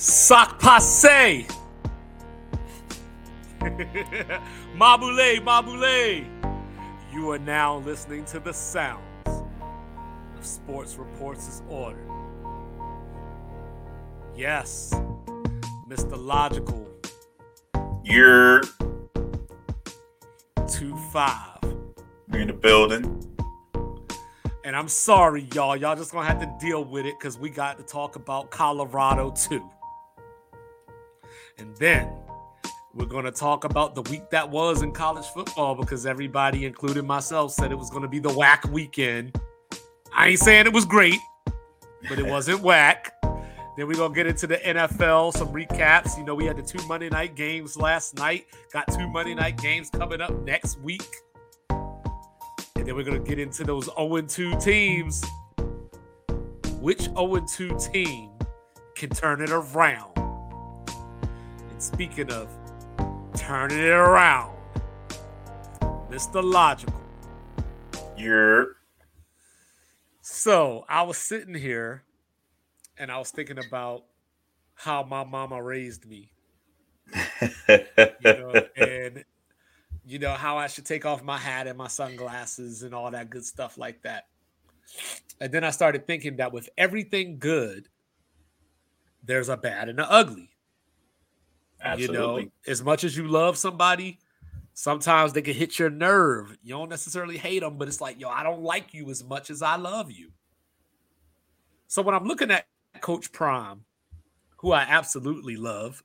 Sac passe. Mabule, Mabule. You are now listening to the sounds of Sports Reports' Order. Yes, Mr. Logical. You're 2 5. We're in the building. And I'm sorry, y'all. Y'all just gonna have to deal with it because we got to talk about Colorado too. And then we're gonna talk about the week that was in college football because everybody, including myself, said it was gonna be the whack weekend. I ain't saying it was great, but it wasn't whack. Then we're gonna get into the NFL, some recaps. You know, we had the two Monday night games last night, got two Monday night games coming up next week. And then we're going to get into those 0 2 teams. Which 0 2 team can turn it around? Speaking of turning it around, Mr. Logical. You're So I was sitting here and I was thinking about how my mama raised me. You know, and you know how I should take off my hat and my sunglasses and all that good stuff like that. And then I started thinking that with everything good, there's a bad and an ugly. Absolutely. You know, as much as you love somebody, sometimes they can hit your nerve. You don't necessarily hate them, but it's like, yo, I don't like you as much as I love you. So when I'm looking at Coach Prime, who I absolutely love,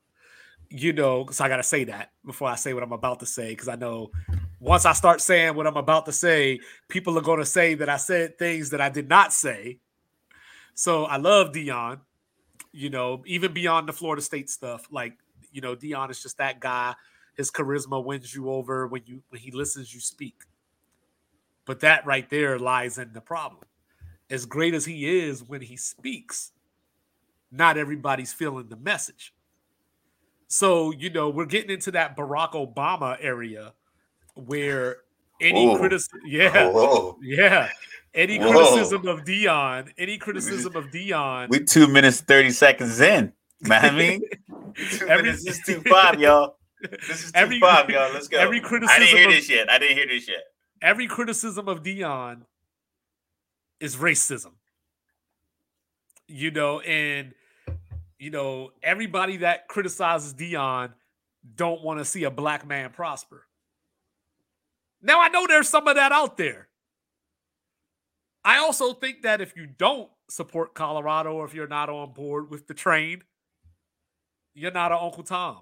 you know, because I got to say that before I say what I'm about to say, because I know once I start saying what I'm about to say, people are going to say that I said things that I did not say. So I love Deion, you know, even beyond the Florida State stuff. Like, you know, Deion is just that guy. His charisma wins you over when you when he listens, you speak. But that right there lies in the problem. As great as he is when he speaks, not everybody's feeling the message. So, you know, we're getting into that Barack Obama area where any Whoa. criticism, yeah, Whoa. yeah, any Whoa. criticism of Deion, any criticism of Deion, We two minutes thirty seconds in. Man, I mean, two Every- minutes is two five, y'all. This is two Every- five, y'all. Let's go. every criticism. I didn't hear of- this yet. I didn't hear this yet. every criticism of Deion is racism. You know, and you know, everybody that criticizes Deion don't want to see a black man prosper. Now I know there's some of that out there. I also think that if you don't support Colorado or if you're not on board with the train, you're not an Uncle Tom.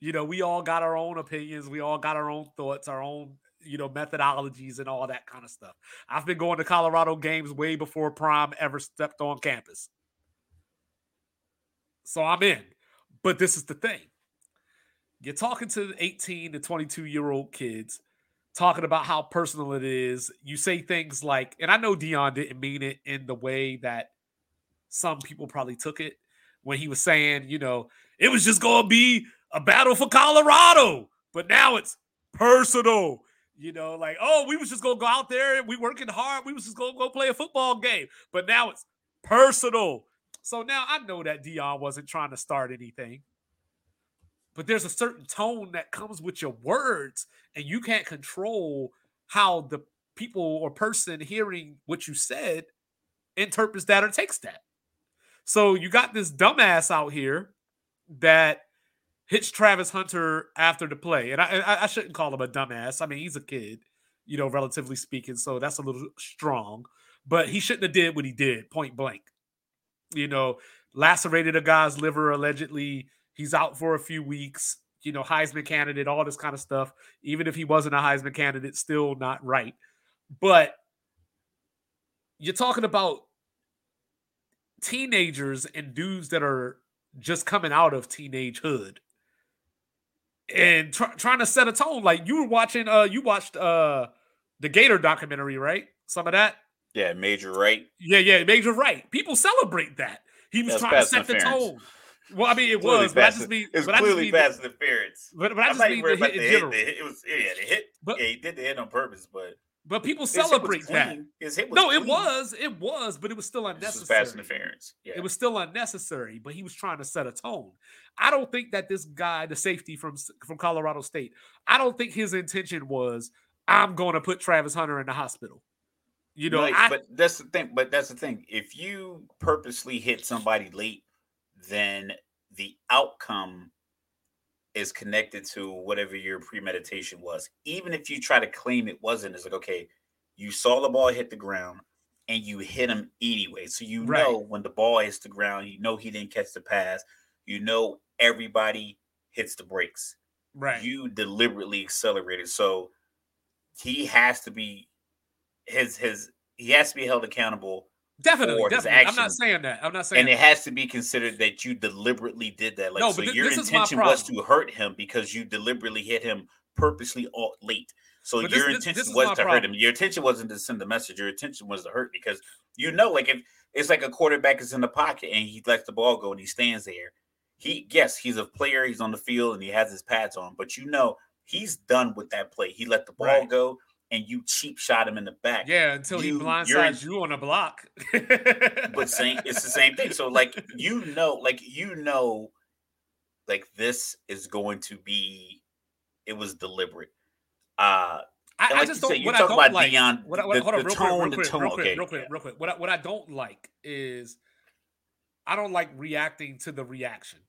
You know, we all got our own opinions, we all got our own thoughts, our own, you know, methodologies and all that kind of stuff. I've been going to Colorado games way before Prime ever stepped on campus. So I'm in. But this is the thing. You're talking to 18 to 22 year old kids, talking about how personal it is. You say things like, and I know Deion didn't mean it in the way that some people probably took it when he was saying, you know, it was just going to be a battle for Colorado, but now it's personal. You know, like, oh, we was just gonna go out there and we working hard. We was just gonna go play a football game, but now it's personal. So now I know that Deion wasn't trying to start anything, but there's a certain tone that comes with your words, and you can't control how the people or person hearing what you said interprets that or takes that. So you got this dumbass out here that hits Travis Hunter after the play, and I, I shouldn't call him a dumbass. I mean, he's a kid, you know, relatively speaking, so that's a little strong. But he shouldn't have did what he did, point blank. You know, lacerated a guy's liver allegedly. He's out for a few weeks. You know, Heisman candidate, all this kind of stuff. Even if he wasn't a Heisman candidate, still not right. But you're talking about teenagers and dudes that are just coming out of teenagehood and try, trying to set a tone. Like you were watching, uh, you watched uh the Gator documentary, right? Some of that. Yeah, major right. Yeah, yeah, Major right. People celebrate that. He was trying to set the tone. Well, I mean, it Clearly was, but I just mean, It's clearly pass interference. but, but I just mean the hit about in the hit. The hit- It was yeah, the hit. But- yeah, he did the hit on purpose, but But people celebrate that. clean. No, it was, it was, but it was still This was unnecessary. interference. Yeah. It was still unnecessary, but he was trying to set a tone. I don't think that this guy, the safety from from Colorado State, I don't think his intention was I'm going to put Travis Hunter in the hospital. You know, Like, I, but that's the thing. But that's the thing. If you purposely hit somebody late, then the outcome is connected to whatever your premeditation was. Even if you try to claim it wasn't, it's like okay, you saw the ball hit the ground and you hit him anyway. So you Right. know when the ball hits the ground, you know he didn't catch the pass. You know everybody hits the brakes. right. You deliberately accelerated. So he has to be his his he has to be held accountable definitely, definitely. I'm not saying that. I'm not saying and that. it has to be considered that you deliberately did that. Like No, so but thi- your this intention was to hurt him because you deliberately hit him purposely all late. So But your this- intention this is was to hurt him. Your intention wasn't to send the message. Your intention was to hurt because you know, like if it's like a quarterback is in the pocket and he lets the ball go and he stands there. He yes, he's a player, he's on the field and he has his pads on, but you know he's done with that play. He let the ball Right. go and you cheap shot him in the back. Yeah, until he You- you're- blindsides you on a block. but same it's the same thing so like you know like you know like this is going to be it was deliberate uh I, and I just don't. you What I talk don't about like. Dion, what I, what, the- hold on, real tone, quick, real quick, real quick, okay, real quick, real quick. What I, what I don't like is I don't like reacting to the reaction.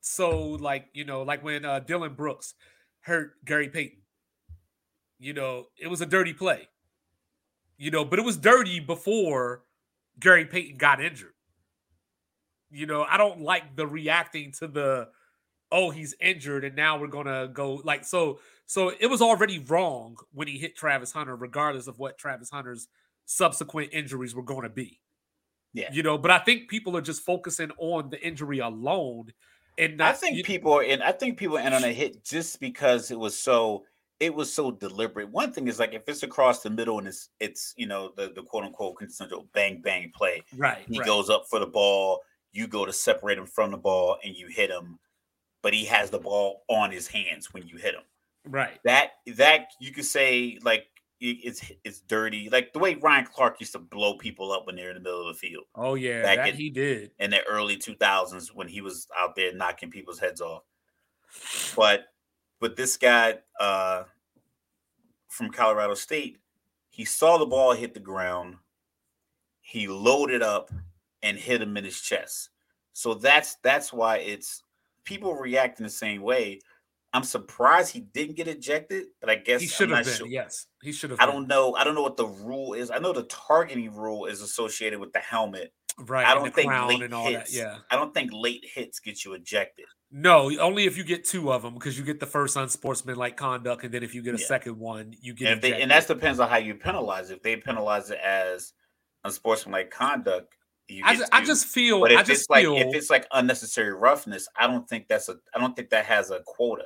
So, like you know, like when uh, Dillon Brooks hurt Gary Payton, you know, it was a dirty play. You know, but it was dirty before Gary Payton got injured. You know, I don't like the reacting to the oh he's injured and now we're gonna go like so so it was already wrong when he hit Travis Hunter, regardless of what Travis Hunter's subsequent injuries were going to be. Yeah. You know, but I think people are just focusing on the injury alone and i think you- people are and i think people are in on a hit just because it was so it was so deliberate one thing is like if it's across the middle and it's it's you know the, the quote unquote quintessential bang bang play right, he right. goes up for the ball you go to separate him from the ball and you hit him but he has the ball on his hands when you hit him right. that that you could say like it's it's dirty like the way Ryan Clark used to blow people up when they're in the middle of the field Oh yeah, Back that in- he did. in the early 2000s when he was out there knocking people's heads off but but this guy uh from Colorado State he saw the ball hit the ground he loaded up and hit him in his chest so that's that's why it's people react in the same way i'm surprised he didn't get ejected but i guess He I'm should have been. sure. Yes, he should have. I been. don't know. I don't know what the rule is. I know the targeting rule is associated with the helmet. Right. I don't think late hits. that. Yeah. I don't think late hits get you ejected. No, only if you get two of them because you get the first unsportsmanlike conduct, and then if you get a Yeah. second one, you get And, they, and that depends on how you penalize it. If they penalize it as unsportsmanlike conduct, you I just, I just feel. But if I just it's like feel. if it's like unnecessary roughness, I don't think that's a. I don't think that has a quota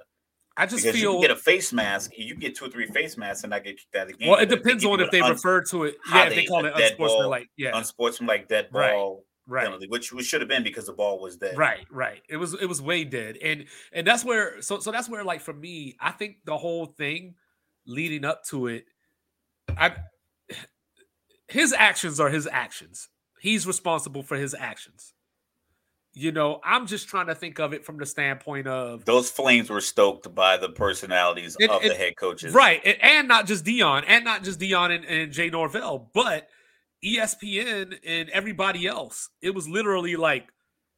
I just because you feel. can get a face mask. You get two or three face masks and I get kicked out of the game. well, it depends on if they un- refer to it. Yeah, if they they- call it dead ball, unsportsmanlike. Yeah. unsportsmanlike dead ball Right. Penalty, which which should have been because the ball was dead. Right, right. It was it was way dead. And and that's where so so that's where like for me, I think the whole thing leading up to it, I his actions are his actions. He's responsible for his actions. You know, I'm just trying to think of it from the standpoint of Those flames were stoked by the personalities It- of the head coaches. right, and, and not just Deion, and not just Deion and, and Jay Norvell, but ESPN and everybody else. It was literally like,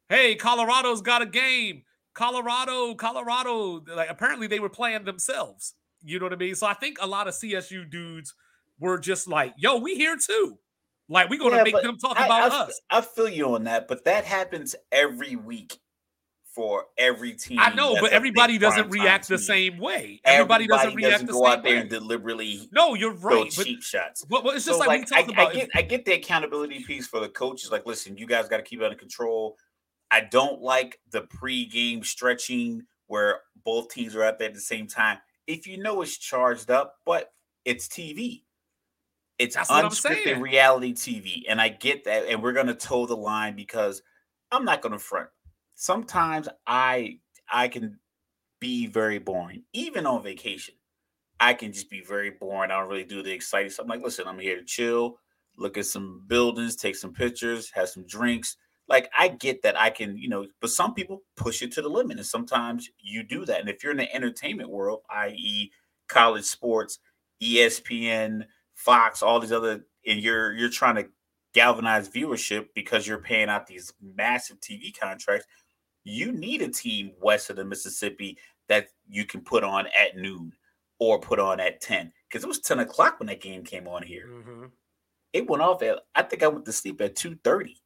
"Hey, Colorado's got a game. Colorado, Colorado." Like apparently they were playing themselves. You know what I mean? So I think a lot of CSU dudes were just like, "Yo, we here too. Like we gonna Yeah, make them talk I, about I, us." I feel you on that, but that happens every week for every team. I know, but everybody doesn't react the same way. Everybody, doesn't react the go same out there way. and deliberately no, you're right. But, cheap shots. but, but it's just so like, we talked I, about. I get I get the accountability piece for the coaches. Like, listen, you guys got to keep it under control. I don't like the pre-game stretching where both teams are out there at the same time. If you know it's charged up, but it's TV. It's That's what I'm unscripted reality TV. And I get that. And we're gonna toe the line because I'm not gonna front. Sometimes I I can be very boring, even on vacation. I can just be very boring. I don't really do the exciting stuff. I'm like, listen, I'm here to chill, look at some buildings, take some pictures, have some drinks. Like I get that I can, you know, but some people push it to the limit, and sometimes you do that. And if you're in the entertainment world, i.e., college sports, ESPN, Fox, all these other, and you're you're trying to galvanize viewership because you're paying out these massive TV contracts, you need a team west of the Mississippi that you can put on at noon or put on at 10. Because it was 10 o'clock when that game came on here. Mm-hmm. It went off at I think I went to sleep at 2 30.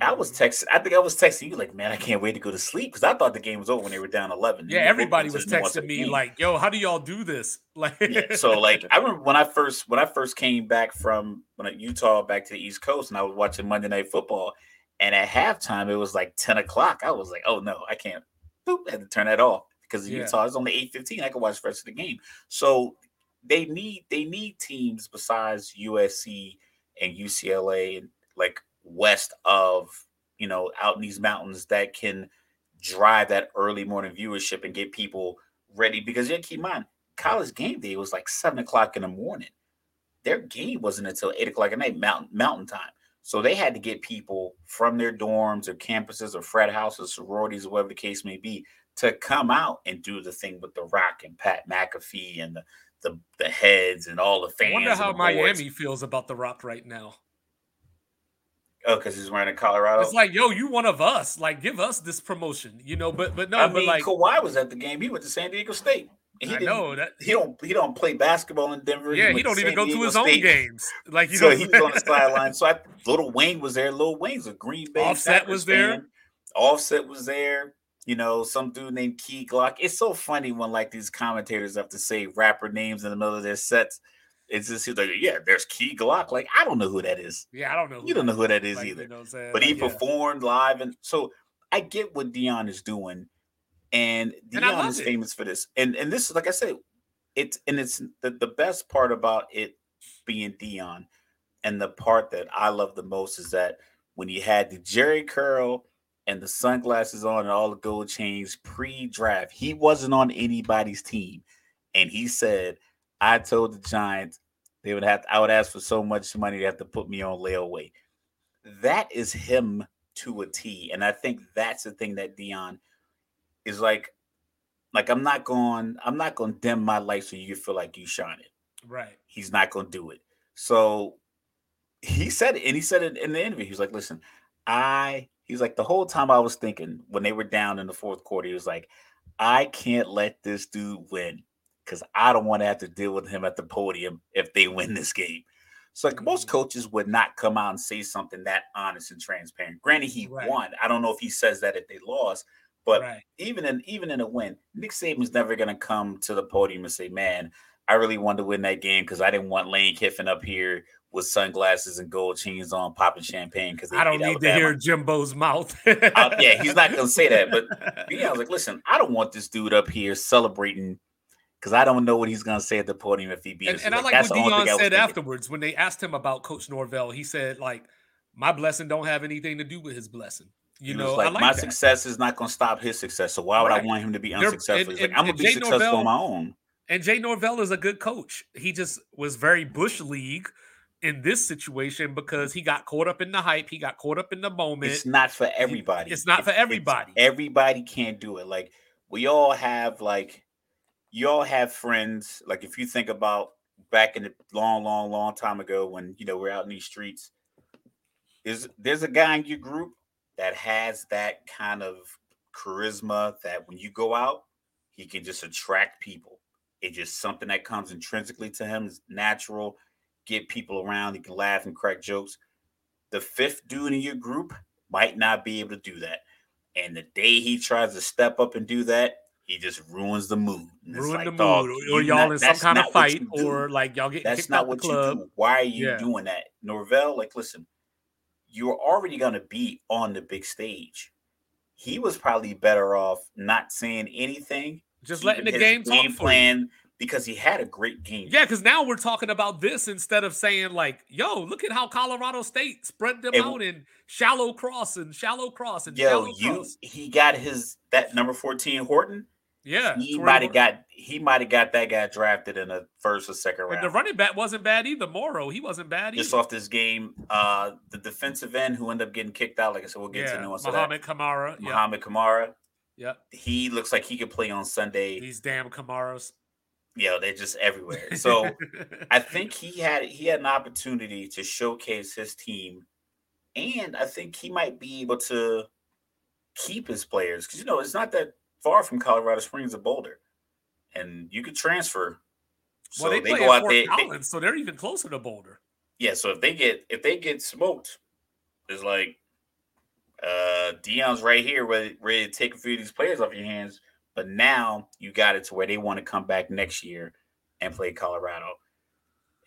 I was mm-hmm. texting. I think I was texting you like, man, I can't wait to go to sleep because I thought the game was over when they were down eleven. Yeah, everybody was texting me like, "Yo, how do y'all do this?" Like, yeah, so like I remember when I first when I first came back from when Utah back to the East Coast and I was watching Monday Night Football, and at halftime it was like ten o'clock. I was like, "Oh no, I can't." Boop, I had to turn that off because yeah. Utah is only eight fifteen. I could watch the rest of the game. So they need they need teams besides USC and UCLA and like west of you know out in these mountains that can drive that early morning viewership and get people ready because you keep in mind college game day was like seven o'clock in the morning their game wasn't until eight o'clock at night mountain mountain time so they had to get people from their dorms or campuses or frat houses sororities or whatever the case may be to come out and do the thing with the rock and pat mcafee and the the, the heads and all the fans. I wonder how Miami feels about the Rock right now. Oh, because he's wearing a Colorado. It's like, yo, you one of us. Like, give us this promotion, you know. But but no, I but mean, like Kawhi was at the game. He went to San Diego State. He I know that he don't he don't play basketball in Denver. Yeah, he, he don't even go Diego to his State. own games. Like so, he was on the sideline. So I, Lil Wayne was there. Lil Wayne's a Green Bay. Offset was there. Fan. Offset was there. You know, some dude named Key Glock. It's so funny when like these commentators have to say rapper names in the middle of their sets it's just he's like, yeah, there's Key Glock. Like, I don't know who that is. Yeah, I don't know. You don't know who that is like, either. You know but he performed live, and so I get what Deion is doing, and Deion is famous for this. And and this is like I said, it's and it's the, the best part about it being Deion, and the part that I love the most is that when he had the Jheri curl and the sunglasses on and all the gold chains pre-draft, he wasn't on anybody's team, and he said. I told the Giants they would have to, I would ask for so much money they have to put me on layaway. That is him to a T. And I think that's the thing that Deion is like, like I'm not going, I'm not going to dim my light so you feel like you shine it. Right. He's not going to do it. So he said it, and he said it in the interview. He was like, listen, I, he's like, the whole time I was thinking when they were down in the fourth quarter, he was like, I can't let this dude win because I don't want to have to deal with him at the podium if they win this game. So like most mm-hmm. coaches would not come out and say something that honest and transparent. Granted, he right. won. I don't know if he says that if they lost, but right. even in even in a win, Nick Saban's never gonna come to the podium and say, "Man, I really wanted to win that game because I didn't want Lane Kiffin up here with sunglasses and gold chains on, popping champagne." Because I don't need Alabama. to hear Jimbo's mouth. uh, yeah, he's not gonna say that. But yeah, I was like, "Listen, I don't want this dude up here celebrating." because I don't know what he's going to say at the podium if he beats. And, and I like, what Deion said afterwards when they asked him about Coach Norvell. He said, "Like my blessing don't have anything to do with his blessing." You know, like, like, my that. success is not going to stop his success. So why would right. I want him to be unsuccessful? And, and, like, I'm going to be Jay successful Norvell, on my own. And Jay Norvell is a good coach. He just was very bush league in this situation because he got caught up in the hype. He got caught up in the moment. It's not for everybody. It's not for everybody. everybody can't do it. Like we all have like you all have friends. Like if you think about back in the long, long, long time ago when you know we're out in these streets, is there's a guy in your group that has that kind of charisma that when you go out, he can just attract people. It's just something that comes intrinsically to him, it's natural, get people around, he can laugh and crack jokes. The fifth dude in your group might not be able to do that. And the day he tries to step up and do that, he just ruins the mood. Ruin like, the mood, or y'all not, in some kind of fight, or like y'all get that's not what you do. Why are you yeah. doing that, Norvell? Like, listen, you're already gonna be on the big stage. He was probably better off not saying anything, just letting the game game plan because he had a great game. Yeah, because now we're talking about this instead of saying like, "Yo, look at how Colorado State spread them out in shallow cross and shallow cross and yo, you cross. he got his that number fourteen Horton Yeah, he might have got he might have got that guy drafted in the first or second And round. the running back wasn't bad either. Morrow, he wasn't bad Just off this game, uh, the defensive end who ended up getting kicked out, like I said, we'll get yeah, to nuance Mohamed Kamara. that. Yeah, Mohamed Kamara, yeah. he looks like he could play on Sunday. These damn Kamaras. Yeah, they're just everywhere. So I think he had he had an opportunity to showcase his team, and I think he might be able to keep his players because you know it's not that far from Colorado Springs to Boulder, and you could transfer. So well, they, they, go out there. they- Collins, so they're even closer to Boulder. yeah, so if they get if they get smoked, it's like uh Deion's right here ready, ready to take a few of these players off your hands. But now you got it to where they want to come back next year and play Colorado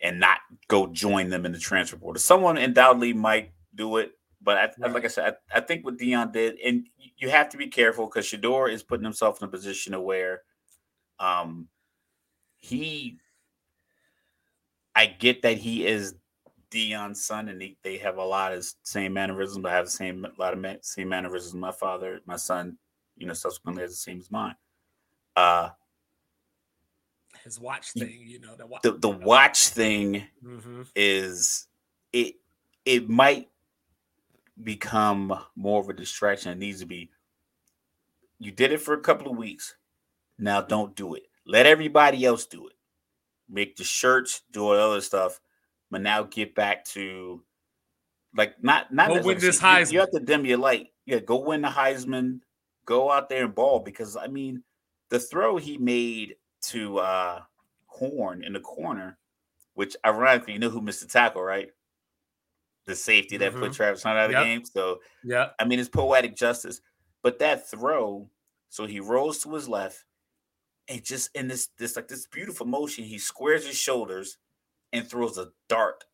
and not go join them in the transfer portal. Someone undoubtedly might do it, but I, Right. like I said, I, I think what Deion did, and you have to be careful because Shedeur is putting himself in a position of where um he I get that he is Deion's son, and he, they have a lot of same mannerisms. I have the same a lot of ma- same mannerisms. My father, my son, you know, subsequently has the same as mine. Uh, His watch thing, you know, the watch. the the watch thing hmm is it it might become more of a distraction. It needs to be. You did it for a couple of weeks. Now don't do it. Let everybody else do it. Make the shirts, do all the other stuff, but now get back to like not not Go win this see, you- You, have to dim your light. Yeah, go win the Heisman. Go out there and ball because I mean the throw he made to uh Horn in the corner, which ironically, you know who missed the tackle, right? The safety that put Mhm. Travis Hunt out of Yep. the game. So Yeah, I mean, it's poetic justice. But that throw, so he rolls to his left, and just in this this like this beautiful motion, he squares his shoulders and throws a dart,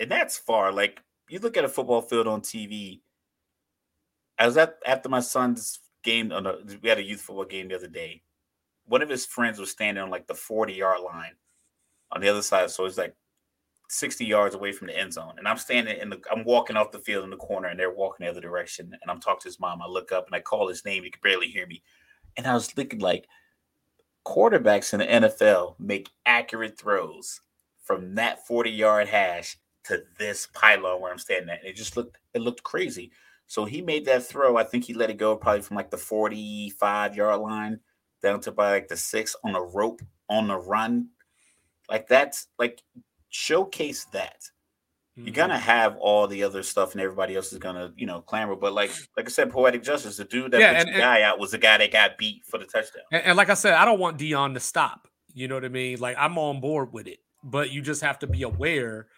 and that's far. Like you look at a football field on TV. I was at after my son's game. On a, we had a youth football game the other day. One of his friends was standing on like the forty yard line on the other side, so it's like 60 yards away from the end zone. And I'm standing in the I'm walking off the field in the corner and they're walking the other direction. And I'm talking to his mom. I look up and I call his name. He could barely hear me. And I was thinking like quarterbacks in the NFL make accurate throws from that 40 yard hash to this pylon where I'm standing at. And it just looked it looked crazy. So he made that throw. I think he let it go probably from like the 45 yard line down to by like the six on a rope on the run. Like that's like showcase that. You're Mhm. gonna have all the other stuff, and everybody else is gonna, you know, clamor. But like, like I said, poetic justice. The dude that Yeah, and- the and- guy out was the guy that got beat for the touchdown. And, and like I said, I don't want Deion to stop. You know what I mean? Like I'm on board with it, but you just have to be aware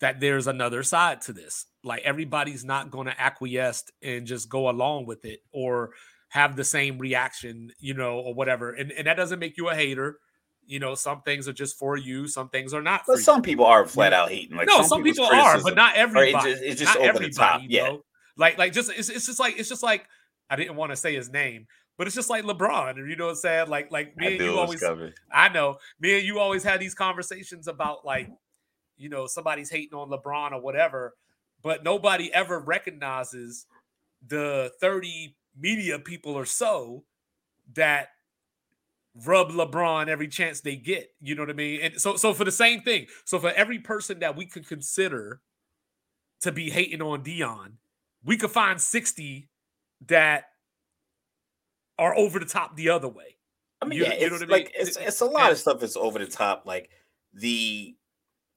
that there's another side to this. Like everybody's not going to acquiesce and just go along with it or have the same reaction, you know, or whatever. And and that doesn't make you a hater. You know, some things are just for you, some things are not. But for you. some people are flat out hating. Like no, some, people's people are, but not everybody. just- it's just not over the top. everybody, Yeah, bro. Like, like just it's, it's just like it's just like I didn't want to say his name, but it's just like LeBron. You know what I'm saying? Like, like me I and you always coming. I know. Me and you always had these conversations about like, you know, somebody's hating on LeBron or whatever, but nobody ever recognizes the 30 media people or so that rub LeBron every chance they get. You know what I mean? And so so for the same thing. So for every person that we could consider to be hating on Deion, we could find 60 that are over the top the other way. I mean, You- yeah, you know it's what I mean? like it's it's a lot of stuff that's over the top. Like the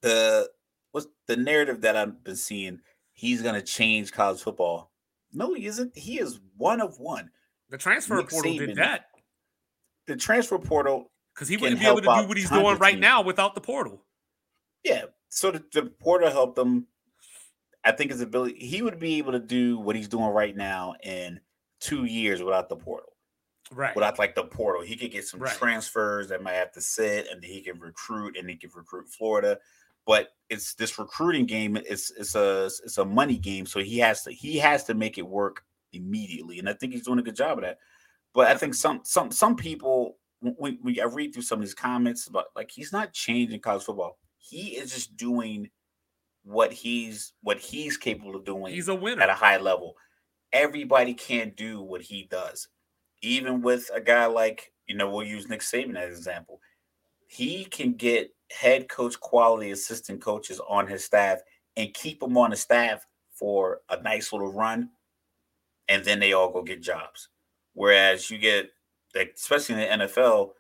the what's the narrative that I've been seeing? He's gonna change college football. No, he isn't. He is one of one. The transfer Nick portal Saban did that The transfer portal because he wouldn't be able to do what he's doing right teams. now without the portal. Yeah. So the, the portal helped him. I think his ability, he would be able to do what he's doing right now in two years without the portal. Right. Without like the portal, he could get some Right. transfers that might have to sit, and he can recruit, and he can recruit Florida. But it's this recruiting game. It's it's a it's a money game, so he has to he has to make it work immediately, and I think he's doing a good job of that. But I think some some some people when we I read through some of his comments but like he's not changing college football. He is just doing what he's what he's capable of doing He's a winner. at a high level. Everybody can't do what he does. even with a guy like you know we'll use Nick Saban as an example, he can get head coach quality assistant coaches on his staff and keep them on the staff for a nice little run, and then they all go get jobs. Whereas you get, like, especially in the NFL,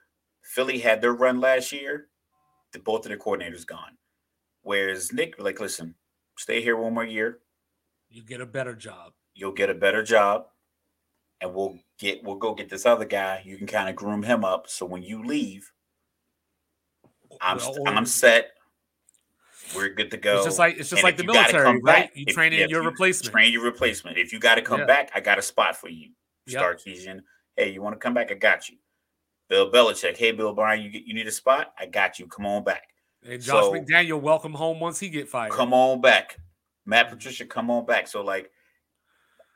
Philly had their run last year. The, both of their coordinators gone. Whereas Nick, like, listen, stay here one more year. You get a better job. You'll get a better job, and we'll get we'll go get this other guy. You can kind of groom him up. So when you leave, I'm Well, I'm set. We're good to go. It's just like it's just And like the military, right? back- You train in your you replacement. Train your replacement. If you got to come Yeah. back, I got a spot for you. Yep. Sarkisian. Hey, you want to come back? I got you. Bill Belichick. Hey, Bill O'Brien, you get you need a spot? I got you. Come on back. And Josh So- McDaniel welcome home once he get fired. Come on back. Matt Patricia, come on back. So like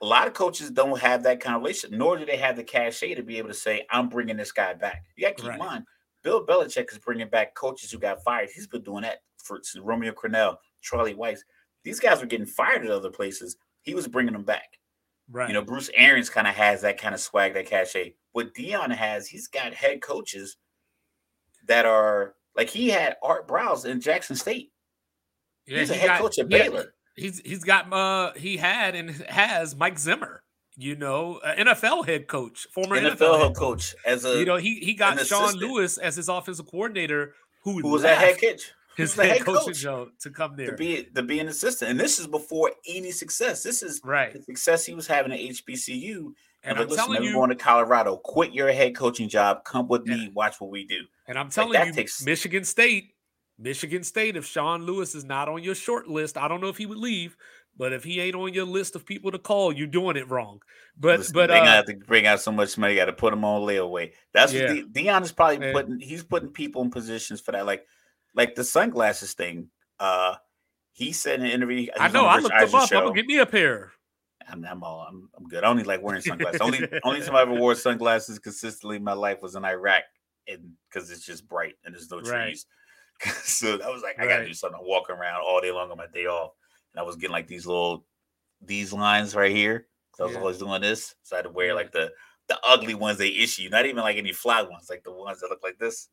a lot of coaches don't have that kind of relationship, nor do they have the cachet to be able to say, I'm bringing this guy back. You got to keep Right. in mind, Bill Belichick is bringing back coaches who got fired. He's been doing that for Romeo Crennel, Charlie Weis. These guys were getting fired at other places. He was bringing them back. Right. You know, Bruce Arians kind of has that kind of swag, that cachet. What Deion has, he's got head coaches that are like he had Art Browse in Jackson State. yeah, he's a he head got- coach at yeah, Baylor. He's he's got uh he had and has Mike Zimmer, you know, uh, NFL head coach, former NFL head coach as a You know, he he got Sean. Lewis as his offensive coordinator, who, who was that head coach? His the head head coaching coach? job to come there To be to be an assistant, and this is before any success. This is right. the success he was having at HBCU. And And I'm like, listen, telling you, going to Colorado. Quit your head coaching job. Come with me. Watch what we do. and I'm telling that you, takes- Michigan State, Michigan State, if Sean Lewis is not on your short list, I don't know if he would leave, but if he ain't on your list of people to call, you're doing it wrong. But Listen, but they uh, have to bring out so much money. You Got to put them on layaway. That's Yeah. what De- Deion is probably Yeah. putting. He's putting people in positions for that. Like like the sunglasses thing. Uh, he said in an interview. I know I looked him Eisen's up. I'm gonna get me a pair. I'm, I'm all I'm, I'm good. I only like wearing sunglasses. only only time I ever wore sunglasses consistently in my life was in Iraq, and because it's just bright and there's no Right. trees. so I was like, I gotta do something. I'm walking around all day long on my day off, and I was getting like these little these lines right here. So I was Yeah. always doing this. So I had to wear like the the ugly ones they issue, not even like any fly ones, like the ones that look like this,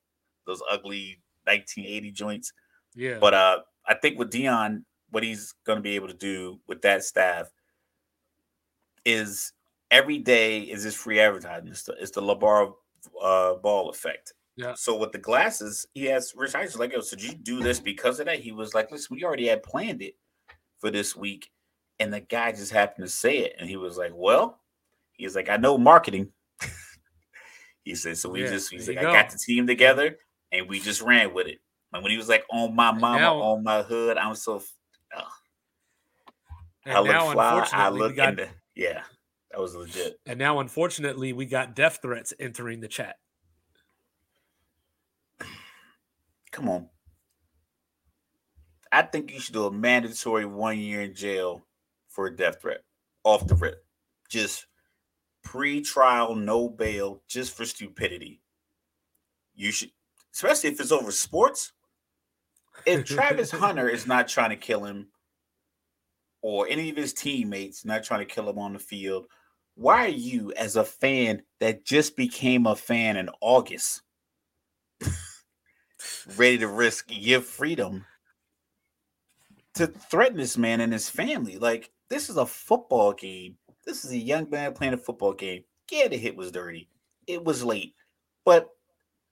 those ugly 1980 joints. Yeah. But uh, I think with Deion, what he's going to be able to do with that staff is every day is this free advertising. It's the, it's the LaVar uh, Ball effect. Yeah. So with the glasses, he has Rich Eisen like, "Yo, so did you do this because of that?" He was like, "Listen, we already had planned it for this week, and the guy just happened to say it." And he was like, "Well," he's like, "I know marketing." he said, "So we Yeah, just he's like, you I got the team together, and we just ran with it." And when he was like, "On my mama, now- on my hood," I'm so and I look fly. I look got in the yeah. That was legit. and now, unfortunately, we got death threats entering the chat. Come on. I think you should do a mandatory one year in jail for a death threat off the rip. Just pre-trial, no bail, just for stupidity. You should, especially if it's over sports. If Travis Hunter is not trying to kill him, or any of his teammates not trying to kill him on the field, why are you, as a fan that just became a fan in August, ready to risk your freedom to threaten this man and his family? Like, this is a football game. This is a young man playing a football game. Yeah, the hit was dirty. It was late. But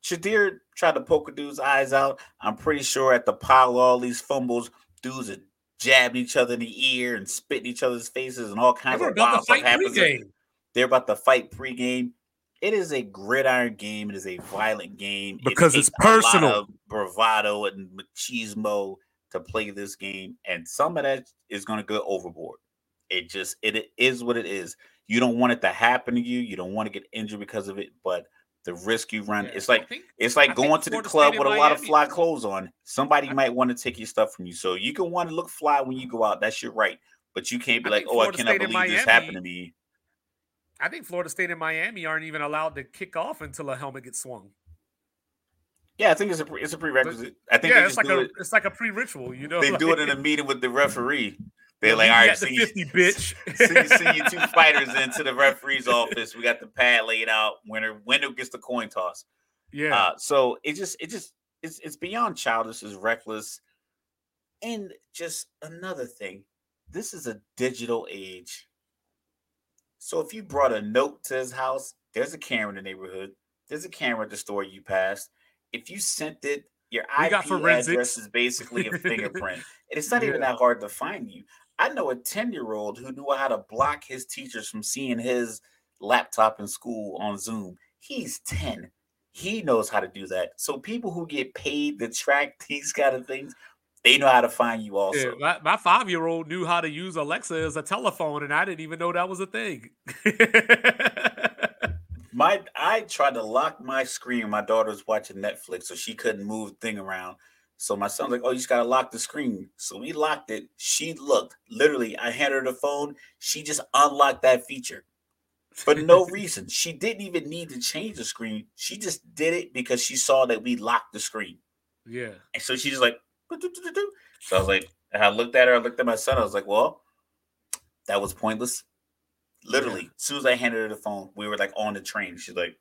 Shedeur tried to poke a dude's eyes out. I'm pretty sure at the pile of all these fumbles, dudes are jabbing each other in the ear and spitting each other's faces and all kinds We're of about wild stuff fight happens. pregame. They're about to fight pregame. It is a gridiron game. It is a violent game. It Because it's takes a lot personal. of bravado and machismo to play this game, and some of that is going to go overboard. It just it, it is what it is. You don't want it to happen to you. You don't want to get injured because of it, but the risk you run, Yeah, it's like think- it's like I going to the club with a and lot of fly clothes on. Somebody I- might want to take your stuff from you. So you can want to look fly when you go out. That's your right. But you can't be I like, oh, I cannot State believe this happened to me. I think Florida State and Miami aren't even allowed to kick off until a helmet gets swung. Yeah, I think it's a it's a prerequisite. I think yeah, it's like a it. it's like a pre-ritual, you know. They do it in a meeting with the referee. They're like, all right, see, 50 bitch. see, see you two fighters into the referee's office. We got the pad laid out. Winner, winner gets the coin toss. Yeah. Uh, so it just, it just, it's it's beyond childish. It's reckless, and just another thing. This is a digital age. So if you brought a note to his house, there's a camera in the neighborhood. There's a camera at the store you passed. If you sent it, your IP got address is basically a fingerprint. and it's not even that hard to find you. I know a 10 year old who knew how to block his teachers from seeing his laptop in school on Zoom. He's 10. He knows how to do that. So people who get paid to track these kind of things, they know how to find you also. Yeah, my, my five year old knew how to use Alexa as a telephone, and I didn't even know that was a thing. My I tried to lock my screen. My daughter's watching Netflix, so she couldn't move the thing around. So my son's like, "Oh, you just gotta lock the screen." So we locked it. She looked. Literally, I handed her the phone. She just unlocked that feature for no reason. She didn't even need to change the screen. She just did it because she saw that we locked the screen, yeah. and so she's like. So I was like, and I looked at her. I looked at my son. I was like, "Well, that was pointless." Literally, as soon as I handed her the phone, we were like on the train. She's like.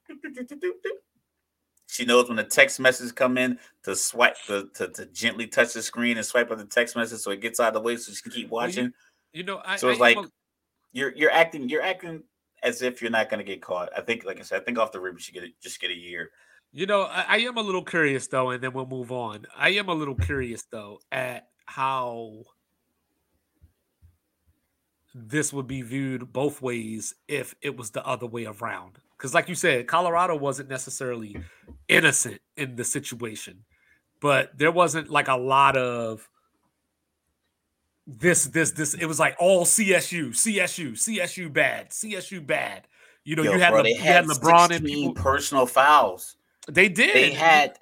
She knows when the text messages come in to swipe to, to, to gently touch the screen and swipe up the text message so it gets out of the way so she can keep Well, you- watching. You know, I, So it's I like- You're you're acting you're acting as if you're not gonna get caught. I think, like I said, I think off the rip you should get it, just get a year. You know, I, I am a little curious though, and then we'll move on. I am a little curious though at how this would be viewed both ways if it was the other way around. Because, like you said, Colorado wasn't necessarily innocent in the situation, but there wasn't like a lot of this, this, this. It was like oh, all CSU, CSU, CSU bad, CSU bad. You know, Yo, you had, bro, Le- you had LeBron and people. personal fouls. They did. They had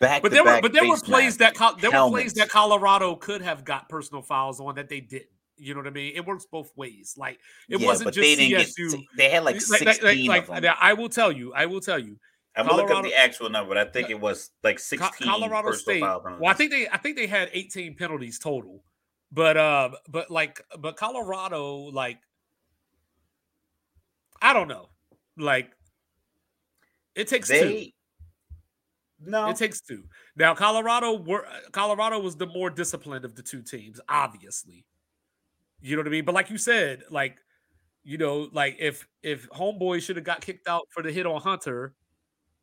back but there were but there were plays that there were plays that Colorado could have got personal fouls on that they didn't. You know what I mean? It works both ways. Like it Yeah, wasn't but just they didn't CSU. Get, they had like Like- sixteen like- like- of them. I will tell you. I will tell you. I'm gonna look up the actual number, but I think it was like sixteen. Colorado State. Well, I think they I think they had 18 penalties total. But uh but like but Colorado like I don't know. Like it takes two. no. It takes two. Now Colorado were Colorado was the more disciplined of the two teams, obviously. You know what I mean? But like you said, like you know, like if if Homeboy should have got kicked out for the hit on Hunter,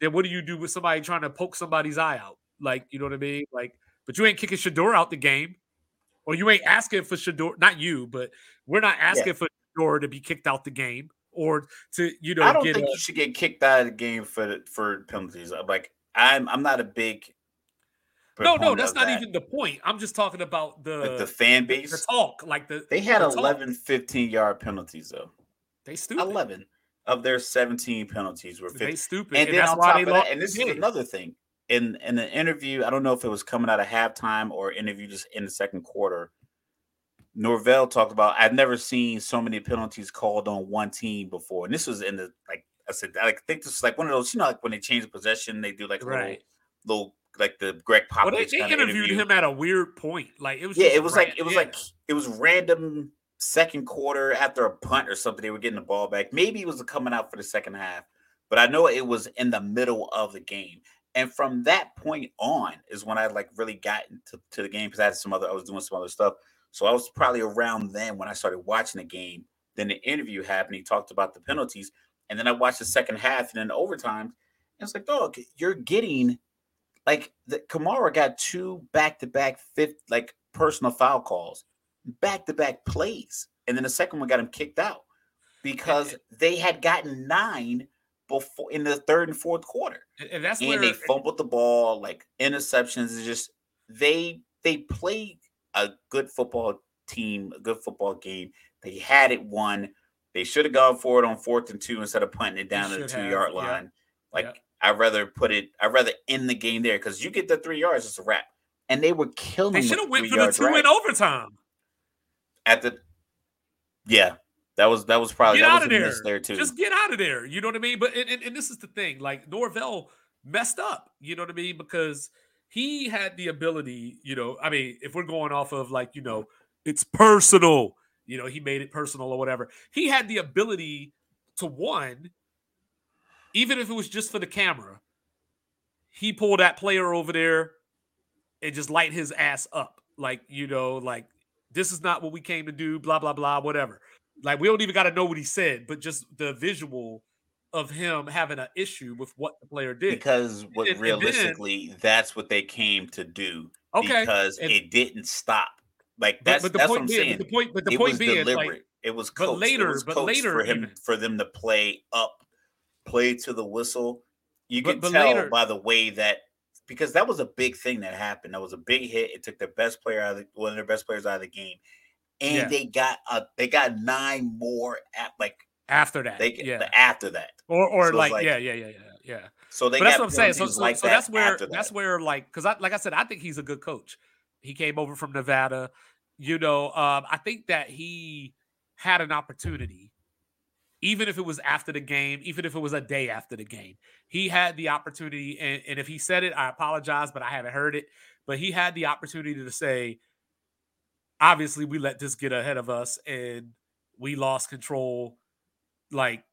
then what do you do with somebody trying to poke somebody's eye out? Like, you know what I mean? Like, but you ain't kicking Shedeur out the game, or you ain't asking for Shedeur. Not you, but we're not asking for Shedeur to be kicked out the game or to you know I don't get think a- you should get kicked out of the game for for penalties. I'm like I'm I'm not a big no, no, that's not that. even the point. I'm just talking about the Like, the fan base, the talk, like the They had the talk. 11 15 yard penalties though. They stupid. 11 of their 17 penalties were 15. They stupid, And and, then that's on why top they of that, and this is another thing. In in an interview, I don't know if it was coming out of halftime or interview just in the second quarter. Norvell talked about I've never seen so many penalties called on one team before. And this was in the like I said, I think this is like one of those, you know, like when they change the possession, they do like a right. little, little like the Greg Well, Popovich they, they of interviewed interview. him at a weird point. Like it was. Yeah, it was like it was yeah. like it was random second quarter after a punt or something. They were getting the ball back. Maybe it was coming out for the second half, but I know it was in the middle of the game. And from that point on is when I like really got into to the game because I had some other I was doing some other stuff. So I was probably around then when I started watching the game. Then the interview happened. He talked about the penalties, and then I watched the second half and then overtime. And it's like, dog, you're getting like the Kamara got two back to back fifth like personal foul calls, back to back plays, and then the second one got him kicked out because they had gotten nine before in the third and fourth quarter, and, that's and where they fumbled the ball like interceptions. Is just they they played a good football team, a good football game. They had it won. They should have gone for it on fourth and two instead of punting it down to the two have, yard yeah, line. Like yeah. I'd rather put it. I'd rather end the game there because you get the three yards, it's a wrap. And they were killing. they should have went for the two in overtime. at the. Yeah, that was that was probably Get that out was of a there. there too. Just get out of there. You know what I mean? But and, and, and this is the thing. Like Norvell messed up. You know what I mean? Because he had the ability. You know, I mean, if we're going off of like you know, it's personal. You know, he made it personal or whatever. He had the ability to one, even if it was just for the camera, he pulled that player over there and just light his ass up. Like, you know, like this is not what we came to do, blah, blah, blah, whatever. Like, we don't even got to know what he said, but just the visual of him having an issue with what the player did. Because what and, realistically, and then, that's what they came to do. Okay. Because and, it didn't stop. Like that's but, but that's what I'm being, saying. the point, but the it point being, deliberate. Like, it was coached. But later, was but later for him even. for them to play up, play to the whistle. You can tell later, by the way that because that was a big thing that happened. That was a big hit. It took their best player out of the, one of their best players out of the game, and yeah. they got a they got nine more at like after that. They yeah after that, or or so like, like, yeah yeah yeah yeah yeah. So they. But that's what I'm saying. So, so, like so that that's where that. that's where like because I like I said I think he's a good coach. He came over from Nevada. You know, um, I think that he had an opportunity even if it was after the game, even if it was a day after the game. He had the opportunity, and, and if he said it, I apologize, but I haven't heard it. But he had the opportunity to say, obviously, we let this get ahead of us and we lost control. Like,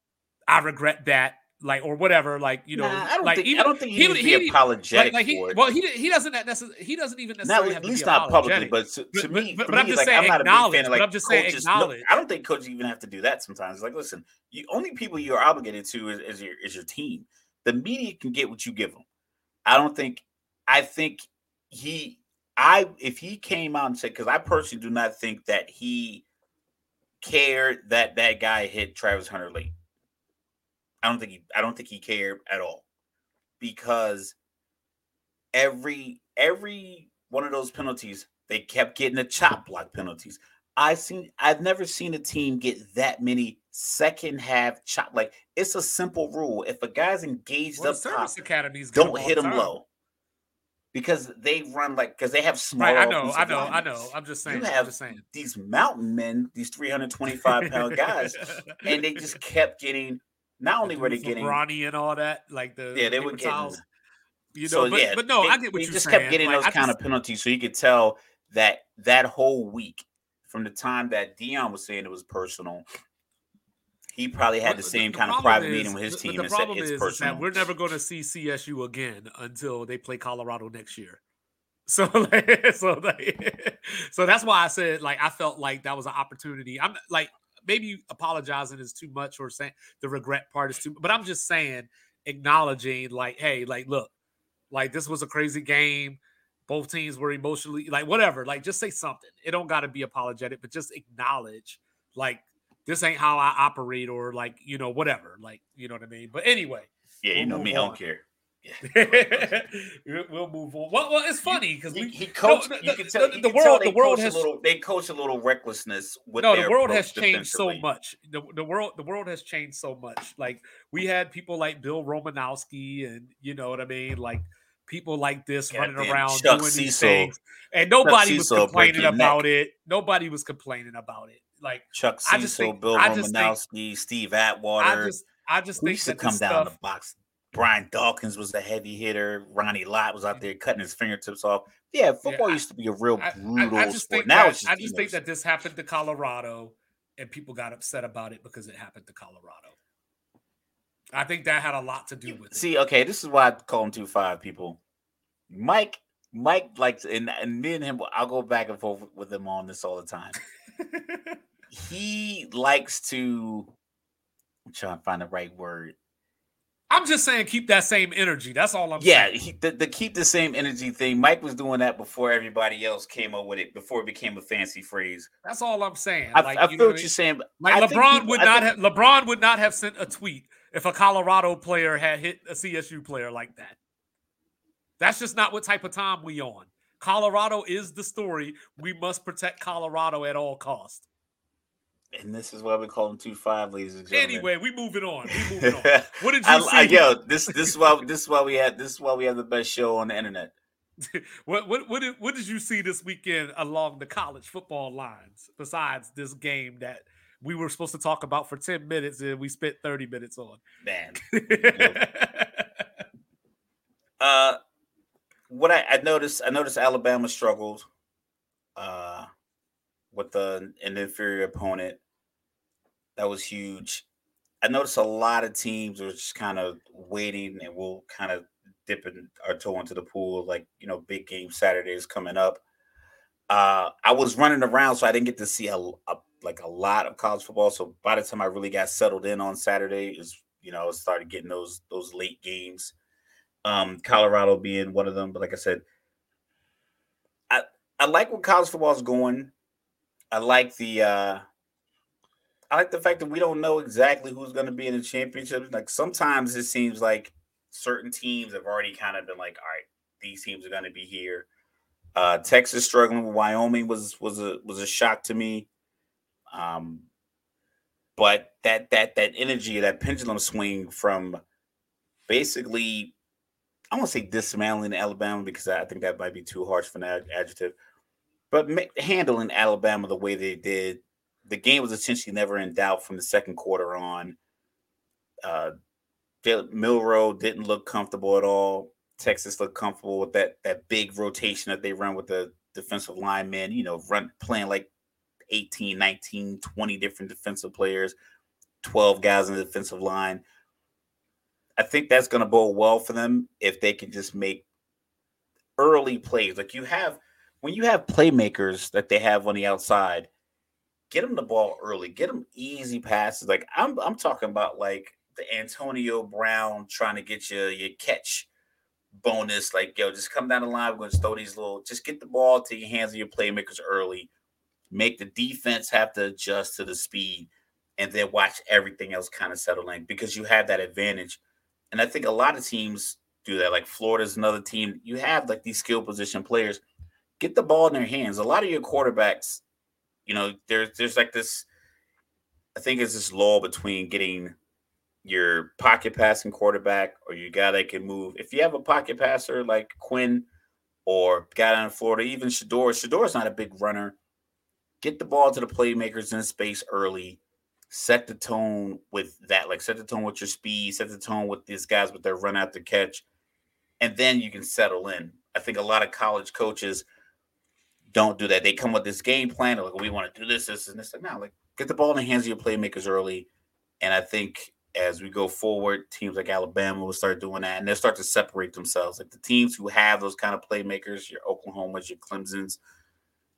I regret that like or whatever, like you know, nah, I don't like think, even, I don't think he, he, he, he apologetic like, like he, Well, he he doesn't necessarily he doesn't even necessarily not, at least not publicly, but to, to but, me, but, but I'm just like, saying I'm acknowledge. Fan of, like, but I'm just saying acknowledge. No, I don't think coaches even have to do that sometimes. Like, listen, you only people you're obligated to is, is your is your team. The media can get what you give them. I don't think. I think he. I if he came out and said because I personally do not think that he cared that that guy hit Travis Hunter late. I don't think he I don't think he cared at all because every every one of those penalties they kept getting the chop block penalties. I seen I've never seen a team get that many second half chop. Like it's a simple rule. If a guy's engaged well, up top, academies don't hit him time. low because they run like because they have small. Right, I know, I know, I know. I'm just saying. You have just saying. these mountain men, these 325 pound guys, and they just kept getting not only were they getting Ronnie and all that, like the yeah, they were getting. Towels, you know, so, but, yeah, but no, I get what you just saying. kept getting like, those I kind just, of penalties, so you could tell that that whole week from the time that Deion was saying it was personal, he probably had the same the, the kind of private is, meeting with his team. The, problem is, is, that we're never going to see CSU again until they play Colorado next year. So, like, so, like, so that's why I said, like, I felt like that was an opportunity. I'm like, maybe apologizing is too much or saying the regret part is too but I'm just saying acknowledging like hey like look like this was a crazy game. Both teams were emotionally like whatever like just say something. It don't got to be apologetic but just acknowledge like this ain't how I operate or like you know whatever like you know what I mean? But anyway yeah you know me on. I don't care we'll move on. Well, well it's funny because we he coached. No, you can tell the, the world. the world has a little, they coach a little recklessness. no, the world has changed so much. The, the world the world has changed so much. Like we had people like Bill Romanowski, and you know what I mean, like people like this God running around Chuck doing these things, and nobody was complaining about neck. it. Nobody was complaining about it. Like Chuck Cecil, Bill Romanowski, think, Steve Atwater. I just, I just think to come down stuff, the box Brian Dawkins was a heavy hitter. Ronnie Lott was out mm-hmm. there cutting his fingertips off. Yeah, football yeah, used to be a real brutal I, I, I sport. Now that, it's just I just think that this happened to Colorado, and people got upset about it because it happened to Colorado. I think that had a lot to do with it. See, okay, this is why I call him two five people. Mike, Mike likes, and, and me and him, I'll go back and forth with him on this all the time. he likes to. I'm trying to find the right word I'm just saying, keep that same energy. That's all I'm yeah, saying. Yeah, the, the keep the same energy thing. Mike was doing that before everybody else came up with it, before it became a fancy phrase. That's all I'm saying. I, like, I feel what you're saying. Like I LeBron people, would not have LeBron would not have sent a tweet if a Colorado player had hit a CSU player like that. That's just not what type of time we on. Colorado is the story. We must protect Colorado at all costs. And this is why we call them two five, ladies and gentlemen. Anyway, we moving on. We moving on. What did you I, see? I, yo, this this is why this is why we have this is why we have the best show on the internet. what what what did, what did you see this weekend along the college football lines besides this game that we were supposed to talk about for 10 minutes and we spent 30 minutes on? Man. uh what I, I noticed I noticed Alabama struggled. Uh with a, an inferior opponent. That was huge. I noticed a lot of teams were just kind of waiting and we'll kind of dipping our toe into the pool, like you know, big game Saturdays coming up. Uh, I was running around, so I didn't get to see a, a, like a lot of college football. So by the time I really got settled in on Saturday, is you know, I started getting those those late games. Um, Colorado being one of them, but like I said, I I like where college football is going. I like the uh I like the fact that we don't know exactly who's going to be in the championship. Like sometimes it seems like certain teams have already kind of been like, all right, these teams are going to be here. Uh, Texas struggling with Wyoming was was a was a shock to me. Um, but that that that energy, that pendulum swing from basically, I want to say dismantling Alabama because I think that might be too harsh for an adjective, but handling Alabama the way they did, the game was essentially never in doubt from the second quarter on. Uh, Milroe didn't look comfortable at all. Texas looked comfortable with that that big rotation that they run with the defensive linemen, you know, run playing like 18, 19, 20 different defensive players, 12 guys in the defensive line. I think that's going to bode well for them if they can just make early plays. Like you have when you have playmakers that they have on the outside, get them the ball early, get them easy passes. Like I'm I'm talking about like the Antonio Brown trying to get you your catch bonus. Like, yo, just come down the line. We're going to throw these little, just get the ball to your hands of your playmakers early. Make the defense have to adjust to the speed and then watch everything else kind of settle in because you have that advantage. And I think a lot of teams do that. Like Florida's another team. You have like these skill position players. Get the ball in their hands. A lot of your quarterbacks, you know, there's there's like this. I think it's this law between getting your pocket passing quarterback or your guy that can move. If you have a pocket passer like Quinn or guy in Florida, even Shedeur, Shedeur's not a big runner. Get the ball to the playmakers in space early. Set the tone with that, like set the tone with your speed, set the tone with these guys with their run after catch, and then you can settle in. I think a lot of college coaches don't do that. They come with this game plan, like we want to do this, this, and this. Like, no, like get the ball in the hands of your playmakers early. And I think as we go forward, teams like Alabama will start doing that, and they'll start to separate themselves. Like the teams who have those kind of playmakers, your Oklahomas, your Clemson's,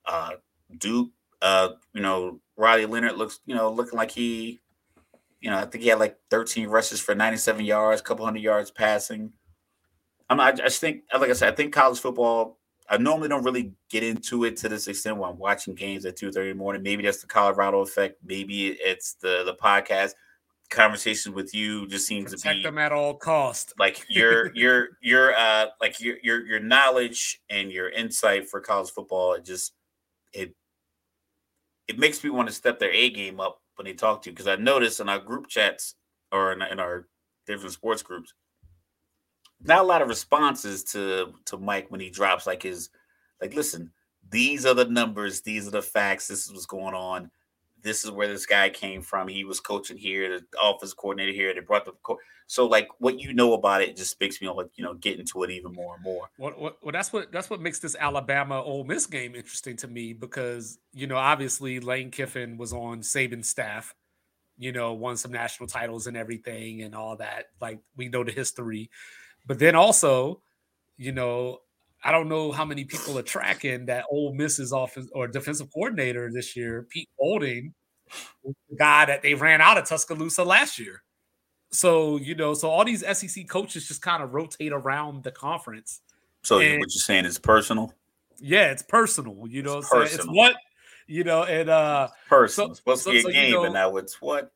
uh, Duke. Uh, you know, Riley Leonard looks, you know, looking like he, you know, I think he had like 13 rushes for 97 yards, couple hundred yards passing. I'm, I just think, like I said, I think college football. I normally don't really get into it to this extent when I'm watching games at 2:30 in the morning. Maybe that's the Colorado effect. Maybe it's the the podcast conversation with you just seems Protect to be them at all cost. like your your your uh like your your your knowledge and your insight for college football it just it it makes me want to step their A game up when they talk to you because I notice in our group chats or in, in our different sports groups not a lot of responses to to Mike when he drops like his like listen these are the numbers these are the facts this is what's going on this is where this guy came from. He was coaching here, the office coordinator here. They brought the co- so like what you know about it just makes me like you know get into it even more and more. Well, well, that's what that's what makes this Alabama Ole Miss game interesting to me because you know obviously Lane Kiffin was on Saban's staff, you know, won some national titles and everything and all that. Like we know the history, but then also, you know, I don't know how many people are tracking that Ole Miss's offense or defensive coordinator this year, Pete Golding, the guy that they ran out of Tuscaloosa last year. So, you know, so all these SEC coaches just kind of rotate around the conference. So and, what you're saying is personal? Yeah, it's personal. You know, it's, personal. it's what you know, and uh personal. So, it's supposed so, to be a so, game, you know, and now it's what.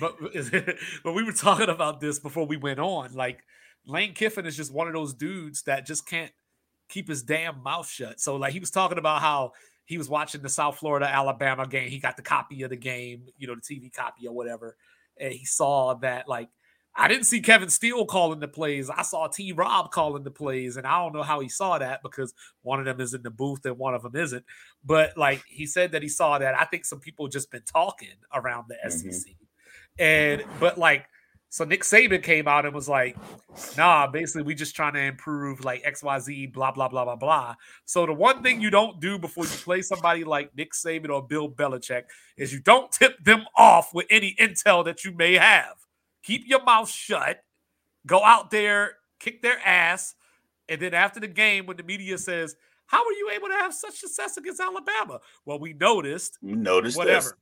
but but we were talking about this before we went on. Like Lane Kiffin is just one of those dudes that just can't keep his damn mouth shut. So like he was talking about how he was watching the South Florida Alabama game. He got the copy of the game, you know, the TV copy or whatever, and he saw that like I didn't see Kevin Steele calling the plays. I saw T. Rob calling the plays, and I don't know how he saw that because one of them is in the booth and one of them isn't. But like he said that he saw that. I think some people just been talking around the mm-hmm. SEC, and but like So Nick Saban came out and was like, nah, basically, we just trying to improve like XYZ, blah, blah, blah, blah, blah. So the one thing you don't do before you play somebody like Nick Saban or Bill Belichick is you don't tip them off with any intel that you may have. Keep your mouth shut. Go out there, kick their ass. And then after the game, when the media says, How were you able to have such success against Alabama? Well, we noticed. We noticed whatever. This.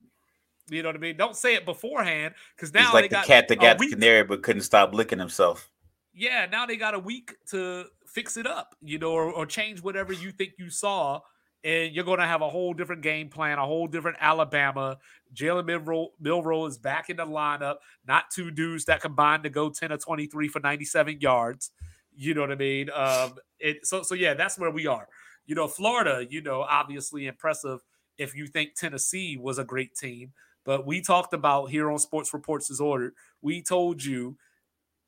You know what I mean? Don't say it beforehand because now it's like the cat that got the canary but couldn't stop licking himself. Yeah, now they got a week to fix it up, you know, or, or change whatever you think you saw, and you're going to have a whole different game plan, a whole different Alabama. Jalen Milroe is back in the lineup, not two dudes that combined to go 10 or 23 for 97 yards. You know what I mean? Um, it, so, so yeah, that's where we are. You know, Florida, you know, obviously impressive if you think Tennessee was a great team. But we talked about here on Sports Reports As Ordered. We told you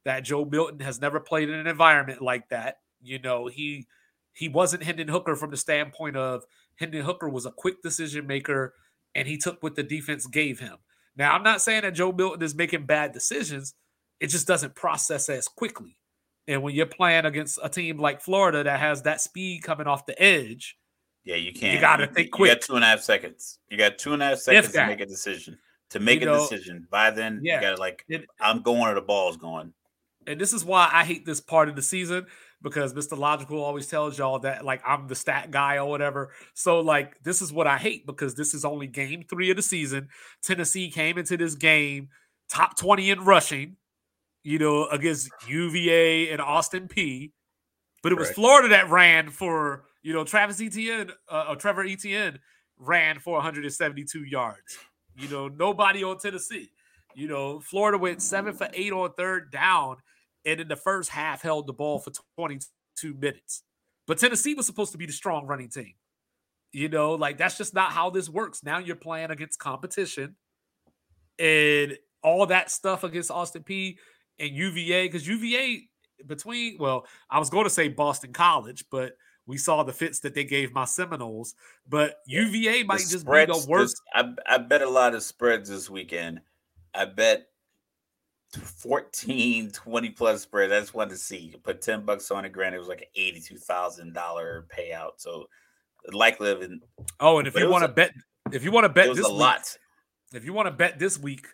that Joe Milton has never played in an environment like that. You know, he he wasn't Hendon Hooker from the standpoint of Hendon Hooker was a quick decision maker and he took what the defense gave him. Now, I'm not saying that Joe Milton is making bad decisions. It just doesn't process as quickly. And when you're playing against a team like Florida that has that speed coming off the edge, yeah, you can't. You got to think quick. You got two and a half seconds. You got two and a half seconds to make a decision. To make you a know, decision. By then, yeah, you got to like, it, I'm going or the ball's going. And this is why I hate this part of the season because Mr. Logical always tells y'all that like I'm the stat guy or whatever. So like this is what I hate because this is only game three of the season. Tennessee came into this game top 20 in rushing, you know, against UVA and Austin Peay. But it was right. Florida that ran for you know, Travis Etienne uh, or Trevor Etienne ran for 172 yards. You know, nobody on Tennessee. You know, Florida went seven for eight on third down, and in the first half held the ball for 22 minutes. But Tennessee was supposed to be the strong running team. You know, like that's just not how this works. Now you're playing against competition and all that stuff against Austin Peay and UVA because UVA between well, I was going to say Boston College, but we saw the fits that they gave my Seminoles, but UVA might just be the worst. I, I bet a lot of spreads this weekend. I bet 14, 20 plus spreads. I just wanted to see. Put 10 bucks on it. Granted, it was like an $82,000 payout. So likely of Oh, and if you want to bet, if you want to bet this a week, lot. If you want to bet this week,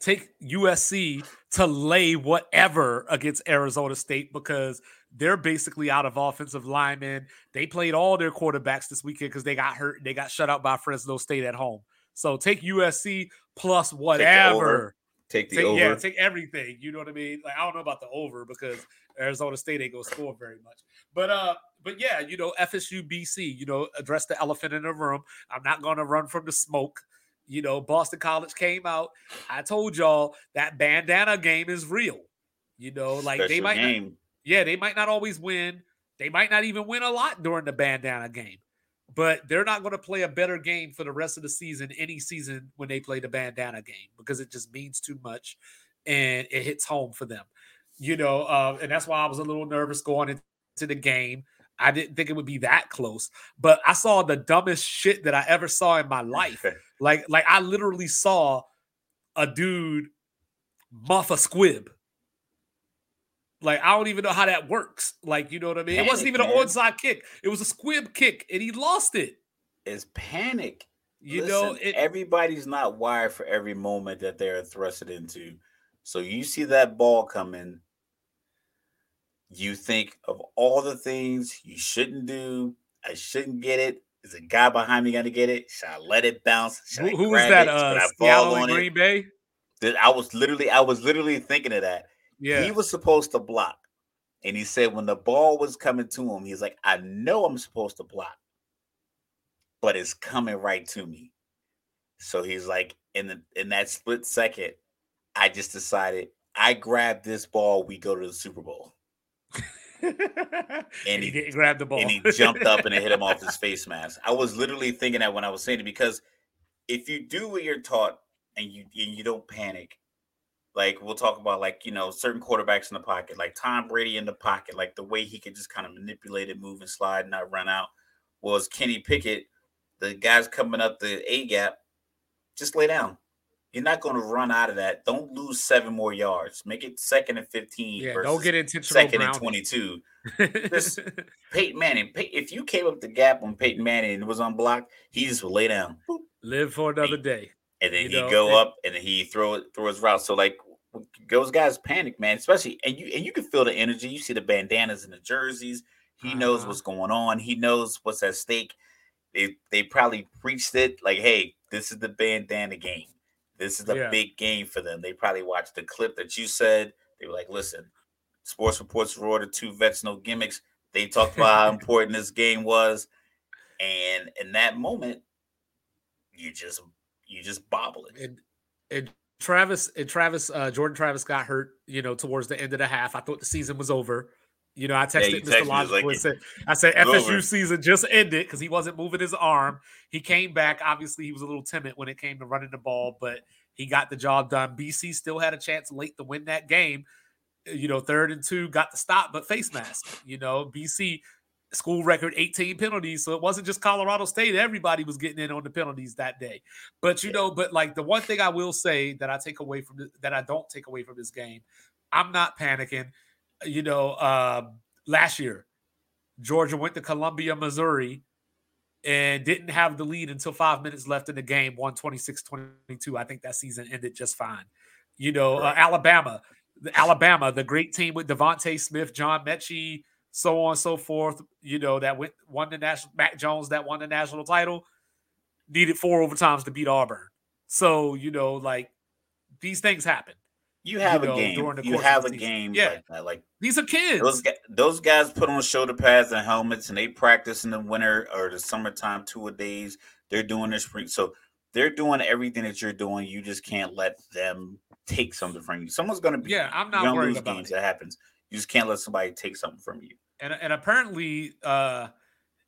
take USC to lay whatever against Arizona State because they're basically out of offensive linemen. They played all their quarterbacks this weekend because they got hurt. They got shut out by Fresno State at home. So take USC plus whatever. Take the, take, over. Yeah, take everything. You know what I mean? Like I don't know about the over because Arizona State ain't gonna score very much. But uh, but yeah, you know, FSU BC, you know, address the elephant in the room. I'm not gonna run from the smoke. You know, Boston College came out. I told y'all that bandana game is real. You know, like Special they might game. Not, yeah, they might not always win. They might not even win a lot during the bandana game, but they're not going to play a better game for the rest of the season, any season when they play the bandana game, because it just means too much and it hits home for them. You know, uh, and that's why I was a little nervous going into the game. I didn't think it would be that close, but I saw the dumbest shit that I ever saw in my life. like, like I literally saw a dude muff a squib like I don't even know how that works. Like you know what I mean? Panic, it wasn't even man. an onside kick. It was a squib kick, and he lost it. It's panic. You Listen, know, it, everybody's not wired for every moment that they're thrusted into. So you see that ball coming, you think of all the things you shouldn't do. I shouldn't get it. Is a guy behind me going to get it? Should I let it bounce? Should who, was that? It? Uh, Green Bay. I was literally, I was literally thinking of that. Yeah. He was supposed to block. And he said when the ball was coming to him, he's like, I know I'm supposed to block, but it's coming right to me. So he's like, in the in that split second, I just decided I grab this ball, we go to the Super Bowl. and, and he, he grabbed the ball. And he jumped up and it hit him off his face mask. I was literally thinking that when I was saying it because if you do what you're taught and you and you don't panic, like we'll talk about like you know certain quarterbacks in the pocket, like Tom Brady in the pocket, like the way he could just kind of manipulate it, move and slide, and not run out. Was Kenny Pickett, the guys coming up the A gap, just lay down. You're not going to run out of that. Don't lose seven more yards. Make it second and 15. Yeah, don't get intentional. Second and 22. this Peyton Manning, if you came up the gap on Peyton Manning and it was unblocked, he just would lay down. Live for another day. And then he'd go up and then he throw it throw his route. So like those guys panic, man. Especially and you and you can feel the energy. You see the bandanas and the jerseys. He uh-huh. knows what's going on. He knows what's at stake. They they probably preached it like, hey, this is the bandana game. This is a yeah. big game for them. They probably watched the clip that you said. They were like, listen, sports reports were ordered two vets, no gimmicks. They talked about how important this game was. And in that moment, you just you just bobble it. And, and Travis and Travis, uh, Jordan Travis got hurt, you know, towards the end of the half. I thought the season was over. You know, I texted yeah, Mr. Logical like, and said, I said FSU over. season just ended because he wasn't moving his arm. He came back. Obviously, he was a little timid when it came to running the ball, but he got the job done. BC still had a chance late to win that game. You know, third and two, got the stop, but face mask. You know, BC school record 18 penalties. So it wasn't just Colorado State. Everybody was getting in on the penalties that day. But you know, but like the one thing I will say that I take away from that I don't take away from this game, I'm not panicking you know, uh, last year, Georgia went to Columbia, Missouri, and didn't have the lead until five minutes left in the game, won 26 22. I think that season ended just fine. You know, uh, Alabama, the Alabama, the great team with DeVonta Smith, John Metchie, so on and so forth, you know, that went, won the national, Mac Jones that won the national title, needed four overtimes to beat Auburn. So, you know, like these things happen you have you know, a game. you have a game yeah. like that. Like these are kids. Those guys, those guys put on shoulder pads and helmets, and they practice in the winter or the summertime two a days. They're doing their spring, so they're doing everything that you're doing. You just can't let them take something from you. Someone's going to be. Yeah, I'm not worried about games. It. That happens. You just can't let somebody take something from you. And and apparently, uh,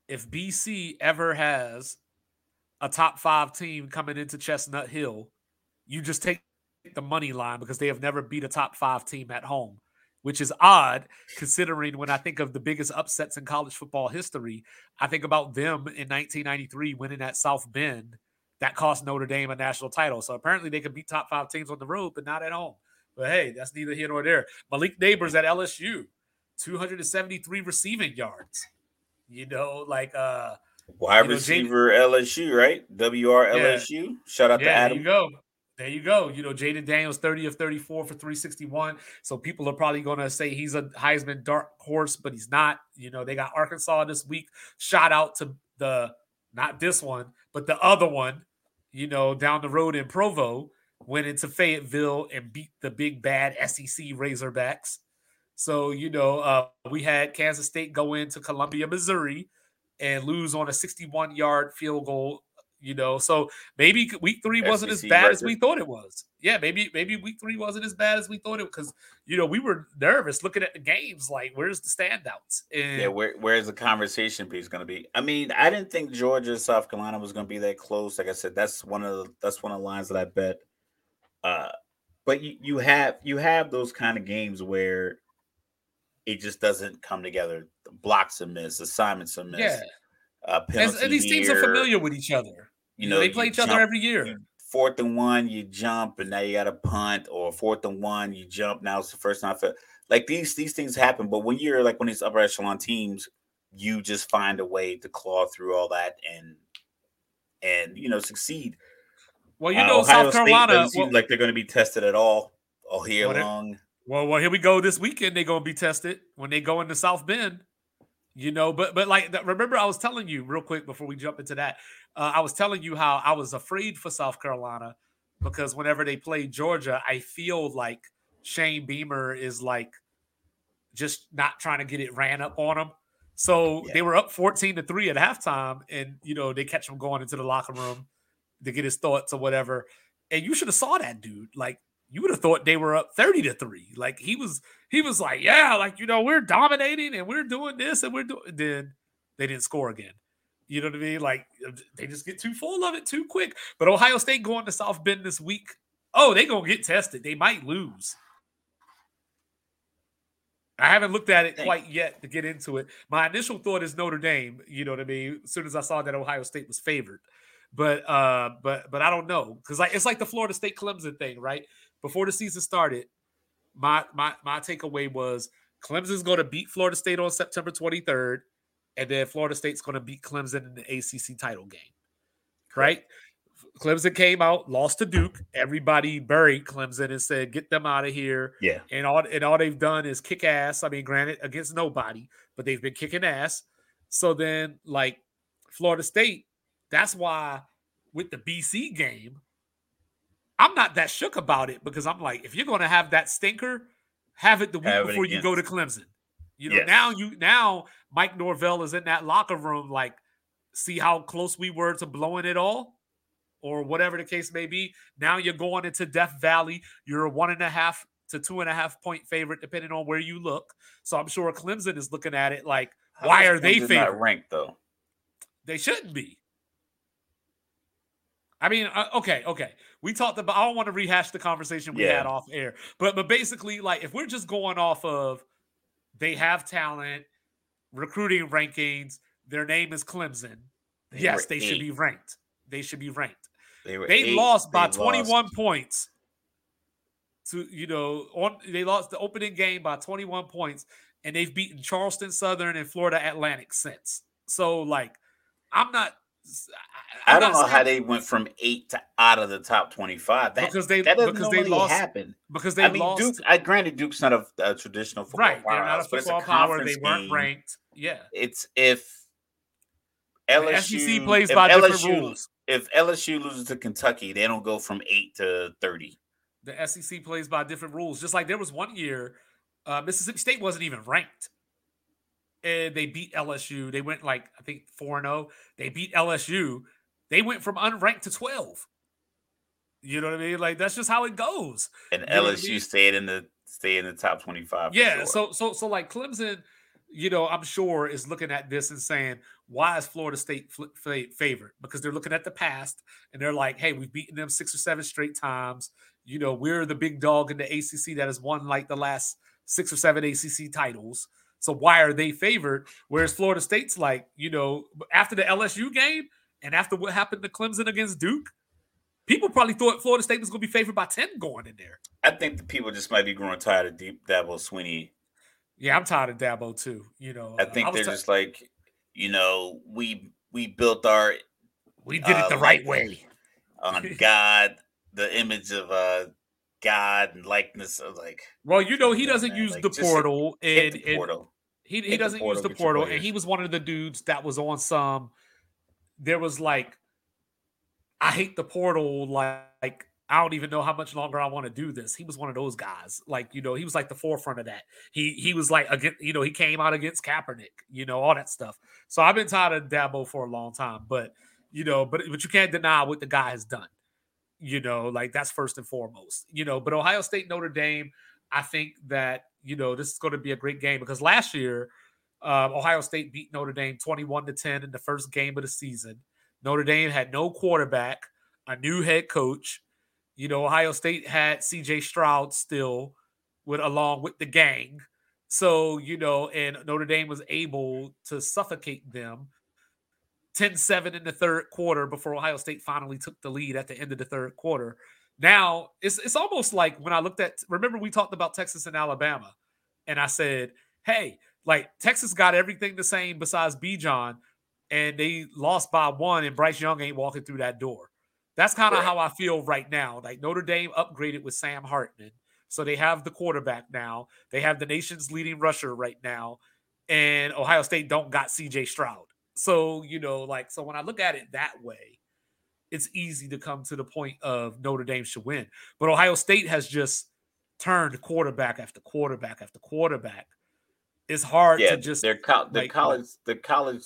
if BC ever has a top five team coming into Chestnut Hill, you just take the money line because they have never beat a top five team at home, which is odd considering when I think of the biggest upsets in college football history, I think about them in 1993 winning at South Bend that cost Notre Dame a national title. So apparently they can beat top five teams on the road, but not at home. But hey, that's neither here nor there. Malik Neighbors at LSU, 273 receiving yards. You know, like uh wide you know, receiver LSU, right? WRLSU. Yeah. Shout out yeah, to Adam. There you go. There you go. You know, Jayden Daniels, 30 of 34 for 361. So people are probably going to say he's a Heisman dark horse, but he's not. You know, they got Arkansas this week. Shout out to the, not this one, but the other one, you know, down the road in Provo, went into Fayetteville and beat the big bad SEC Razorbacks. So, you know, uh, we had Kansas State go into Columbia, Missouri and lose on a 61 yard field goal you know. So maybe week three wasn't SEC as bad record. as we thought it was. Yeah, maybe maybe week three wasn't as bad as we thought it because you know we were nervous looking at the games. Like, where's the standouts? And yeah, where where's the conversation piece going to be? I mean, I didn't think Georgia South Carolina was going to be that close. Like I said, that's one of the that's one of the lines that I bet. Uh, but you you have you have those kind of games where it just doesn't come together. Blocks and miss, assignments and miss. Yeah. Uh, and, and these teams are familiar with each other. You know, they play each jump, other every year. fourth and one, you jump, and now you got a punt, or fourth and one, you jump. Now it's the first time. For, like these these things happen, but when you're like when these upper echelon teams, you just find a way to claw through all that and and you know succeed. Well, you uh, know, uh, South Carolina doesn't seem well, like they're going to be tested at all all year well, long. Well, well, here we go. This weekend they're going to be tested when they go into South Bend. You know, but but like remember, I was telling you real quick before we jump into that. Uh, I was telling you how I was afraid for South Carolina because whenever they play Georgia, I feel like Shane Beamer is like just not trying to get it ran up on them. So yeah. they were up 14 to 3 at halftime, and you know, they catch him going into the locker room to get his thoughts or whatever. And you should have saw that dude. Like you would have thought they were up 30 to 3. Like he was he was like, "Yeah, like you know, we're dominating and we're doing this and we're doing then they didn't score again. You know what I mean? Like uh, they just get too full of it too quick. But Ohio State going to South Bend this week. Oh, they going to get tested. They might lose. I haven't looked at it quite yet to get into it. My initial thought is Notre Dame, you know what I mean? As soon as I saw that Ohio State was favored. But uh, but but I don't know because like it's like the Florida State Clemson thing, right? Before the season started, my my my takeaway was Clemson's going to beat Florida State on September 23rd, and then Florida State's going to beat Clemson in the ACC title game, right? Clemson came out, lost to Duke. Everybody buried Clemson and said, "Get them out of here." Yeah, and all and all they've done is kick ass. I mean, granted, against nobody, but they've been kicking ass. So then, like Florida State, that's why with the BC game, I'm not that shook about it because I'm like, if you're going to have that stinker, have it the week before you go to Clemson. You know, yes. now you now Mike Norvell is in that locker room, like, see how close we were to blowing it all or whatever the case may be. Now you're going into Death Valley. You're a one and a half to two and a half point favorite, depending on where you look. So I'm sure Clemson is looking at it like, How why are they favorite? ranked though? They shouldn't be. I mean, uh, okay, okay. We talked about. I don't want to rehash the conversation we yeah. had off air, but but basically, like, if we're just going off of they have talent, recruiting rankings, their name is Clemson. They yes, they eight. should be ranked. They should be ranked. They, they eight, lost by they 21 lost. points. To you know, on they lost the opening game by 21 points, and they've beaten Charleston Southern and Florida Atlantic since. So, like, I'm not. I'm I do not know how they went from eight to out of the top 25. That, because they that because they lost happen. Because they I mean, lost. Duke, I granted Duke's not a, a traditional football right. They're not a football power. They weren't game. ranked. Yeah. It's if LSU the SEC plays by LSU, different rules if LSU loses to Kentucky, they don't go from eight to thirty. The SEC plays by different rules. Just like there was one year, uh, Mississippi State wasn't even ranked, and they beat LSU. They went like I think four and zero. Oh. They beat LSU. They went from unranked to twelve. You know what I mean? Like that's just how it goes. And you LSU I mean? stayed in the stay in the top twenty five. Yeah. Sure. So so so like Clemson you know, I'm sure is looking at this and saying, why is Florida State favored? Because they're looking at the past and they're like, hey, we've beaten them six or seven straight times. You know, we're the big dog in the ACC that has won like the last six or seven ACC titles. So why are they favored? Whereas Florida State's like, you know, after the LSU game and after what happened to Clemson against Duke, people probably thought Florida State was going to be favored by 10 going in there. I think the people just might be growing tired of Deep Dabo Sweeney. yeah, I'm tired of Dabo too. You know, I think I they're t- just like, you know, we we built our we did uh, it the right way on God, the image of uh God and likeness of like. Well, you know, he doesn't man, use like, the portal and, the portal. and he he doesn't use the portal, and he was one of the dudes that was on some. There was like, I hate the portal, like, I don't even know how much longer I want to do this. He was one of those guys. Like, you know, he was like the forefront of that. He he was like again, you know, he came out against Kaepernick, you know, all that stuff. So I've been tired of Dabo for a long time, but you know, but but you can't deny what the guy has done. You know, like that's first and foremost. You know, but Ohio State Notre Dame, I think that, you know, this is going to be a great game because last year uh, Ohio State beat Notre Dame 21 to 10 in the first game of the season. Notre Dame had no quarterback, a new head coach you know, Ohio State had CJ Stroud still with along with the gang. So, you know, and Notre Dame was able to suffocate them 10-7 in the third quarter before Ohio State finally took the lead at the end of the third quarter. Now, it's it's almost like when I looked at remember we talked about Texas and Alabama and I said, "Hey, like Texas got everything the same besides Bijan and they lost by one and Bryce Young ain't walking through that door." That's kind of right. how I feel right now. Like Notre Dame upgraded with Sam Hartman. So they have the quarterback now. They have the nation's leading rusher right now. And Ohio State don't got CJ Stroud. So, you know, like, so when I look at it that way, it's easy to come to the point of Notre Dame should win. But Ohio State has just turned quarterback after quarterback after quarterback. It's hard yeah, to just their co- the like, college the college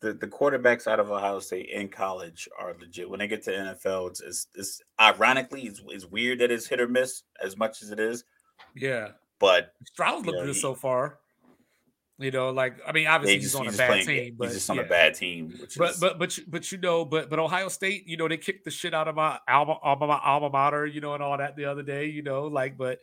the, the quarterbacks out of Ohio State in college are legit. When they get to NFL, it's, it's, it's ironically it's, it's, weird that it's hit or miss as much as it is. Yeah, but Stroud's looked good so far. You know, like I mean, obviously just, he's on he's a bad playing, team, but he's just on yeah. a bad team. but is... but but but you know, but but Ohio State, you know, they kicked the shit out of my alma, alma, alma mater, you know, and all that the other day. You know, like, but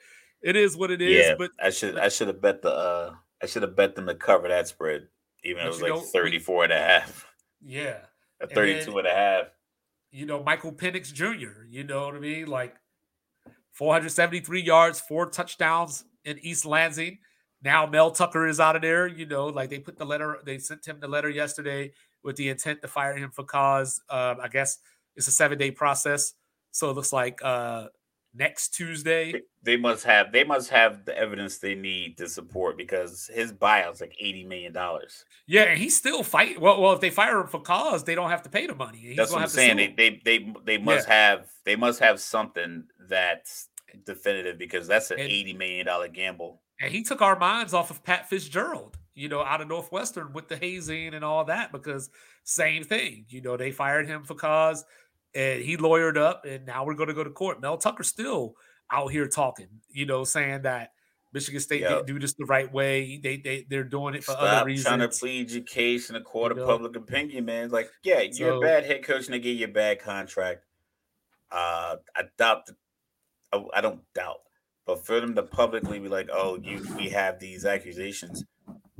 it is what it is. Yeah, but I should I should have bet the uh I should have bet them to cover that spread even though it was like 34 and a half. Yeah. A 32 and, then, and a half. You know, Michael Penix Jr., you know what I mean? Like 473 yards, four touchdowns in East Lansing. Now Mel Tucker is out of there. You know, like they put the letter, they sent him the letter yesterday with the intent to fire him for cause. Um, I guess it's a seven day process. So it looks like uh, next Tuesday. They must have they must have the evidence they need to support because his buyout's like eighty million dollars. Yeah, and he's still fighting. Well, well, if they fire him for cause, they don't have to pay the money. He's that's what I'm saying. They, they they they must yeah. have they must have something that's definitive because that's an and, eighty million dollar gamble. And he took our minds off of Pat Fitzgerald, you know, out of Northwestern with the hazing and all that because same thing. You know, they fired him for cause and he lawyered up, and now we're going to go to court. Mel Tucker still out here talking, you know, saying that Michigan State yep. didn't do this the right way. They they they're doing it for Stop other reasons. Trying to plead your case in a court you of know? public opinion, man. Like, yeah, you're so, a bad head coach, and they give you a bad contract. Uh, I doubt. I, I don't doubt, but for them to publicly be like, "Oh, you we have these accusations,"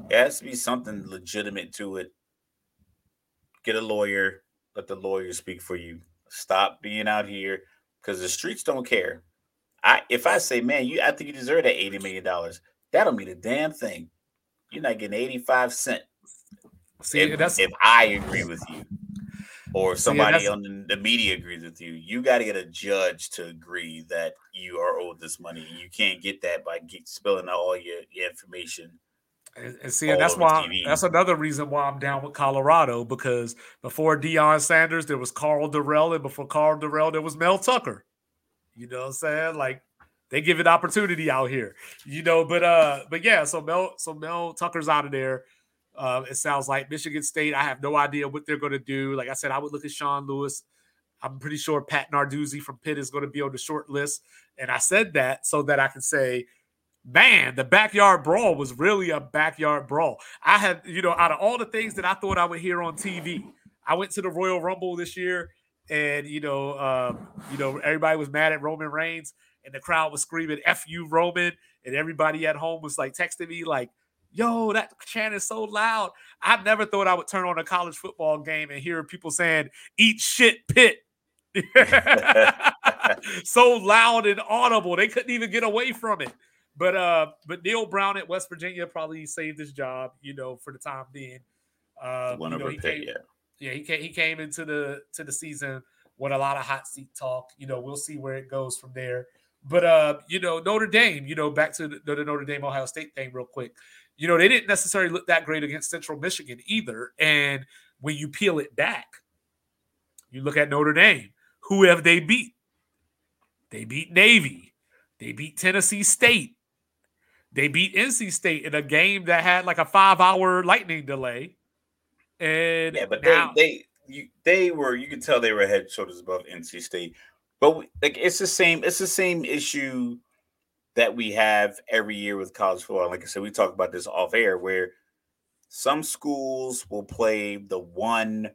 it has to be something legitimate to it. Get a lawyer. Let the lawyer speak for you. Stop being out here because the streets don't care. I if I say, man, you I think you deserve that eighty million dollars. That don't mean a damn thing. You're not getting eighty five cent. See, if, that's if I agree with you, or somebody See, on the, media agrees with you, you got to get a judge to agree that you are owed this money. You can't get that by get, spilling out all your, your information and, and see, and that's why TV. that's another reason why I'm down with Colorado because before Deion Sanders there was Karl Dorrell, and before Karl Dorrell there was Mel Tucker. You know what I'm saying? Like they give it opportunity out here, you know. But uh, but yeah, so Mel, so Mel Tucker's out of there. Uh, it sounds like Michigan State. I have no idea what they're going to do. Like I said, I would look at Sean Lewis. I'm pretty sure Pat Narduzzi from Pitt is going to be on the short list, and I said that so that I can say man, the backyard brawl was really a backyard brawl. I had, you know, out of all the things that I thought I would hear on TV, I went to the Royal Rumble this year, and you know, um, you know, everybody was mad at Roman Reigns, and the crowd was screaming "F you, Roman," and everybody at home was like texting me like. Yo, that chant is so loud. I never thought I would turn on a college football game and hear people saying, eat shit, Pitt. so loud and audible. They couldn't even get away from it. But uh, but Neal Brown at West Virginia probably saved his job, you know, for the time being. Uh, One you know, he came, yeah. yeah, he came he came into the to the season with a lot of hot seat talk. You know, we'll see where it goes from there. But uh, you know, Notre Dame, you know, back to the, the Notre Dame Ohio State thing real quick. You know, they didn't necessarily look that great against Central Michigan either. And when you peel it back, you look at Notre Dame. Who have they beat? They beat Navy. They beat Tennessee State. They beat NC State in a game that had like a five hour lightning delay. And yeah, but now, they they you, they were you could tell they were head shoulders above NC State. But we, like it's the same it's the same issue that we have every year with college football. Like I said, we talk about this off air where some schools will play the one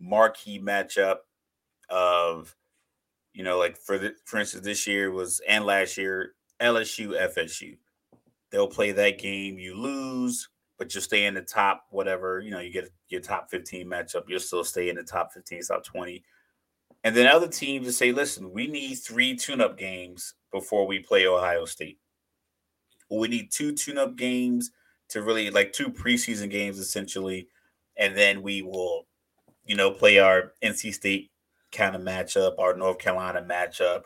marquee matchup of you know like for the for instance this year was and last year LSU FSU they'll play that game. You lose, but you stay in the top, whatever, you know, you get your top 15 matchup, you'll still stay in the top 15, top 20. And then other teams to say, listen, we need three tune-up games before we play Ohio State. We need two tune-up games to really like two preseason games essentially, and then we will, you know, play our NC State kind of matchup, our North Carolina matchup,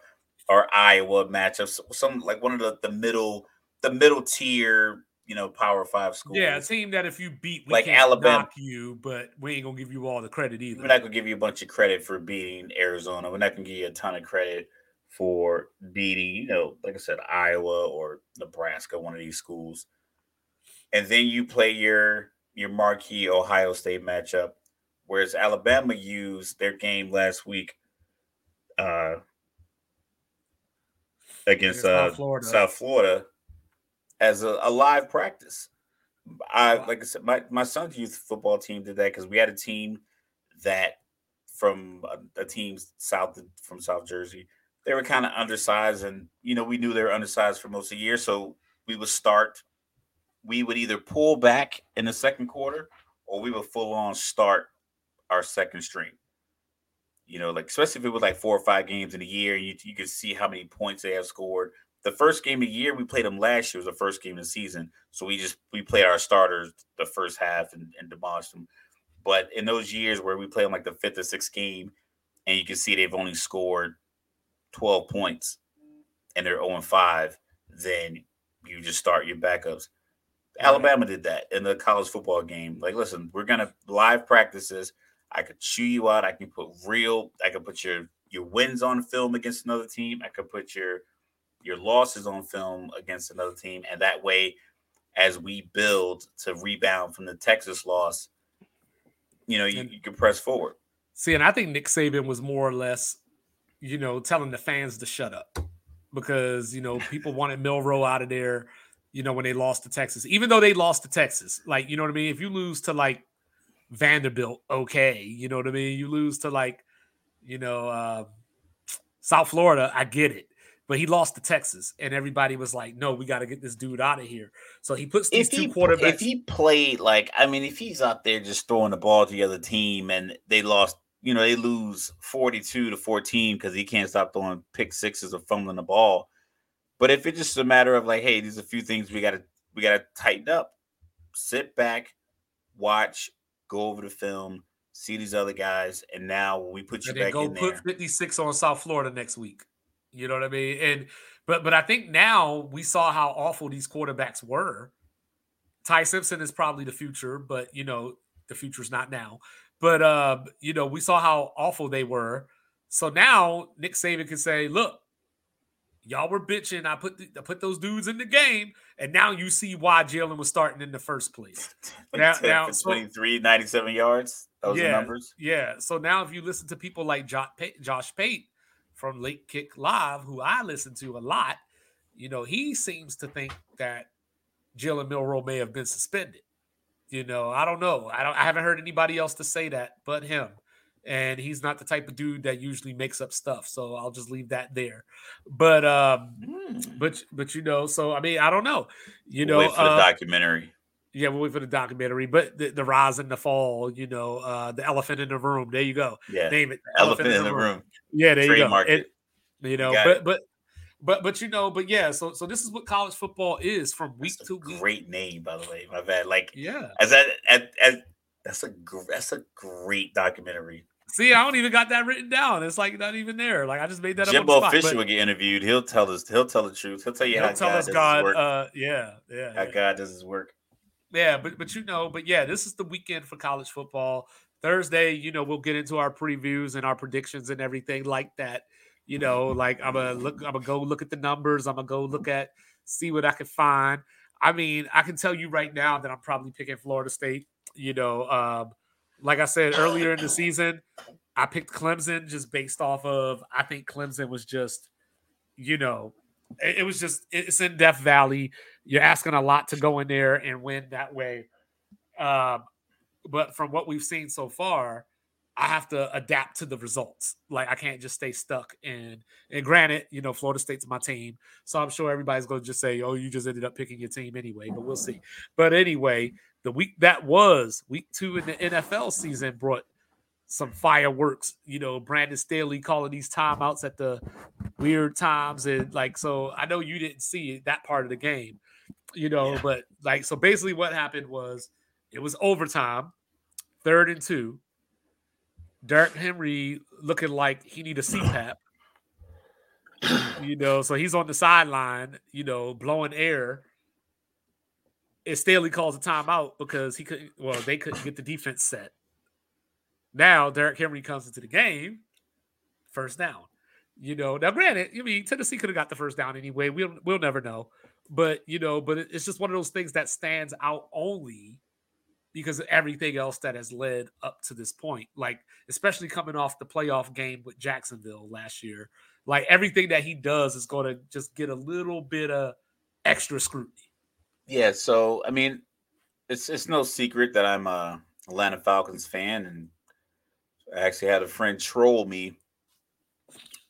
our Iowa matchup, some like one of the, the middle the middle tier, you know, Power Five schools. Yeah, a team that if you beat, like Alabama, you, but we ain't gonna give you all the credit either. We're not gonna give you a bunch of credit for beating Arizona. We're not gonna give you a ton of credit for beating, you know, like I said, Iowa or Nebraska, one of these schools. And then you play your your marquee Ohio State matchup, whereas Alabama used their game last week uh, against uh, Florida. South Florida as a, a live practice. I like I said, my, my son's youth football team did that because we had a team that from a, a team south from South Jersey, they were kind of undersized, and you know we knew they were undersized for most of the year, so we would start. We would either pull back in the second quarter, or we would full on start our second string. You know, like especially if it was like four or five games in a year, you you could see how many points they have scored. The first game of the year we played them last year was the first game of the season, so we just we played our starters the first half and, and demolished them. But in those years where we play them like the fifth or sixth game, and you can see they've only scored twelve points, and they're zero oh and five, then you just start your backups. Alabama did that in the college football game. Like, listen, we're gonna live practices. I could chew you out. I can put real. I could put your your wins on film against another team. I could put your your losses on film against another team, and that way, as we build to rebound from the Texas loss, you know, you, you can press forward. See, and I think Nick Saban was more or less, you know, telling the fans to shut up because you know people wanted Milroe out of there. You know, when they lost to Texas, even though they lost to Texas, like you know what I mean. If you lose to like Vanderbilt, okay, you know what I mean. You lose to like, you know, uh, South Florida, I get it but he lost to Texas, and everybody was like, "No, we got to get this dude out of here." So he puts these if two he, quarterbacks. If he played like, I mean, if he's out there just throwing the ball to the other team, and they lost, you know, they lose forty-two to fourteen because he can't stop throwing pick sixes or fumbling the ball. But if it's just a matter of like, hey, there's a few things we got to we got to tighten up. Sit back, watch, go over the film, see these other guys, and now when we put you back go in put there, 56 on South Florida next week. You know what I mean? And but but I think now we saw how awful these quarterbacks were. Ty Simpson is probably the future, but you know, the future's not now. But uh, you know, we saw how awful they were. So now Nick Saban can say, look, y'all were bitching. I put the, I put those dudes in the game, and now you see why Jalen was starting in the first place. now, now so, 23, 97 yards. Those yeah, numbers. Yeah. So now if you listen to people like Josh Pate, from Late Kick Live, who I listen to a lot, you know, he seems to think that Jalen Milroe may have been suspended. You know, I don't know. I don't. I haven't heard anybody else to say that but him. And he's not the type of dude that usually makes up stuff. So I'll just leave that there. But um, mm. but but you know, so I mean, I don't know. You know, wait for uh, the documentary. Yeah, we'll wait for the documentary. But the, the rise and the fall, you know, uh, the elephant in the room. There you go. Yeah. Name it. Elephant, elephant in, the room. room. Yeah, there Trademark you go. It, you know, you but but but but you know, but yeah, so so this is what college football is from week to week. Great name, by the way. My bad. Like yeah, as that as, as that's a that's a great documentary. See, I don't even got that written down. It's like not even there. Like I just made that Jimbo up. Jimbo Fisher will get interviewed. He'll tell us. He'll tell the truth. He'll tell you he'll how tell God us God. Uh, yeah, yeah. How yeah. God does His work. Yeah, but but you know, but yeah, this is the weekend for college football. Thursday, you know, we'll get into our previews and our predictions and everything like that. You know, like I'm gonna look, I'm gonna go look at the numbers. I'm gonna go look at see what I can find. I mean, I can tell you right now that I'm probably picking Florida State. You know, um, like I said earlier in the season, I picked Clemson just based off of I think Clemson was just, you know, it, was just it's in Death Valley. You're asking a lot to go in there and win that way. Um, but from what we've seen so far, I have to adapt to the results. Like I can't just stay stuck in. And granted, you know, Florida State's my team, so I'm sure everybody's going to just say, "Oh, you just ended up picking your team anyway." But we'll see. But anyway, the week that was week two in the NFL season brought some fireworks. You know, Brandon Staley calling these timeouts at the weird times, and like so. I know you didn't see that part of the game, you know, yeah. but like so. Basically, what happened was it was overtime, third and two. Derrick Henry looking like he need a CPAP. you know, so he's on the sideline, you know, blowing air. And Staley calls a timeout because he couldn't. Well, they couldn't get the defense set. Now Derrick Henry comes into the game, first down. You know, now granted, I mean Tennessee could have got the first down anyway. We'll we'll never know, but you know, but it's just one of those things that stands out only because of everything else that has led up to this point. Like especially coming off the playoff game with Jacksonville last year, like everything that he does is going to just get a little bit of extra scrutiny. Yeah, so I mean, it's it's no secret that I'm a Atlanta Falcons fan, and I actually had a friend troll me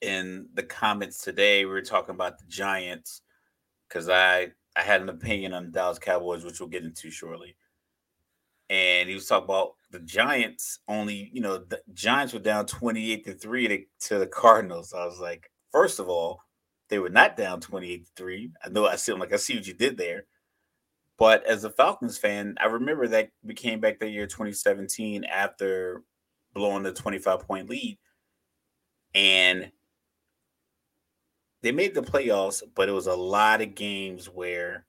in the comments today. We were talking about the Giants because I I had an opinion on the Dallas Cowboys, which we'll get into shortly. and he was talking about the Giants only, you know, the Giants were down 28 to 3 to, to the Cardinals. I was like, first of all, they were not down 28 to 3. I know I see like I see what you did there. But as a Falcons fan, I remember that we came back that year 2017 after blowing the 25 point lead. And they made the playoffs, but it was a lot of games where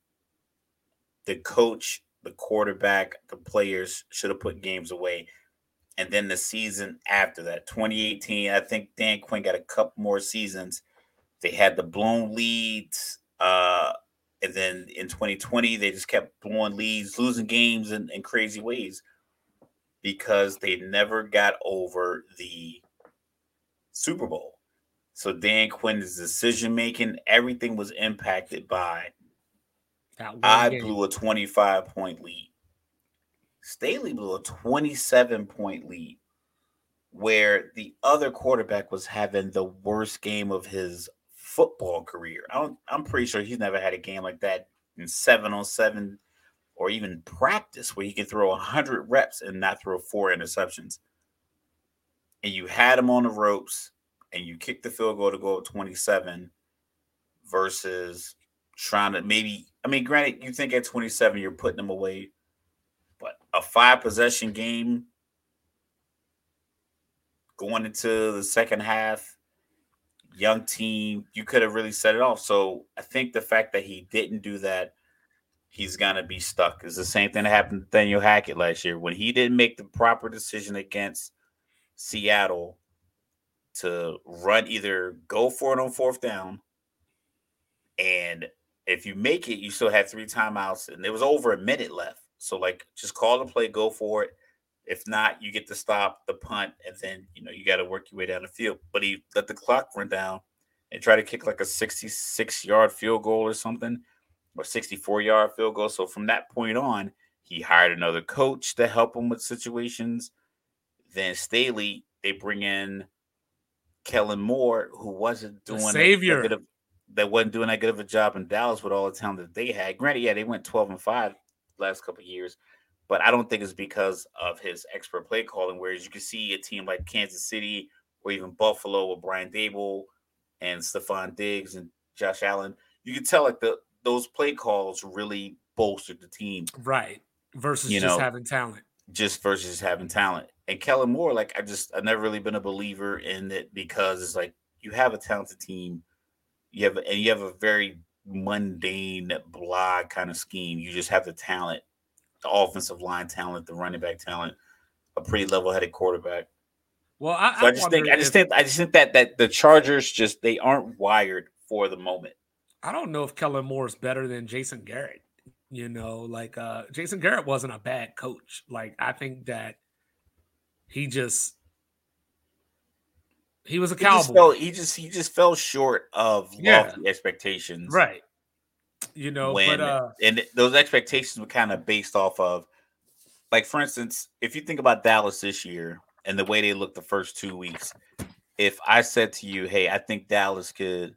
the coach the quarterback, the players should have put games away. And then the season after that, 2018, I think Dan Quinn got a couple more seasons. They had the blown leads. Uh, and then in 2020, they just kept blowing leads, losing games in, in crazy ways because they never got over the Super Bowl. So Dan Quinn's decision making, everything was impacted by I game. blew a 25 point lead. Staley blew a 27 point lead where the other quarterback was having the worst game of his football career. I am pretty sure he's never had a game like that in seven on seven or even practice where he can throw 100 reps and not throw four interceptions. And you had him on the ropes and you kicked the field goal to go up 27 versus trying to maybe I mean, granted, you think at 27 you're putting them away, but a five possession game going into the second half, young team, you could have really set it off. So I think the fact that he didn't do that, he's gonna be stuck. It's the same thing that happened to Daniel Hackett last year when he didn't make the proper decision against Seattle to run either go for it on fourth down and if you make it, you still have three timeouts, and there was over a minute left. So like, just call the play, go for it. If not, you get to stop the punt, and then you know you got to work your way down the field. But he let the clock run down and try to kick like a 66 yard field goal or something, or 64 yard field goal. So from that point on, he hired another coach to help him with situations. Then Staley, they bring in Kellen Moore, who wasn't doing the savior. A, a of, that wasn't doing that good of a job in Dallas with all the talent that they had. Granted, yeah, they went 12 and 5 last couple years, but I don't think it's because of his expert play calling. Whereas you can see a team like Kansas City or even Buffalo with Brian Daboll and Stefon Diggs and Josh Allen, you can tell like the those play calls really bolstered the team. Right. Versus you just know, having talent. Just versus having talent. And Kellen Moore, like I just I've never really been a believer in it because it's like you have a talented team you have and you have a very mundane blog kind of scheme. You just have the talent, the offensive line talent, the running back talent, a pretty level-headed quarterback. Well, I, so I, I just think I just think I just think that that the Chargers just they aren't wired for the moment. I don't know if Kellen Moore is better than Jason Garrett. You know, like uh Jason Garrett wasn't a bad coach. Like I think that he just he was a cowboy. He just, fell, he just he just fell short of yeah. lofty expectations. Right. You know, when, but uh and those expectations were kind of based off of like for instance, if you think about Dallas this year and the way they looked the first two weeks, if I said to you, Hey, I think Dallas could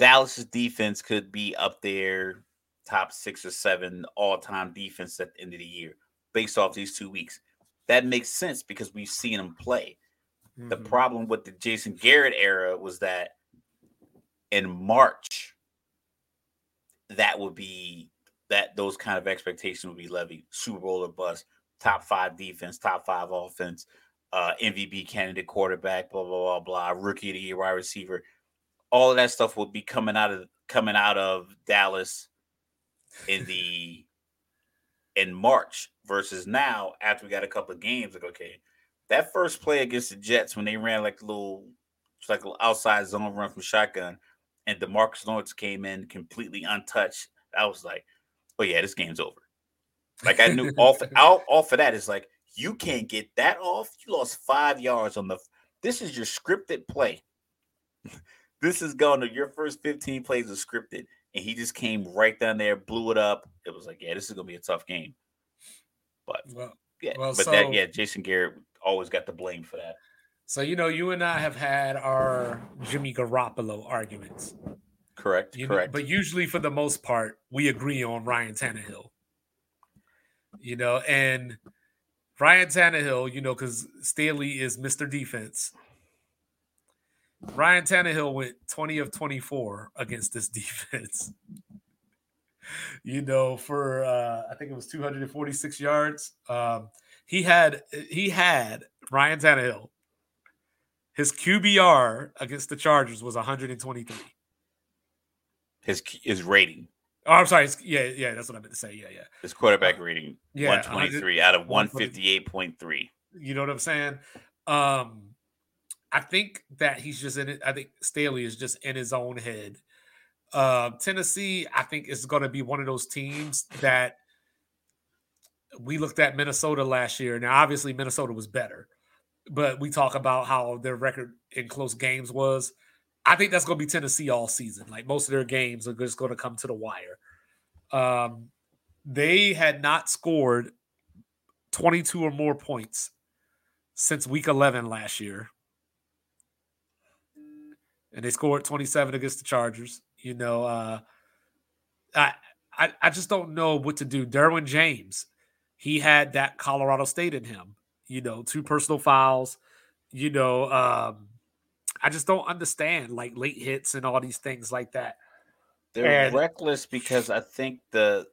Dallas's defense could be up there top six or seven all-time defense at the end of the year based off these two weeks. That makes sense because we've seen them play. The mm-hmm. problem with the Jason Garrett era was that in March, that would be that those kind of expectations would be levied. Super Bowl or bust, top five defense, top five offense, uh, MVP candidate quarterback, blah blah blah blah, rookie of the year wide receiver. All of that stuff would be coming out of coming out of Dallas in the in March versus now after we got a couple of games. Like, okay, that first play against the Jets when they ran like a little, like an outside zone run from shotgun, and Demarcus Lawrence came in completely untouched. I was like, oh yeah, this game's over. Like I knew off out off of that is like you can't get that off. You lost five yards on the. This is your scripted play. This is going to your first 15 plays are scripted, and he just came right down there, blew it up. It was like, yeah, this is gonna be a tough game. But well, yeah, well, but so, that yeah, Jason Garrett always got the blame for that. So you know, you and I have had our Jimmy Garoppolo arguments. Correct. You correct. Know, but usually, for the most part, we agree on Ryan Tannehill. You know, and Ryan Tannehill, you know, because Staley is Mr. Defense. Ryan Tannehill went 20 of 24 against this defense. you know, for uh, I think it was 246 yards. Um, he had he had Ryan Tannehill. His QBR against the Chargers was 123. His his rating. Oh, I'm sorry. Yeah, yeah, that's what I meant to say. Yeah, yeah. His quarterback rating, yeah, 123 out of 158.3. You know what I'm saying? Um, I think that he's just in it. I think Staley is just in his own head. Uh, Tennessee, I think, is going to be one of those teams that we looked at Minnesota last year. Now, obviously, Minnesota was better, but we talk about how their record in close games was. I think that's going to be Tennessee all season. Like most of their games are just going to come to the wire. Um, they had not scored 22 or more points since week 11 last year. And they scored 27 against the Chargers. You know, uh, I, I I just don't know what to do. Derwin James, he had that Colorado State in him. You know, two personal fouls. You know, um, I just don't understand like late hits and all these things like that. They're and reckless because I think the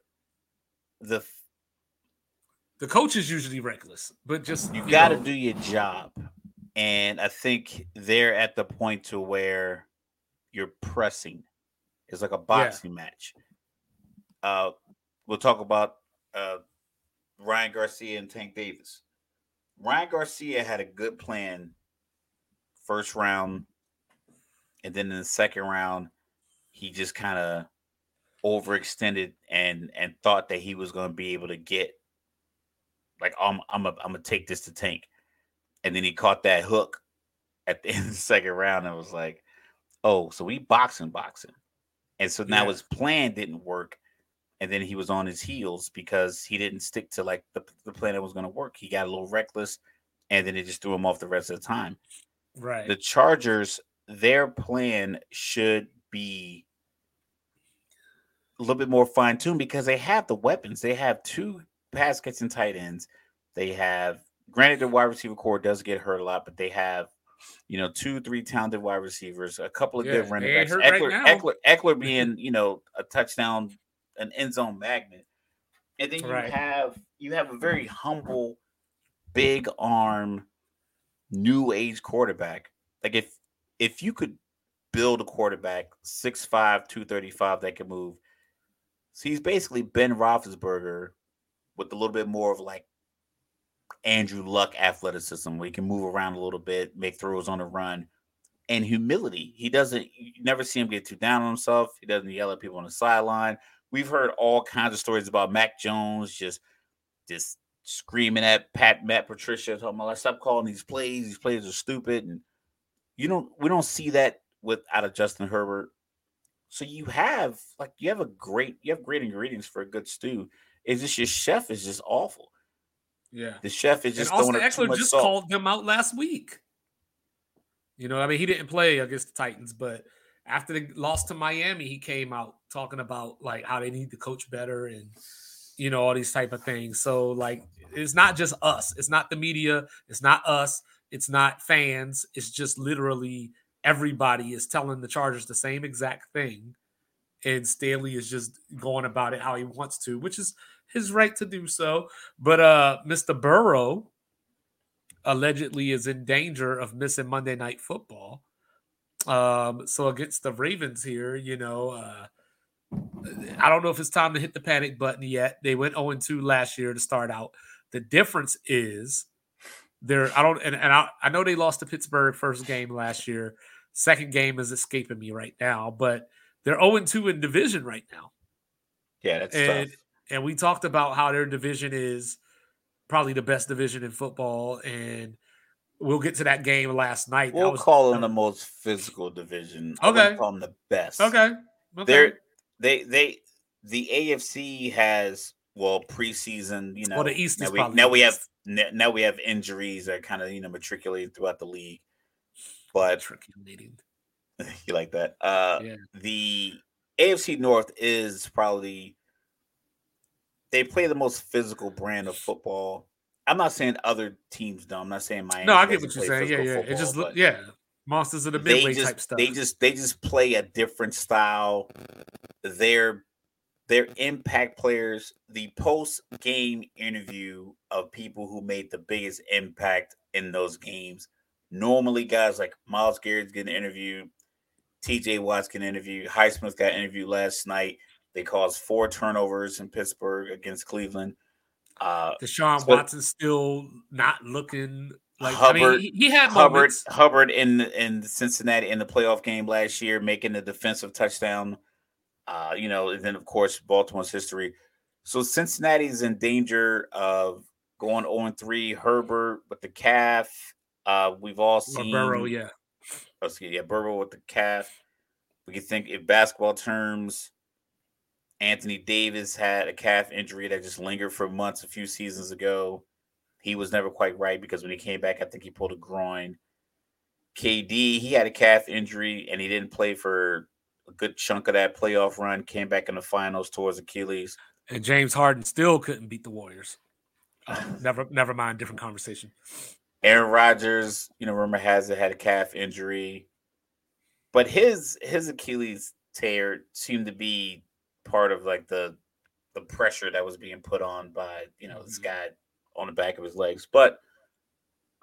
the the coach is usually reckless, but just you, you got to do your job. And I think they're at the point to where you're pressing. It's like a boxing yeah. match. Uh, we'll talk about uh, Ryan Garcia and Tank Davis. Ryan Garcia had a good plan first round, and then in the second round, he just kind of overextended and and thought that he was going to be able to get like I'm I'm a, I'm gonna take this to tank, and then he caught that hook at the end of the second round and was like, oh, so we boxing boxing, and so now yeah. his plan didn't work, and then he was on his heels because he didn't stick to like the, the plan that was going to work. He got a little reckless, and then it just threw him off the rest of the time. Right. The Chargers, their plan should be a little bit more fine tuned because they have the weapons. They have two pass catching tight ends. They have, granted, the wide receiver core does get hurt a lot, but they have, you know, two, three talented wide receivers, a couple of yeah, good running backs. Ekeler, right Ekeler, Ekeler being, you know, a touchdown, an end zone magnet. And then you right. have you have a very humble, big arm new age quarterback. Like if if you could build a quarterback 6'5, 235 that can move. So he's basically Ben Roethlisberger with a little bit more of like Andrew Luck athleticism, where he can move around a little bit, make throws on the run, and humility. He doesn't. You never see him get too down on himself. He doesn't yell at people on the sideline. We've heard all kinds of stories about Mac Jones just just screaming at Pat Matt Patricia, talking about stop calling these plays. These plays are stupid, and you don't. We don't see that with out of Justin Herbert. So you have like you have a great you have great ingredients for a good stew. It's just your chef is just awful. Yeah, the chef is just. And Austin Ekeler just salt. called him out last week. You know, I mean, he didn't play against the Titans, but after the loss to Miami, he came out talking about like how they need to coach better and you know all these type of things. So like it's not just us. It's not the media. It's not us. It's not fans. It's just literally everybody is telling the Chargers the same exact thing. And Staley is just going about it how he wants to, which is his right to do so. But uh Mr. Burrow allegedly is in danger of missing Monday night football. Um, so against the Ravens here, you know, uh I don't know if it's time to hit the panic button yet. They went 0 2 last year to start out. The difference is they're I don't and, and I, I know they lost to Pittsburgh first game last year. Second game is escaping me right now, but they're 0 2 in division right now. Yeah, that's and, tough. And we talked about how their division is probably the best division in football. And we'll get to that game last night. We'll was, call them the most physical division. Okay. call them the best. Okay. okay. They're they they the AFC has well preseason, you know. Well, the East now we, now we have now we have injuries that kind of you know matriculated throughout the league. But you like that? Uh, yeah. The AFC North is probably they play the most physical brand of football. I'm not saying other teams don't. I'm not saying Miami. No, I get what you're saying. Yeah, yeah. Football, it just yeah. Monsters of the midway just, type stuff. They just they just play a different style. They're they're impact players. The post game interview of people who made the biggest impact in those games. Normally, guys like Myles Garrett's getting interviewed, TJ Watt's getting interviewed, Highsmith got interviewed last night. They caused four turnovers in Pittsburgh against Cleveland. Uh, Deshaun so, Watson still not looking like Hubbard. I mean, he, he had Hubbard. Moments. Hubbard in in Cincinnati in the playoff game last year, making the defensive touchdown. Uh, you know, and then of course Baltimore's history. So Cincinnati's in danger of going 0 3. Herbert with the calf. Uh, we've all seen or Burrow, yeah. Oh, yeah, Burrow with the calf. We can think in basketball terms, Anthony Davis had a calf injury that just lingered for months a few seasons ago. He was never quite right because when he came back, I think he pulled a groin. KD, he had a calf injury and he didn't play for a good chunk of that playoff run. Came back in the finals towards Achilles. And James Harden still couldn't beat the Warriors. Uh, never, never mind. Different conversation. Aaron Rodgers, you know, rumor has it had a calf injury, but his his Achilles tear seemed to be part of like the the pressure that was being put on by you know mm-hmm. this guy on the back of his legs. But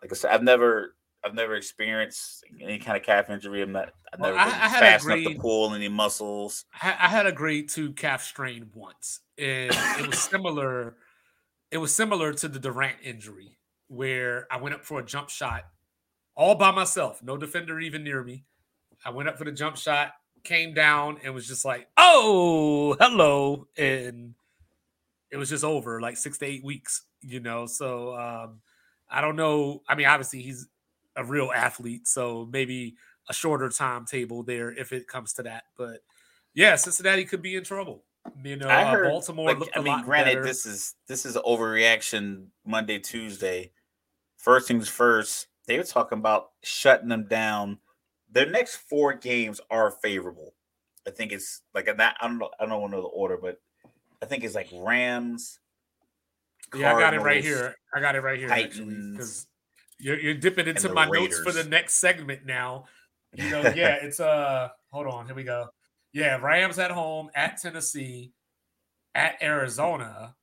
like I said, I've never I've never experienced any kind of calf injury. I'm not. I've well, never been I, I fast enough to pull any muscles. I, had a grade two calf strain once, and it was similar. It was similar to the Durant injury, where I went up for a jump shot all by myself, no defender even near me. I went up for the jump shot, came down and was just like, "Oh, hello," and it was just over like six to eight weeks, you know. So um, I don't know. I mean, obviously he's a real athlete, so maybe a shorter timetable there if it comes to that. But yeah, Cincinnati could be in trouble. You know, I uh, heard, uh, Baltimore like, I mean, granted, better. this is this is overreaction Monday, Tuesday. First things first, they were talking about shutting them down their next four games are favorable. I think it's like that. I don't know. I don't know the order, but I think it's like Rams. Yeah, I got it right here. I got it right here because you're, you're dipping into my Raiders. notes for the next segment now. You know, yeah, it's uh. Hold on, here we go. Yeah, Rams at home, at Tennessee, at Arizona,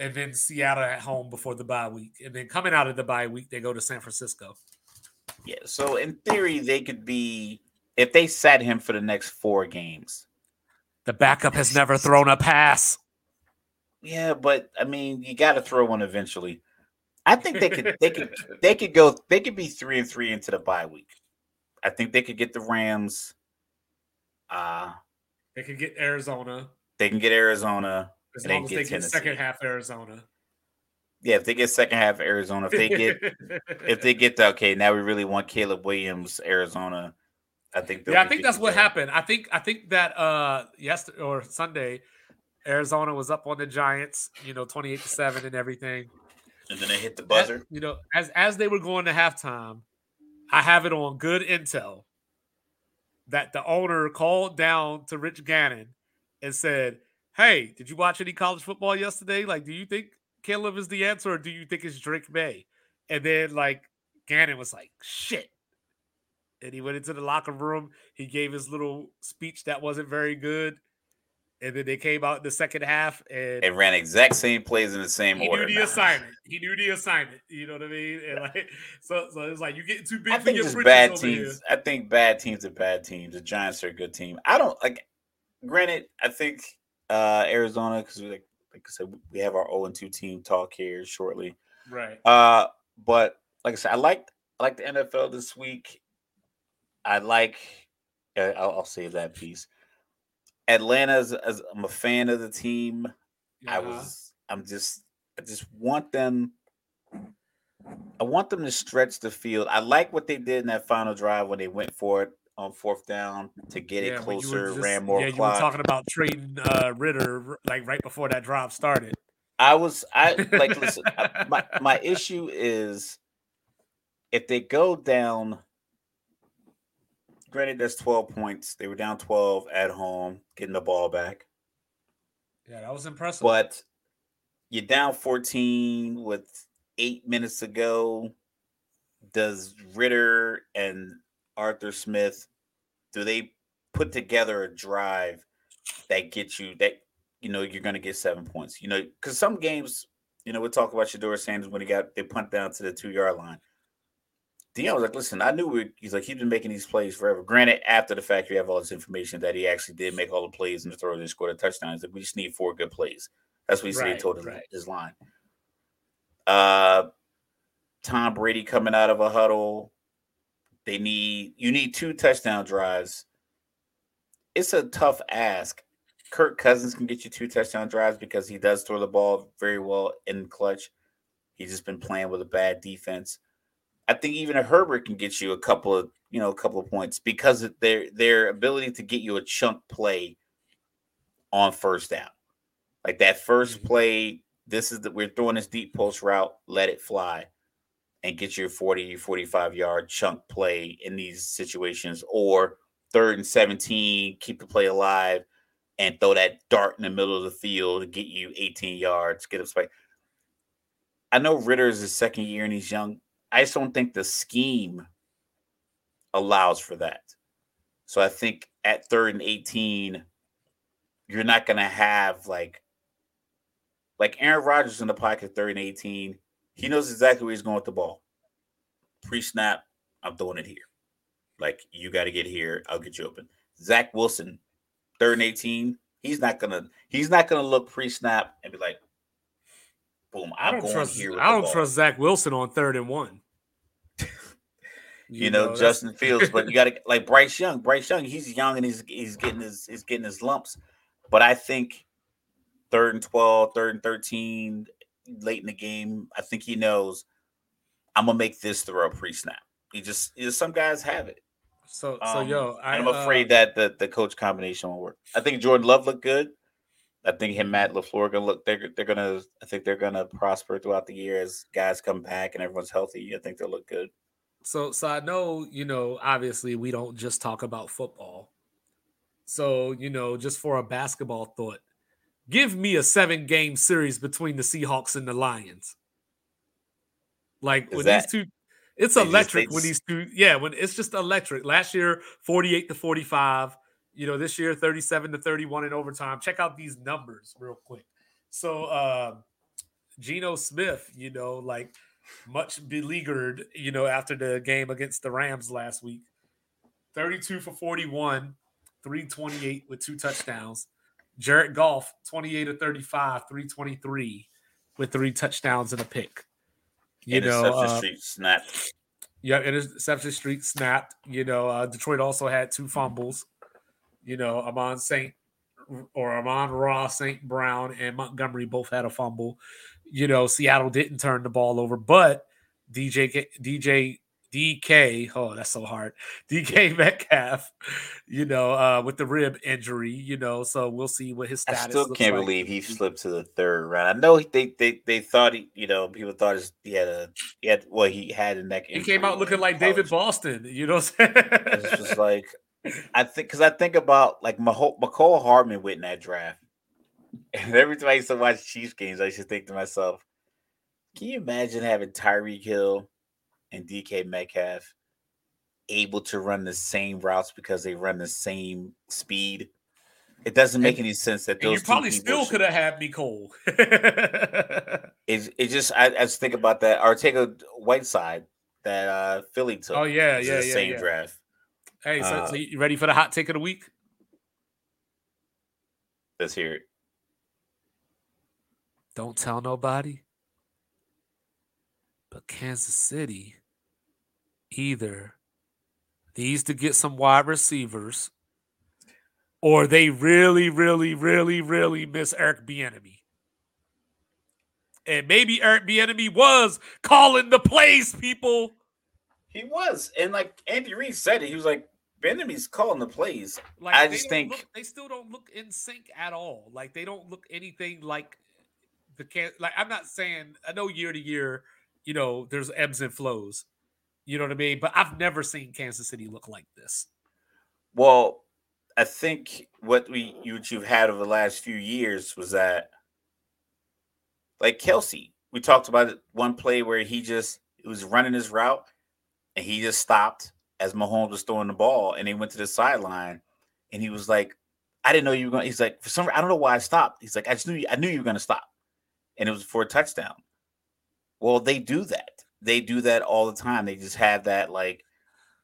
and then Seattle at home before the bye week, and then coming out of the bye week, they go to San Francisco. Yeah. So in theory, they could be if they set him for the next four games. The backup has never thrown a pass. Yeah, but I mean, you got to throw one eventually. I think they could. They could. They could go. They could be three and three into the bye week. I think they could get the Rams. Uh they could get Arizona. They can get Arizona. As long as they get second half Arizona yeah, if they get second half Arizona, if they get if they get the okay, now we really want Caleb Williams, Arizona. I think yeah, I think that's what happened. I think I think that uh yesterday or Sunday, Arizona was up on the Giants, you know, twenty eight to seven and everything. And then they hit the buzzer. As, you know, as as they were going to halftime, I have it on good intel that the owner called down to Rich Gannon and said, "Hey, did you watch any college football yesterday? Like, do you think Caleb is the answer, or do you think it's Drake May? And then like Gannon was like, shit. And he went into the locker room. He gave his little speech that wasn't very good. And then they came out in the second half and it ran exact same plays in the same he order. He knew the now. assignment. He knew the assignment. You know what I mean? And like so, so it's like you getting too big I think just bad teams. I think bad teams are bad teams. The Giants are a good team. I don't like. Granted, I think uh Arizona because like like I said, we have our 0 and 2 team talk here shortly. Right. Uh, but like I said, I like I like the NFL this week. I like. I'll, I'll save that piece. Atlanta's. As, I'm a fan of the team. Yeah. I was. I'm just. I just want them. I want them to stretch the field. I like what they did in that final drive when they went for it on fourth down to get yeah, it closer, just, ran more. Yeah, clock. you were talking about trading uh, Ridder like right before that drive started. I was I like listen. my my issue is if they go down. Granted, that's twelve points. They were down twelve at home, getting the ball back. Yeah, that was impressive. But you're down 14 with eight minutes to go. Does Ridder and Arthur Smith do they put together a drive that gets you that you know you're going to get seven points? You know, because some games, you know, we talk about Shedeur Sanders when he got they punt down to the two yard line. Deion was like, "Listen, I knew we, he's like he's been making these plays forever. Granted, after the fact, we have all this information that he actually did make all the plays and the throws and scored a touchdown. He's like, we just need four good plays. That's what he right, said. He told his, right. his line. Uh, Tom Brady coming out of a huddle. They need you need two touchdown drives. It's a tough ask. Kirk Cousins can get you two touchdown drives because he does throw the ball very well in clutch. He's just been playing with a bad defense. I think even a Herbert can get you a couple of you know a couple of points because of their their ability to get you a chunk play on first down. Like that first mm-hmm. play, this is that we're throwing this deep post route, let it fly and get your 40, 45 yard chunk play in these situations, or third and 17, keep the play alive and throw that dart in the middle of the field to get you 18 yards, get up spike. I know Ridder is his second year and he's young. I just don't think the scheme allows for that. So I think at third and 18, you're not going to have like like Aaron Rodgers in the pocket, third and 18. He knows exactly where he's going with the ball. Pre snap, I'm throwing it here. Like, you got to get here. I'll get you open. Zach Wilson, third and 18. He's not gonna. He's not gonna look pre-snap and be like, "Boom, I'm I going trust, here." I don't trust Zach Wilson on third and one. you, you, know, know Justin Fields, but you got to like Bryce Young. Bryce Young, he's young and he's he's getting his he's getting his lumps. But I think third and 12, third and 13, late in the game, I think he knows I'm gonna make this throw pre-snap. He just, you know, some guys have it. So, um, so yo, I, am afraid uh, that the, the coach combination won't work. I think Jordan Love looked good. I think him, Matt Lafleur, gonna look. They're they're gonna. I think they're gonna prosper throughout the year as guys come back and everyone's healthy. I think they'll look good. So, so I know you know. Obviously, we don't just talk about football. So, you know, just for a basketball thought, give me a seven game series between the Seahawks and the Lions. Like Is when that, these two, it's electric just, when these two, yeah, when it's just electric. Last year, 48 to 45. You know, this year, 37 to 31 in overtime. Check out these numbers real quick. So, uh, Geno Smith, you know, like much beleaguered, you know, after the game against the Rams last week. 32 for 41, 328 with two touchdowns. Jared Goff, 28 to 35, 323 with three touchdowns and a pick. You know, uh, street snapped. Yeah, interception street snapped. You know, uh, Detroit also had two fumbles. You know, Amon Saint or Amon-Ra St. Brown and Montgomery both had a fumble. You know, Seattle didn't turn the ball over, but DJ DJ DK, oh, that's so hard. DK Metcalf, you know, uh, with the rib injury, you know, so we'll see what his status. I still can't like. believe he slipped to the third round. I know they they they thought he, you know, people thought he had a he had well he had a neck. He came out looking like David Boston, you know. it's just like I think because I think about like Mecole Hardman went in that draft, and every time I used to watch Chiefs games, I used to think to myself, can you imagine having Tyreek Hill? And DK Metcalf able to run the same routes because they run the same speed. It doesn't make and, any sense that those. you probably still could have had Mecole. it it just I, I, just think about that. Or take a Whiteside that uh Philly took. Oh yeah, yeah, yeah, same yeah. draft. Hey, so, uh, so you ready for the hot take of the week? Let's hear it. Don't tell nobody. But Kansas City either needs to get some wide receivers or they really, really, really, really miss Eric Bieniemy. And maybe Eric Bieniemy was calling the plays, people. He was, and like Andy Reid said it, he was like, Bieniemy's calling the plays. Like I just think look, they still don't look in sync at all. Like they don't look anything like the can. Like I'm not saying I know year to year you know, there's ebbs and flows. You know what I mean? But I've never seen Kansas City look like this. Well, I think what we what you've had over the last few years was that like Kelce, We talked about one play where he just he was running his route and he just stopped as Mahomes was throwing the ball and he went to the sideline and he was like, I didn't know you were going. He's like, for some, I don't know why I stopped. He's like, I just knew, you, I knew you were going to stop, and it was for a touchdown. Well, they do that. They do that all the time. They just have that like,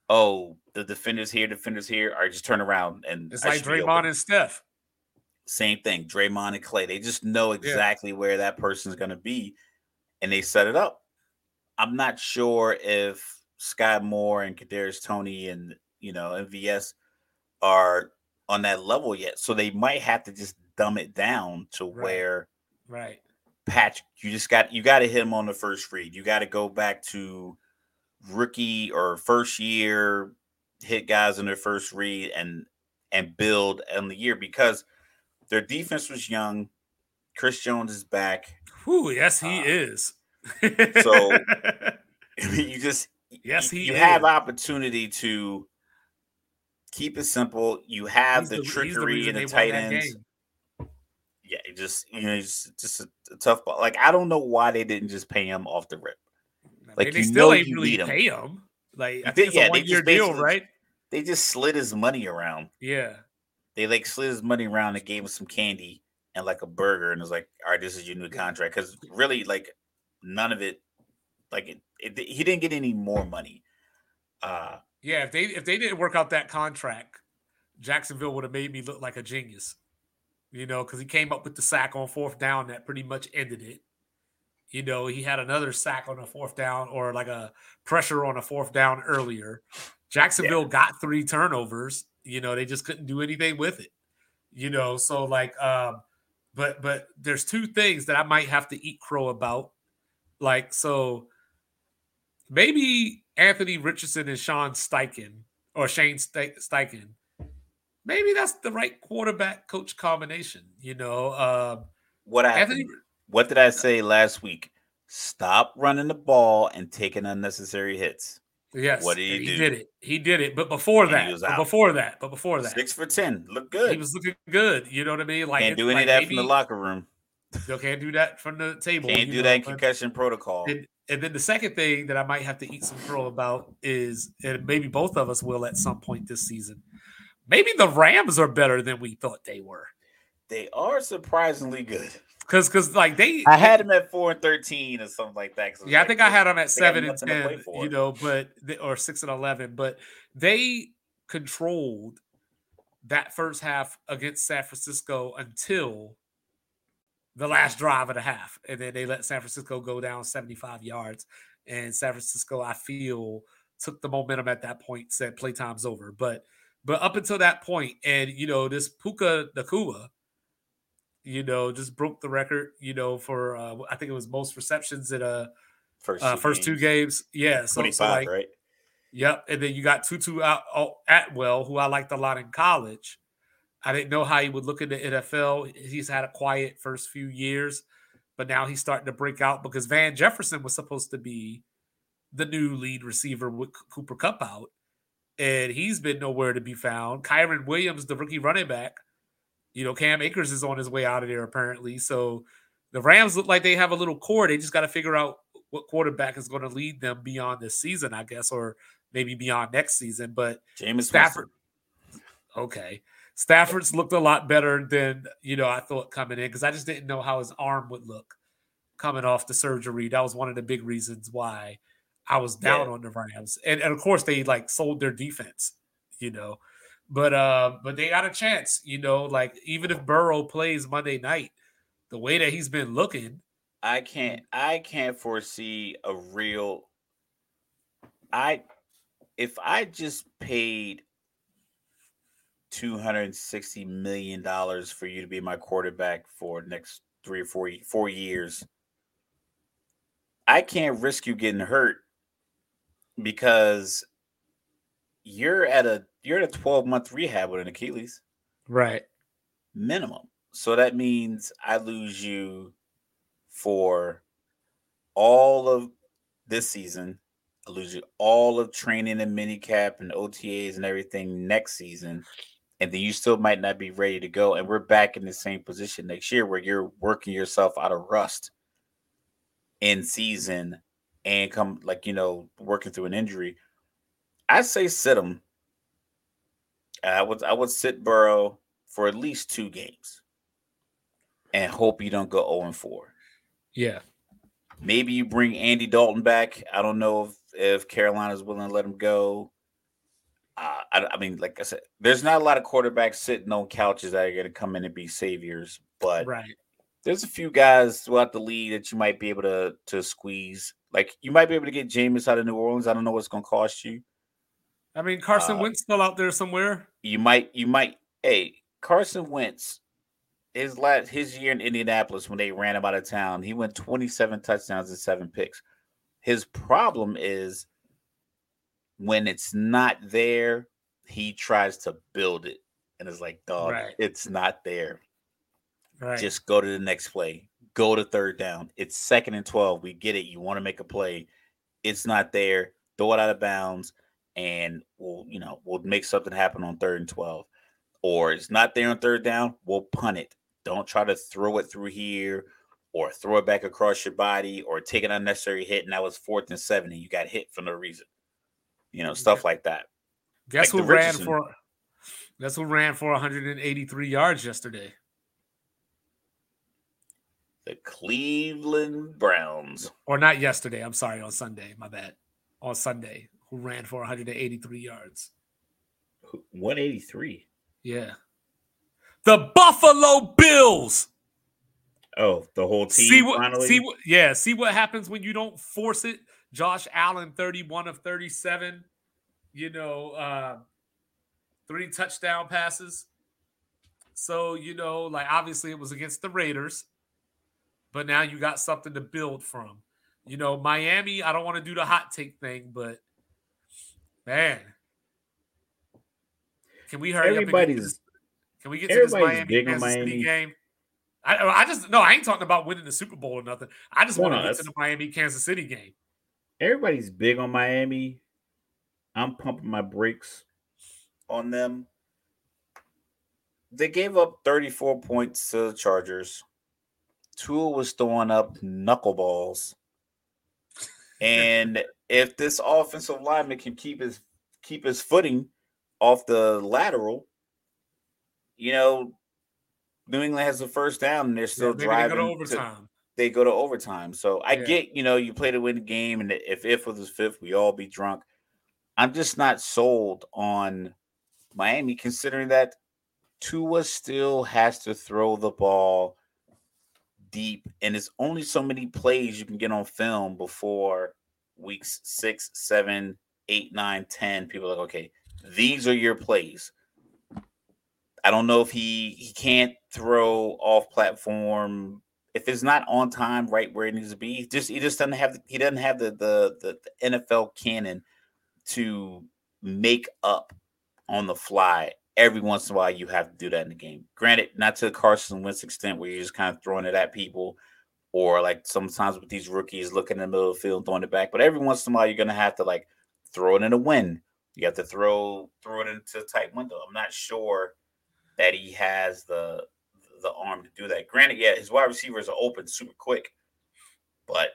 oh, the defenders here, defenders here, or just turn around and it's I like Draymond and Steph. Same thing, Draymond and Clay. They just know exactly yeah. where that person's going to be, and they set it up. I'm not sure if Scott Moore and Kadarius Toney and you know MVS are on that level yet. So they might have to just dumb it down to right. where right patch you just got you got to hit him on the first read. You got to go back to rookie or first year hit guys in their first read and and build on the year because their defense was young. Chris Jones is back. Who? Yes, he uh, is. so I mean, you just yes, he you, you have opportunity to keep it simple. You have the, the, trickery the and the tight ends. Yeah, it just you know, it's just a, a, tough ball. Like I don't know why they didn't just pay him off the rip. Like they still ain't really pay him. Like I think it's yeah, a one year deal, right? They just slid his money around. Yeah, they like slid his money around and gave him some candy and like a burger, and was like, "All right, this is your new contract." Because really, like none of it, like it, it, he didn't get any more money. Uh, yeah, if they if they didn't work out that contract, Jacksonville would have made me look like a genius. You know, because he came up with the sack on fourth down that pretty much ended it. You know, he had another sack on a fourth down or like a pressure on a fourth down earlier. Jacksonville yeah. got three turnovers. You know, they just couldn't do anything with it. You know, so like um, but but there's two things that I might have to eat crow about. Like, so maybe Anthony Richardson and Sean Steichen or Shane Steichen. Maybe that's the right quarterback coach combination. You know, uh, what I Anthony, what did I say last week? Stop running the ball and taking unnecessary hits. Yes, what did he, he do? did it. He did it. But before and that, but before that, but before that, six for ten, look good. He was looking good. You know what I mean? Like can't do any like of that maybe, from the locker room. You can't do that from the table. Can't do that in concussion protocol. And, and then the second thing that I might have to eat some crow about is, and maybe both of us will at some point this season, maybe the Rams are better than we thought they were. They are surprisingly good. Cause, cause, like they, I had them at four and thirteen or something like that. Yeah, like, I think I had them at seven and ten. You know, but they, or six and eleven, but they controlled that first half against San Francisco until the last drive of the half. And then they let San Francisco go down 75 yards. And San Francisco, I feel, took the momentum at that point, said playtime's over. But but up until that point, and you know, this Puka Nacua, you know, just broke the record, you know, for uh, I think it was most receptions in a first, uh, first two games. Yeah. So, 25, so like, right? Yep. And then you got Tutu out, Atwell, who I liked a lot in college. I didn't know how he would look in the NFL. He's had a quiet first few years, but now he's starting to break out because Van Jefferson was supposed to be the new lead receiver with Cooper Kupp out, and he's been nowhere to be found. Kyren Williams, the rookie running back, you know, Cam Akers is on his way out of there apparently. So the Rams look like they have a little core. They just got to figure out what quarterback is going to lead them beyond this season, I guess, or maybe beyond next season. But Jameis Stafford. Winston. Okay. Stafford's looked a lot better than you know I thought coming in because I just didn't know how his arm would look coming off the surgery. That was one of the big reasons why I was down yeah. on the Rams, and, and of course they like sold their defense, you know. But uh, but they got a chance, you know. Like even if Burrow plays Monday night, the way that he's been looking, I can't I can't foresee a real. I if I just paid 260 million dollars for you to be my quarterback for next three or four four years i can't risk you getting hurt because you're at a you're at a 12 month rehab with an achilles. Right. Minimum. So that means i lose you for all of this season. I lose you all of training and minicamp and OTAs and everything next season. And then you still might not be ready to go. And we're back in the same position next year where you're working yourself out of rust in season and come like you know working through an injury, I say sit him. I would I would sit Burrow for at least two games and hope you don't go 0 and 4. Yeah. Maybe you bring Andy Dalton back. I don't know if, if Carolina's willing to let him go. Uh, I, I, mean, like I said, there's not a lot of quarterbacks sitting on couches that are going to come in and be saviors, but right. There's a few guys throughout the league that you might be able to to squeeze. Like you might be able to get Jameis out of New Orleans. I don't know what's going to cost you. I mean, Carson uh, Wentz still out there somewhere. You might, you might. Hey, Carson Wentz, his last his year in Indianapolis when they ran him out of town, he went 27 touchdowns and seven picks. His problem is when it's not there, he tries to build it. And it's like, dog, right. it's not there. Right. Just go to the next play. Go to third down. It's second and 12. We get it. You want to make a play. It's not there. Throw it out of bounds and we'll, you know, we'll make something happen on third and 12. Or it's not there on third down. We'll punt it. Don't try to throw it through here or throw it back across your body or take an unnecessary hit. And that was fourth and seven and you got hit for no reason you know, stuff like that. Guess like who ran for? Guess who ran for 183 yards yesterday? The Cleveland Browns. Or not yesterday. I'm sorry, on Sunday. My bad. On Sunday, who ran for 183 yards? 183. Yeah. The Buffalo Bills. Oh, the whole team. See what? Finally? See what? Yeah. See what happens when you don't force it Josh Allen, 31 of 37, you know, uh, three touchdown passes. So, you know, like obviously it was against the Raiders, but now you got something to build from. You know, Miami, I don't want to do the hot take thing, but man, can we hurry everybody's, up? This, can we get to this Miami Kansas Miami. City game? I, I just no, I ain't talking about winning the Super Bowl or nothing. I just want to get to the Miami Kansas City game everybody's big on Miami. I'm pumping my brakes on them. They gave up 34 points to the Chargers. Tua was throwing up knuckleballs. And if this offensive lineman can keep his keep his footing off the lateral, you know, New England has the first down and they're still yeah, driving. overtime they go to overtime. So I yeah. get, you know, you play to win the game, and if if was fifth, we all be drunk. I'm just not sold on Miami, considering that Tua still has to throw the ball deep, and it's only so many plays you can get on film before weeks six, seven, eight, nine, ten. People are like, okay, these are your plays. I don't know if he he can't throw off platform if it's not on time, right where it needs to be, he just he just doesn't have he doesn't have the the the, the NFL cannon to make up on the fly. Every once in a while, you have to do that in the game. Granted, not to the Carson Wentz extent where you're just kind of throwing it at people, or like sometimes with these rookies looking in the middle of the field throwing it back. But every once in a while, you're gonna have to like throw it in a win. You have to throw throw it into a tight window. I'm not sure that he has the the arm to do that. Granted, yeah, his wide receivers are open super quick, but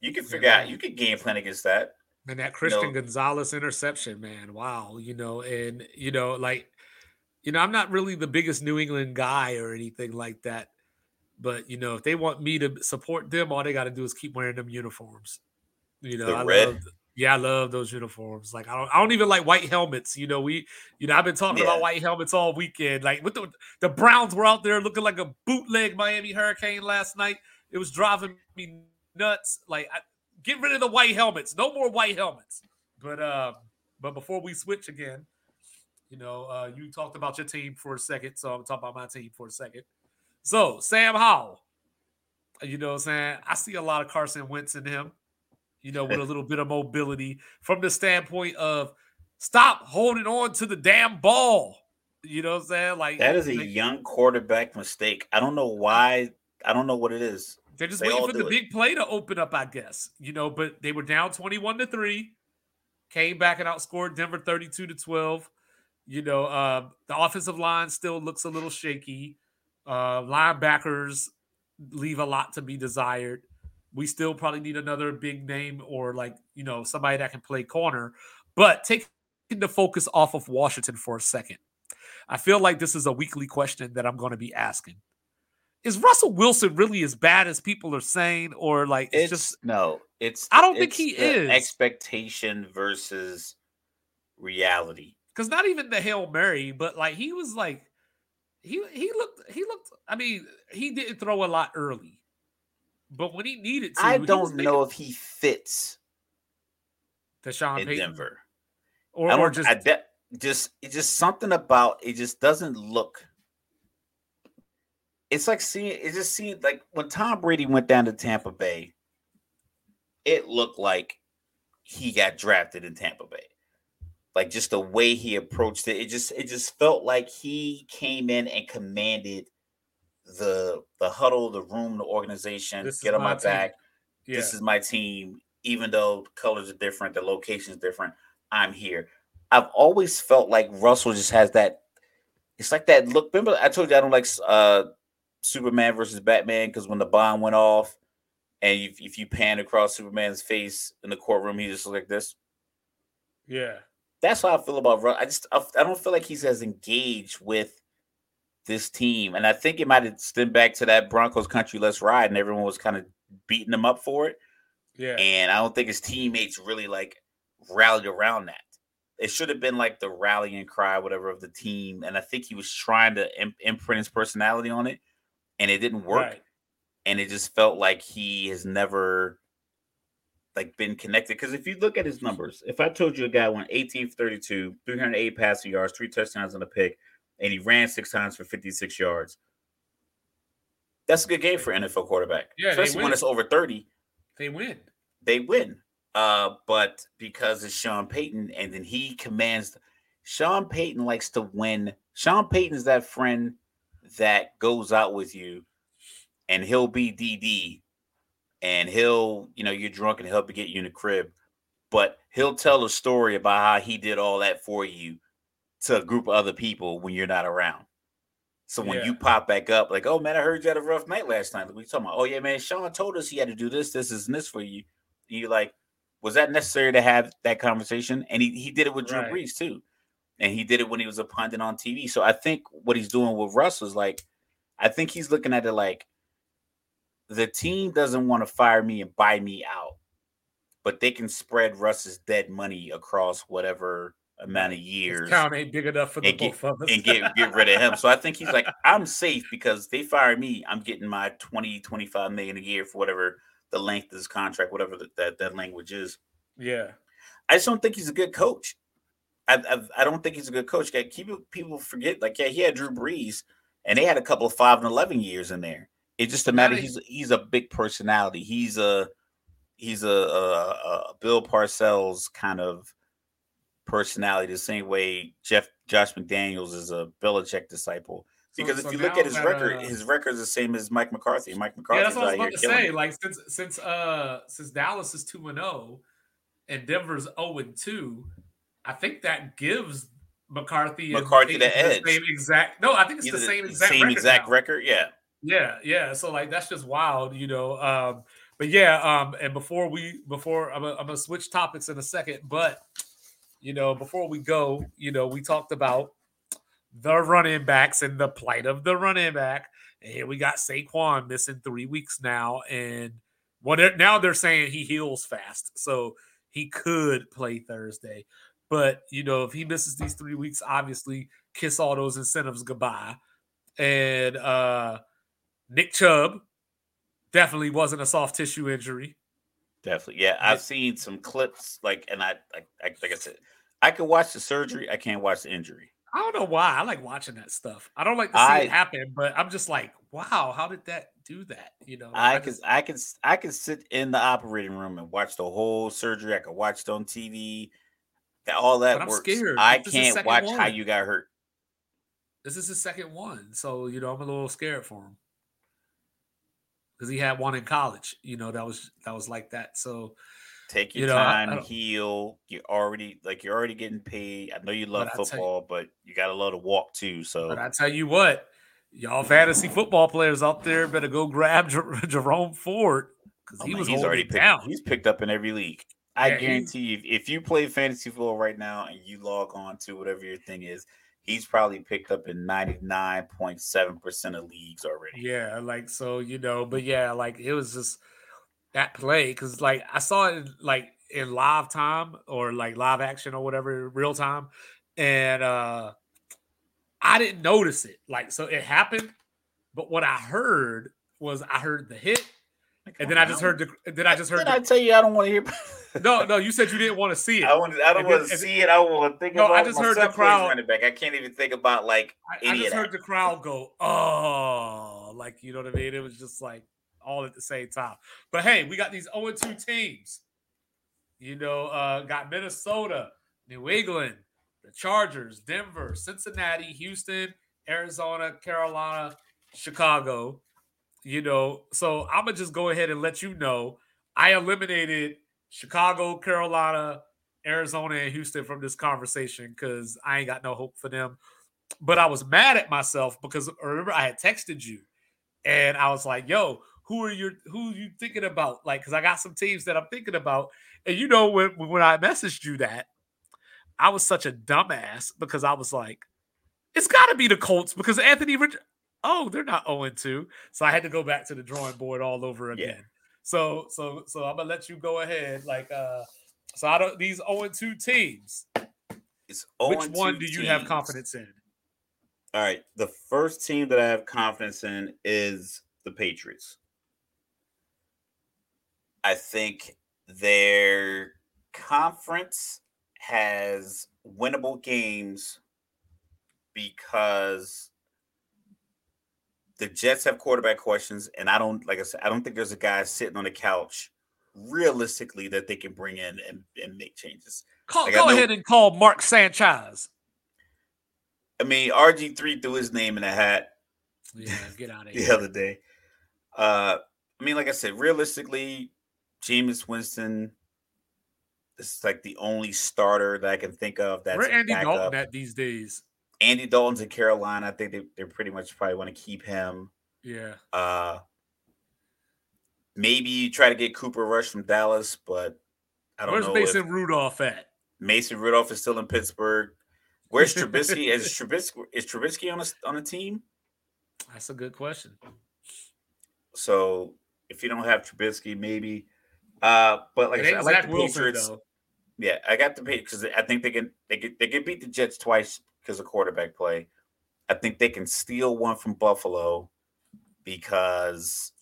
you can figure out you can game plan against that. And that Christian you know, Gonzalez interception, man, wow, you know, and you know, like, you know, I'm not really the biggest New England guy or anything like that, but you know, if they want me to support them, all they got to do is keep wearing them uniforms. You know, I red. love yeah, I love those uniforms. Like I don't, I don't even like white helmets. You know, we, you know, I've been talking yeah. about white helmets all weekend. Like with the the Browns were out there looking like a bootleg Miami Hurricane last night. It was driving me nuts. Like, I, get rid of the white helmets. No more white helmets. But uh, but before we switch again, you know, uh, you talked about your team for a second, so I'm talking about my team for a second. So Sam Howell, you know, what I'm saying I see a lot of Carson Wentz in him you know, with a little bit of mobility from the standpoint of stop holding on to the damn ball. You know what I'm saying? Like that is a like, young quarterback mistake. I don't know why. I don't know what it is. They're just they waiting for the it. big play to open up, I guess. You know, but they were down 21 to 3, came back and outscored Denver 32 to 12. You know, uh, the offensive line still looks a little shaky. Uh, linebackers leave a lot to be desired. We still probably need another big name or like, you know, somebody that can play corner. But taking the focus off of Washington for a second, I feel like this is a weekly question that I'm going to be asking. Is Russell Wilson really as bad as people are saying, or like it's, it's just no? It's I don't think he is. expectation versus reality. Because not even the Hail Mary, but like he was like he he looked he looked I mean, he didn't throw a lot early. But when he needed to, I don't making- know if he fits to Sean in Payton Denver. or, I or just I just it's just something about it just doesn't look it's like seeing it just seemed like when Tom Brady went down to Tampa Bay, it looked like he got drafted in Tampa Bay. Like just the way he approached it, it just it just felt like he came in and commanded the the huddle, the room, the organization. This Get on my my back. yeah. This is my team. Even though colors are different, the location is different, I'm here. I've always felt like Russell just has that. It's like that look. Remember, I told you I don't like uh Superman versus Batman because when the bomb went off, and if, if you pan across Superman's face in the courtroom, he just looked like this. yeah. That's how I feel about Russ. I just I, I don't feel like he's as engaged with this team, and I think it might have stemmed back to that Broncos country let's ride, and everyone was kind of beating him up for it. Yeah. And I don't think his teammates really like rallied around that. It should have been like the rallying cry, whatever, of the team. And I think he was trying to imp- imprint his personality on it, and it didn't work. Right. And it just felt like he has never like been connected. Because if you look at his numbers, if I told you a guy went 18 for 32, 308 passing yards, three touchdowns on a pick, and he ran six times for 56 yards, that's a good game for NFL quarterback. Yeah, especially when it's over 30 They win. they win. Uh, but because it's Sean Payton, and then he commands. Sean Payton likes to win. Sean Payton is that friend that goes out with you, and he'll be DD, and he'll, you know, you're drunk and help you get you in the crib, but he'll tell a story about how he did all that for you to a group of other people when you're not around. So when Yeah. you pop back up, like, oh man, I heard you had a rough night last night. We talking about, oh yeah, man, Sean told us he had to do this, this, this, and this for you. And you're like, was that necessary to have that conversation? And he, he did it with Drew Right. Brees too. And he did it when he was a pundit on TV. So I think what he's doing with Russ is like, I think he's looking at it like the team doesn't want to fire me and buy me out, but they can spread Russ's dead money across whatever amount of His years count ain't big enough for the get- both of us. and get get rid of him. So I think he's like, I'm safe because they fire me. I'm getting my 20, 25 million a year for whatever the length of his contract, whatever that, that, that language is. yeah. I just don't think he's a good coach. I, I, I don't think he's a good coach. Like, People people forget, like, yeah, he had Drew Brees, and they had a couple of five and eleven years in there. It's just a matter. He's he's a big personality. He's a he's a, a, a Bill Parcells kind of personality, the same way Jeff Josh McDaniels is a Belichick disciple. Because so if you look at his that, record, uh, his record is the same as Mike McCarthy. Mike Yeah, that's what I was about to say. it. Like since since uh since Dallas is two and zero, and Denver's zero and two, I think that gives McCarthy McCarthy the edge. same exact. No, I think it's Either the same exact. same record exact now. record. Yeah. Yeah, yeah. So like that's just wild, you know. Um, but yeah, um, and before we before I'm gonna, I'm gonna switch topics in a second, but you know, before we go, you know, we talked about the running backs and the plight of the running back. And here we got Saquon missing three weeks now, and what they're- now they're saying he heals fast, so he could play Thursday. But you know, if he misses these three weeks, obviously kiss all those incentives goodbye. And uh Nick Chubb definitely wasn't a soft tissue injury. Definitely. Yeah, I've seen some clips like and I, I, I like I said, I can watch the surgery, I can't watch the injury. I don't know why. I like watching that stuff. I don't like to see I- it happen, but I'm just like, wow, how did that do that? You know, I can just- I can I can sit in the operating room and watch the whole surgery. I can watch it on TV. That- All that I'm works. scared. I This is the can't watch how you got hurt. this is the second one, so you know I'm a little scared for him because he had one in college. You know that was that was like that. So Take your You know, I- I time, heal. You're already like you're already getting paid. I know you love But I tell you- football, but you gotta love to walk too. So But I tell you what, y'all fantasy football players out there better go grab Jer- Jerome Ford because Oh, he man, was he's already picked, down. he's picked up in every league. I Yeah, guarantee you, if you play fantasy football right now and you log on to whatever your thing is, he's probably picked up in 99.7% of leagues already. Yeah, like so, you know, but yeah, like it was just that play because like I saw it like in live time or like live action or whatever, real time, and uh I didn't notice it. Like so, it happened, but what I heard was I heard the hit, Like, and then I just heard the then I just heard Did I tell you I don't want to hear? no no. You said you didn't want to see it. I want. I don't And want then- to see it. I want to think No, about. I just heard the crowd- running back. I can't even think about like I, I just of that. heard the crowd go, oh, like you know what I mean? It was just like all at the same time. But hey, we got these 0 2 teams. You know, uh, got Minnesota, New England, the Chargers, Denver, Cincinnati, Houston, Arizona, Carolina, Chicago. You know, so I'm gonna just go ahead and let you know I eliminated Chicago, Carolina, Arizona, and Houston from this conversation because I ain't got no hope for them but I was mad at myself because uh, remember I had texted you and I was like, yo, who are you who are you thinking about? Like, because I got some teams that I'm thinking about. And you know, when when I messaged you that, I was such a dumbass because I was like, it's gotta be the Colts because Anthony Rich. Oh, they're not 0 2. So I had to go back to the drawing board all over Yeah. again. So so so I'm gonna let you go ahead. Like uh so I don't these 0 2 teams. It's Which 0 one do you have confidence in? All right. The first team that I have confidence in is the Patriots. I think their conference has winnable games because the Jets have quarterback questions, and I don't like I said, I don't think there's a guy sitting on the couch realistically that they can bring in and, and make changes. Call, got go no- ahead and call Mark Sanchez. I mean, RG3 threw his name in a hat Yeah, get out of the here. The other day. Uh, I mean, like I said, realistically, Jameis Winston this is like the only starter that I can think of that's Where Andy backup. Dalton at these days? Andy Dalton's in Carolina. I think they, they pretty much probably want to keep him. Yeah. Uh, maybe you try to get Cooper Rush from Dallas, but I don't know. Where's know. Mason Rudolph at? Mason Rudolph is still in Pittsburgh. Where's Trubisky? is Trubisky is Trubisky on a, on a team? That's a good question. So if you don't have Trubisky, maybe. Uh, but like I said, I like Zach the Wilson Patriots. though. Yeah, I got the Patriots because I think they can they can they can beat the Jets twice because of quarterback play. I think they can steal one from Buffalo because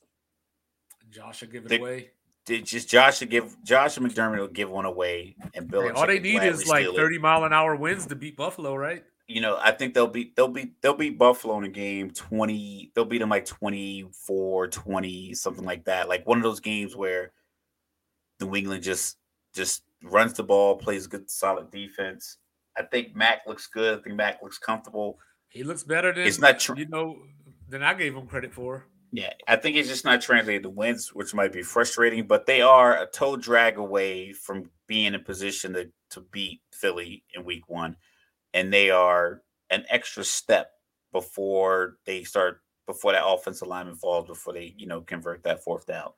Josh will give it They- away. they just Josh should give Josh and McDermott will give one away, and Bill. Hey, all they need is like 30 mile an hour winds to beat Buffalo, right? You know, I think they'll beat they'll beat they'll beat Buffalo in a game twenty. They'll beat them like 24, 20, something like that. Like one of those games where New England just just runs the ball, plays good, solid defense. I think Mac looks good. I think Mac looks comfortable. He looks better than It's not tr- you know than I gave him credit for. Yeah, I think it's just not translated to wins, which might be frustrating, but they are a toe drag away from being in position to, to beat Philly in week one. And they are an extra step before they start, before that offensive lineman falls, before they, you know, convert that fourth down.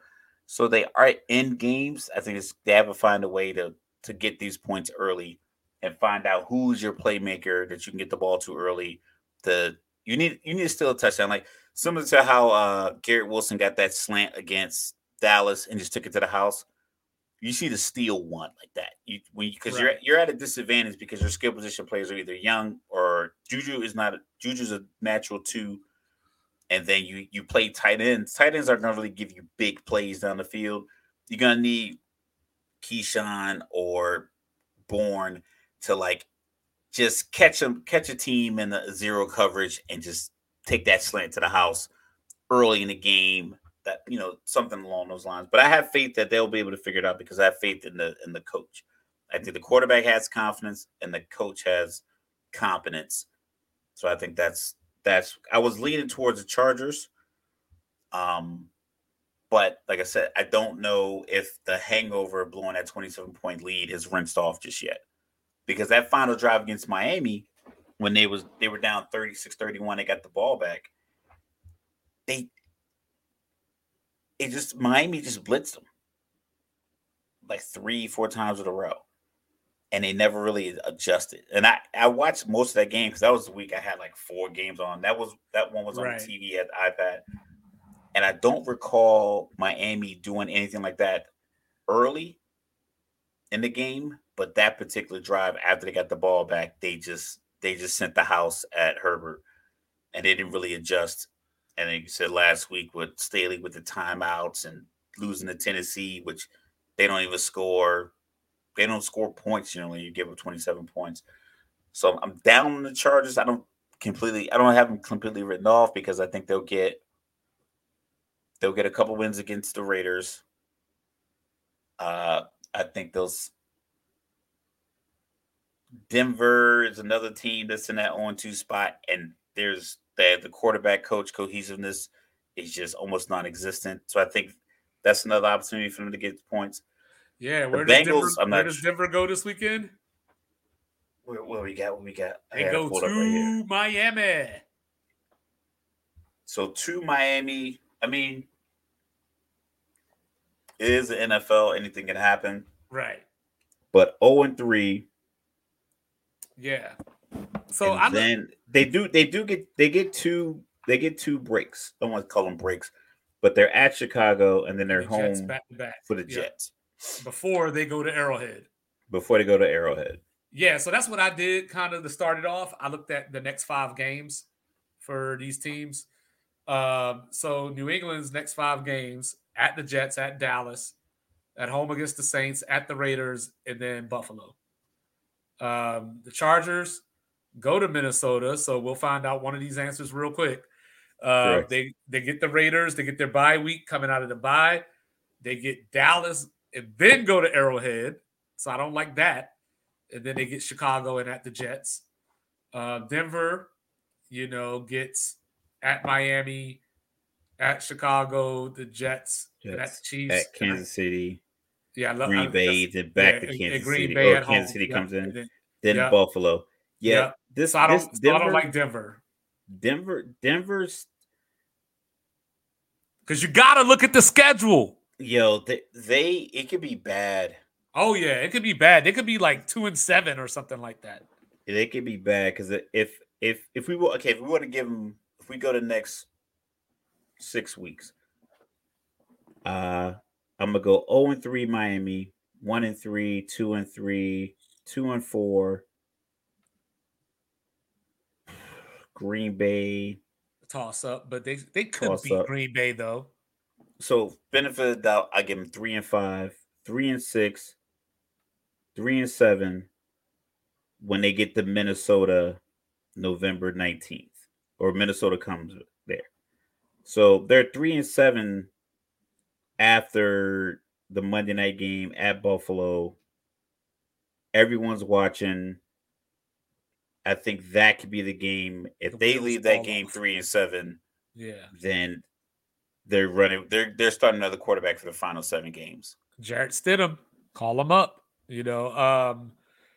So they are in games. I think it's, they have to find a way to to get these points early and find out who's your playmaker that you can get the ball to early. To you need you need to steal a touchdown. Like similar to how uh Garrett Wilson got that slant against Dallas and just took it to the house. You see the steal one like that. You when because you're Right. you're at a disadvantage because your skill position players are either young or Juju is not Juju's a natural two, and then you you play tight ends. Tight ends aren't gonna really give you big plays down the field. You're gonna need Keyshawn or Bourne to like just catch them, catch a team in the zero coverage and just take that slant to the house early in the game. That you know something along those lines. But I have faith that they'll be able to figure it out because I have faith in the in the coach. I think the quarterback has confidence and the coach has competence. So I think that's that's. I was leaning towards the Chargers. Um, but like I said, I don't know if the hangover blowing that 27 point lead has rinsed off just yet. Because that final drive against Miami, when they was they were down 36-31, they got the ball back. They it just Miami just blitzed them like three, four times in a row, and they never really adjusted. And I I watched most of that game because that was the week I had like four games on. That was that one was on right. the TV at the iPad, and I don't recall Miami doing anything like that early in the game. But that particular drive, after they got the ball back, they just they just sent the house at Herbert, and they didn't really adjust. And then you said last week with Staley with the timeouts and losing to Tennessee, which they don't even score. They don't score points you generally. You give up 27 points. So I'm down on the Chargers. I don't completely I don't have them completely written off because I think they'll get they'll get a couple wins against the Raiders. Uh I think those Denver is another team that's in that on two spot, and there's the the quarterback coach cohesiveness is just almost non-existent. So I think that's another opportunity for them to get points. Yeah, where, does, Denver, where does Denver go this weekend? Where, where we got? What we got? They go to right Miami. So to Miami. I mean, it is the NFL. Anything can happen. Right. But 0 and 3. Yeah. So I then they do they do get they get two they get two breaks. I don't want to call them breaks, but they're at Chicago and then they're the home back back. for the yeah. Jets before they go to Arrowhead. Before they go to Arrowhead. Yeah, so that's what I did kind of to start it off. I looked at the next five games for these teams. Um, so New England's next five games at the Jets, at Dallas, at home against the Saints, at the Raiders, and then Buffalo. Um, the Chargers go to Minnesota, so we'll find out one of these answers real quick. Uh, they they get the Raiders, they get their bye week coming out of the bye. They get Dallas and then go to Arrowhead. So I don't like that. And then they get Chicago and at the Jets. Uh, Denver, you know, gets at Miami, at Chicago, the Jets, Jets at the Chiefs, at Kansas City. Yeah, Green I, Bay, then back yeah, to Kansas Green City. Bay or Kansas home. City comes in, then. Buffalo. Yeah, this so I don't. This Denver, I don't like Denver. Denver, Denver's because you got to look at the schedule. Yo, they, they it could be bad. Oh yeah, it could be bad. They could be like two and seven or something like that. It could be bad because if if if we will okay, if we were to give them, if we go to the next six weeks, uh, I'm gonna go zero oh and three Miami, one and three, two and three, two and four. Green Bay toss up, but they they could beat up. Green Bay though so benefit of the doubt, I give them three and five, three and six, three and seven when they get to Minnesota November 19th, or Minnesota comes there. So they're three and seven after the Monday night game at Buffalo. Everyone's watching. I think that could be the game. If the they leave that game three and seven, yeah, then they're running. They're they're starting another quarterback for the final seven games. Jarrett Stidham, call him up. You know, um,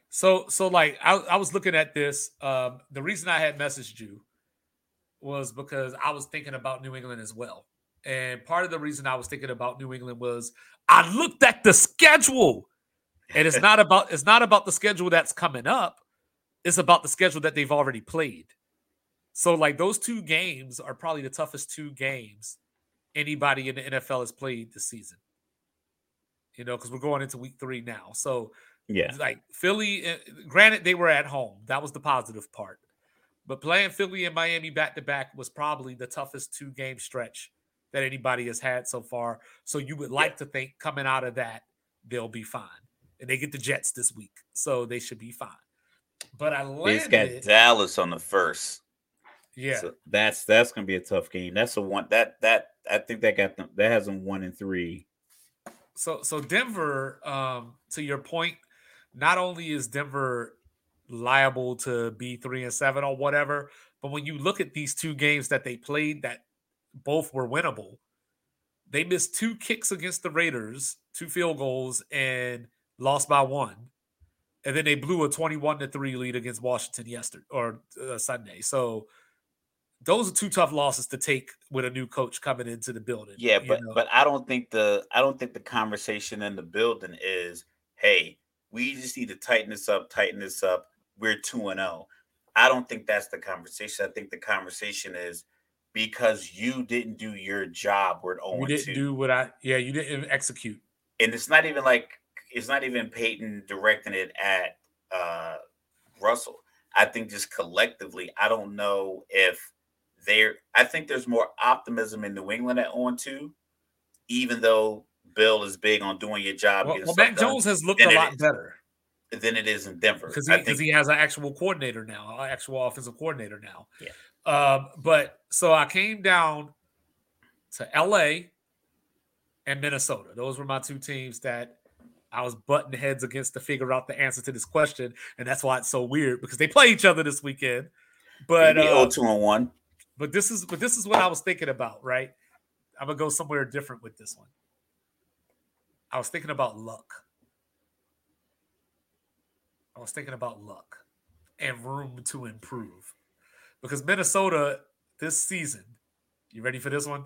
so so like I, I was looking at this. Um, the reason I had messaged you was because I was thinking about New England as well. And part of the reason I was thinking about New England was I looked at the schedule. And it's not about it's not about the schedule that's coming up. It's about the schedule that they've already played. So like those two games are probably the toughest two games anybody in the NFL has played this season. You know, because we're going into week three now. So, yeah, like Philly, eh, granted, they were at home. That was the positive part. But playing Philly and Miami back to back was probably the toughest two game stretch that anybody has had so far. So you would like to think coming out of that, they'll be fine. And they get the Jets this week. So they should be fine. But I landed. They got Dallas on the first. Yeah, so that's that's gonna be a tough game. That's a one that that I think that got them that has them one and three. So so Denver, um, to your point, not only is Denver liable to be three and seven or whatever, but when you look at these two games that they played that both were winnable, they missed two kicks against the Raiders, two field goals, and lost by one. And then they blew a 21 to 3 lead against Washington yesterday or uh, Sunday. So those are two tough losses to take with a new coach coming into the building. Yeah, but know? but I don't think the I don't think the conversation in the building is, hey, we just need to tighten this up, tighten this up. We're 2 and 0. I don't think that's the conversation. I think the conversation is because you didn't do your job. We're 0 You didn't do what I yeah, you didn't execute. And it's not even like it's not even Peyton directing it at uh Russell. I think just collectively, I don't know if there I think there's more optimism in New England at on 2, even though Bill is big on doing your job. Well, well Mac Jones has looked a lot better than it is in Denver because he, think, he has an actual coordinator now, an actual offensive coordinator now. Yeah. Um, but so I came down to LA and Minnesota. Those were my two teams that I was butting heads against to figure out the answer to this question, and that's why it's so weird because they play each other this weekend. But uh, 2 and 1. But this is but this is what I was thinking about, right? I'm gonna go somewhere different with this one. I was thinking about luck. I was thinking about luck and room to improve. Because Minnesota this season, you ready for this one?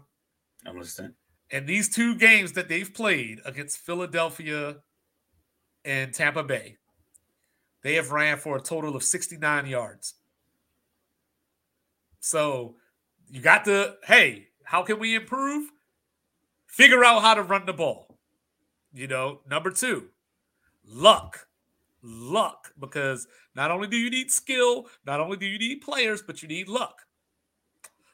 I'm listening. And these two games that they've played against Philadelphia and Tampa Bay, they have ran for a total of 69 yards. So you got to, hey, how can we improve? Figure out how to run the ball. You know, number two, luck. Luck, because not only do you need skill, not only do you need players, but you need luck.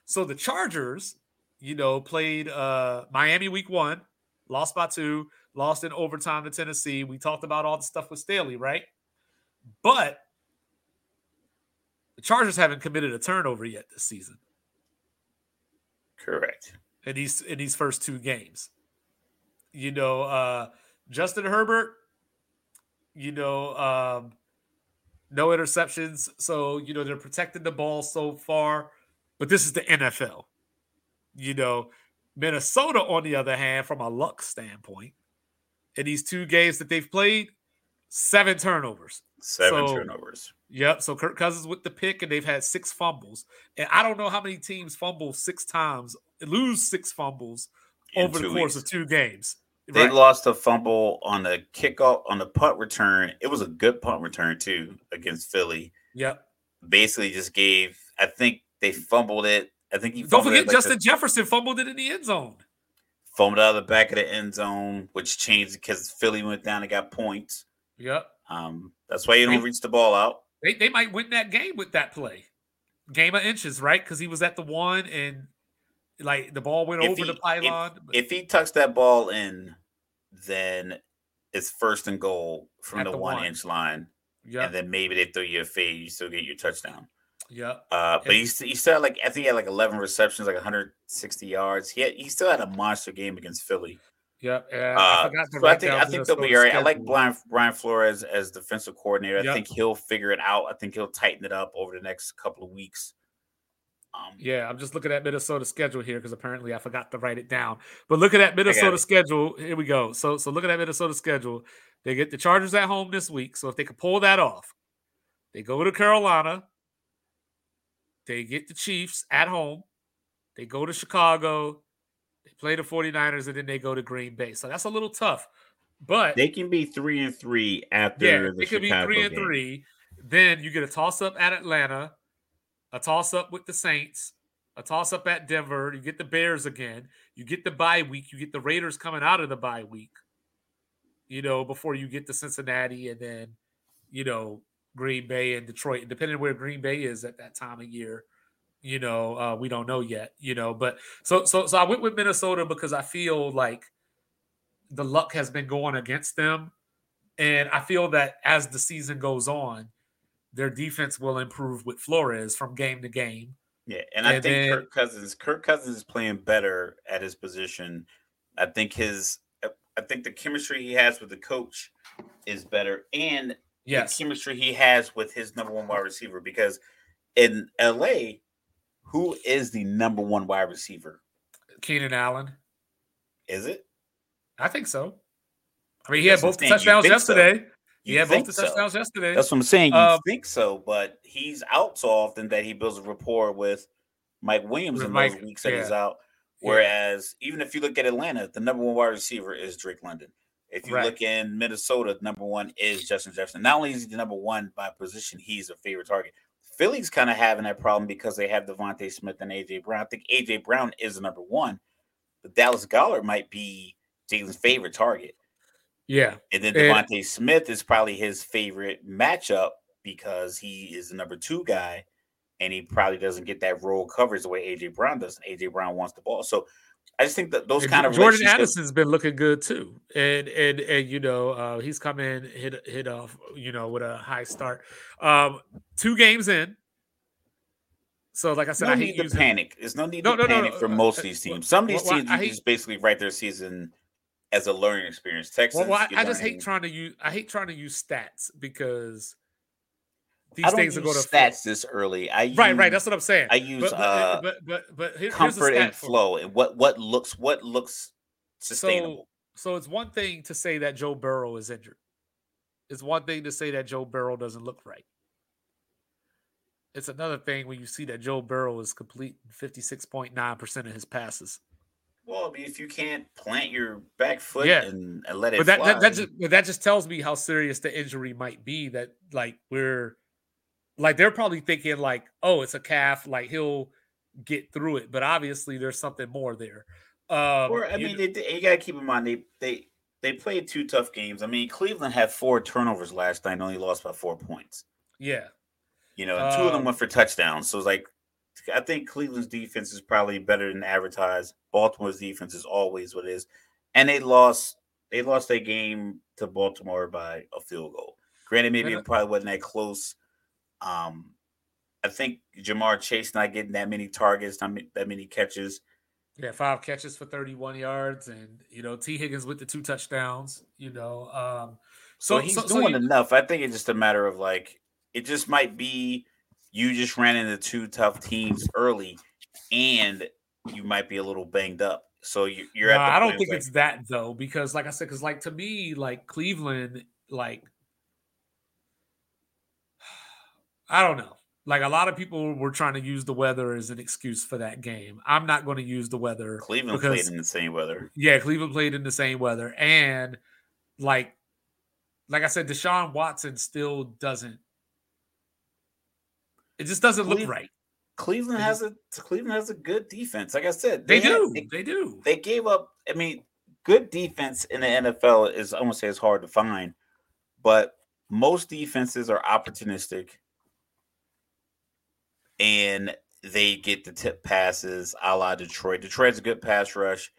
So the Chargers, you know, played uh Miami week one, lost by two, lost in overtime to Tennessee. We talked about all the stuff with Staley, right? But the Chargers haven't committed a turnover yet this season. Correct. In these in these first two games. You know, uh Justin Herbert, you know, um no interceptions. So, you know, they're protecting the ball so far, but this is the NFL. You know, Minnesota, on the other hand, from a luck standpoint, in these two games that they've played, seven turnovers. Seven so, turnovers. Yep. So Kirk Cousins with the pick, and they've had six fumbles. And I don't know how many teams fumble six times, lose six fumbles In over the course weeks. of two games. They right. lost a fumble on the kickoff on the punt return. It was a good punt return too against Philly. Yep. Basically, just gave. I think they fumbled it. I think he. Don't forget, like Justin the, Jefferson fumbled it in the end zone. Fumbled out of the back of the end zone, which changed because Philly went down and got points. Yep. Um, that's why you don't they, reach the ball out. They, they might win that game with that play. Game of inches, right? Because he was at the one and like the ball went if over he, the pylon. If, if, he tucks that ball in, then it's first and goal from the, the, one, one. inch line. Yeah. And then maybe they throw you a fade, you still get your touchdown. Yeah. Uh, but he's he still had like I think he had like 11 receptions, like 160 yards. He had, he still had a monster game against Philly. Yeah, yeah. Uh, I, so I think I think they'll be all right. I like Brian Brian Flores as defensive coordinator. Yep. I think he'll figure it out. I think he'll tighten it up over the next couple of weeks. Um, yeah, I'm just looking at Minnesota schedule here because apparently I forgot to write it down. But looking at that Minnesota schedule, here we go. So so looking at that Minnesota schedule, they get the Chargers at home this week. So if they could pull that off, they go to Carolina. They get the Chiefs at home. They go to Chicago They play the 49ers, and then they go to Green Bay. So that's a little tough. But they can be three and three after yeah, the they could be three and three. Then you get a toss up at Atlanta, a toss up with the Saints, a toss up at Denver. You get the Bears again. You get the bye week. You get the Raiders coming out of the bye week. You know, before you get to Cincinnati and then, you know, Green Bay and Detroit, depending where Green Bay is at that time of year you know uh, we don't know yet you know but so so so i went with minnesota because i feel like the luck has been going against them and i feel that as the season goes on their defense will improve with flores from game to game yeah and, and i think then, kirk cousins kirk cousins is playing better at his position i think his i think the chemistry he has with the coach is better and yes. the chemistry he has with his number one wide receiver because in la who is the number one wide receiver? Keenan Allen. Is it? I think so. I mean, he had both the touchdowns yesterday. So. He had both the touchdowns so. yesterday. That's what I'm saying. You um, think so, but he's out so often that he builds a rapport with Mike Williams With in Mike, those weeks that he's out. Whereas even if you look at Atlanta, the number one wide receiver is Drake London. If you Right. look in Minnesota, number one is Justin Jefferson. Not only is he the number one by position, he's a favorite target. Philly's kind of having that problem because they have DeVonta Smith and AJ Brown. I think AJ Brown is the number one, but Dallas Goedert might be Jalen's favorite target. Yeah. And then And- DeVonta Smith is probably his favorite matchup because he is the number two guy, and he probably doesn't get that roll coverage the way AJ Brown does. And AJ Brown wants the ball, so I just think that those kind of Jordan Addison's been looking good too, and and and you know uh, he's come in hit hit off you know with a high start. Um, two games in, so like I said, no I need hate to using panic. There's no need No, to no, panic for uh, most uh, of these teams. Some of these well, well, teams I you hate- just basically write their season as a learning experience. Texas, Well, I, I just hate trying to use I hate trying to use stats because these things use are going to stats this early. I Right, right. That's what I'm saying. I use, but, but, uh, but but but here- comfort and flow and what what looks what looks sustainable. So, so it's one thing to say that Joe Burrow is injured. It's one thing to say that Joe Burrow doesn't look right. It's another thing when you see that Joe Burrow is complete 56.9% of his passes. Well, I mean, if you can't plant your back foot Yeah. and, and let it But that, fly, that that just that just tells me how serious the injury might be that like we're like they're probably thinking like, oh, it's a calf, like he'll get through it. But obviously there's something more there. Um Or I you mean, kn- they, you gotta keep in mind they they they played two tough games. I mean, Cleveland had four turnovers last night, and only lost by four points. yeah. You know, and two of them Um, went for touchdowns. So it's like I think Cleveland's defense is probably better than advertised. Baltimore's defense is always what it is, and they lost. They lost their game to Baltimore by a field goal. Granted, maybe it probably wasn't that close. Um, I think Ja'Marr Chase not getting that many targets, not that many catches. Yeah, five catches for 31 yards, and you know, Tee Higgins with the two touchdowns, you know. Um So, so he's so, so doing you- enough. I think it's just a matter of like it just might be you just ran into two tough teams early, and you might be a little banged up. So you, you're at. The I don't think like, it's that though, because like I said, because like to me, like Cleveland, like I don't know. Like a lot of people were trying to use the weather as an excuse for that game. I'm not going to use the weather. Cleveland because- played in the same weather. Yeah, Cleveland played in the same weather, and like, like I said, Deshaun Watson still doesn't. It just doesn't look right. Cleveland has a Cleveland has a good defense. Like I said, They had- do. They, They do. they gave up. I mean, good defense in the NFL is I won't say it's hard to find, but most defenses are opportunistic and they get the tip passes a la Detroit. Detroit's a good pass rush.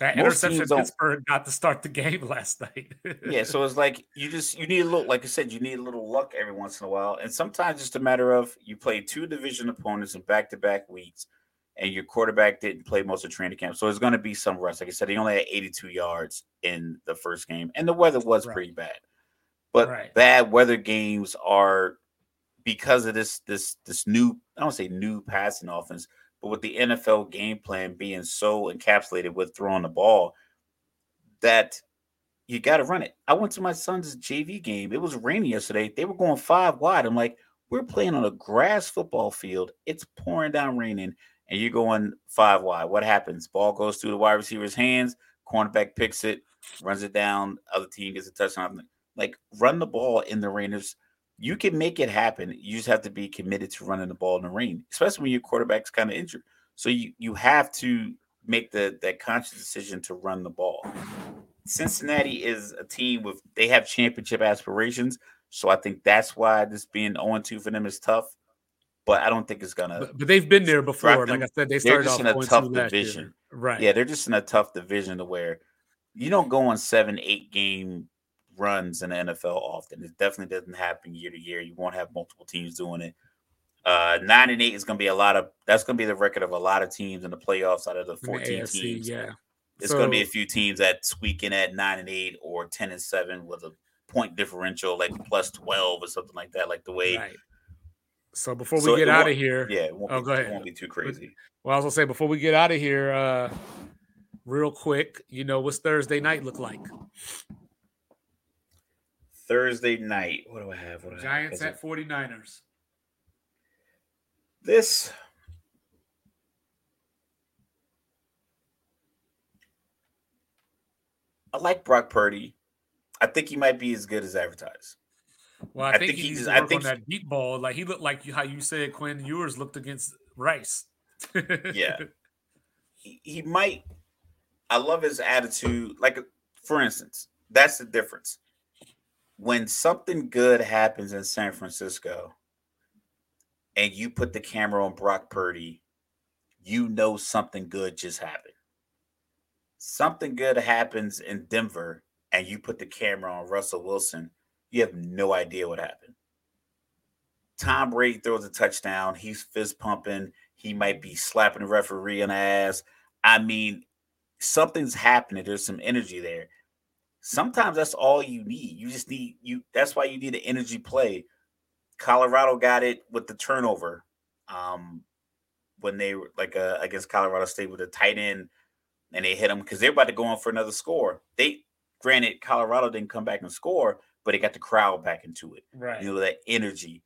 That most interception Pittsburgh got to start the game last night. Yeah, so it's like you just you need a little, like I said, you need a little luck every once in a while, and sometimes it's a matter of you play two division opponents in back to back weeks, and your quarterback didn't play most of training camp, so it's going to be some rust. Like I said, he only had 82 yards in the first game, and the weather was Right. pretty bad. But Right. bad weather games are because of this this this new I don't say new passing offense, but with the NFL game plan being so encapsulated with throwing the ball, that you got to run it. I went to my son's JV game. It was raining yesterday. They were going five wide. I'm like, we're playing on a grass football field. It's pouring down raining, and you're going five wide. What happens? Ball goes through the wide receiver's hands. Cornerback picks it, runs it down. Other team gets a touchdown. Like run the ball in the rain. There's, you can make it happen. You just have to be committed to running the ball in the rain, especially when your quarterback's kind of injured. So you you have to make the that conscious decision to run the ball. Cincinnati is a team with they have championship aspirations, so I think that's why this being 0-2 for them is tough. But I don't think it's gonna. but, but they've been there before. Like I said, they They're started just off in a tough division. Right. Yeah, they're just in a tough division to where you don't go on seven, eight game runs in the NFL often. It definitely doesn't happen year to year. You won't have multiple teams doing it. Uh, nine and eight is going to be a lot of. That's going to be the record of a lot of teams in the playoffs out of the in the fourteen AFC, teams. yeah. It's going to be a few teams that squeak in at nine and eight or ten and seven with a point differential like plus twelve or something like that. Like the way, Right. So before we So get out of here, yeah, it won't, Oh, be, go it ahead. won't be too crazy. well, I was gonna say before we get out of here, uh, real quick, you know, what's Thursday night look like? Thursday night. What do I have? What Giants I have? at 49ers. This I like Brock Purdy. I think he might be as good as advertised. Well, I, I think, think, he needs to work I think on that deep ball. Like he looked like how you said Quinn Ewers looked against Rice. yeah, he, he might. I love his attitude. Like for instance, that's the difference. When something good happens in San Francisco, and you put the camera on Brock Purdy, you know something good just happened. Something good happens in Denver, and you put the camera on Russell Wilson, you have no idea what happened. Tom Brady throws a touchdown. He's fist pumping. He might be slapping the referee on the ass. I mean, something's happening. There's some energy there. Sometimes that's all you need. You just need you. That's why you need an energy play. Colorado got it with the turnover. Um, when they were like uh, against Colorado State with a tight end, and they hit them because they're about to go on for another score. They granted Colorado didn't come back and score, but they got the crowd back into it. Right. You know that energy.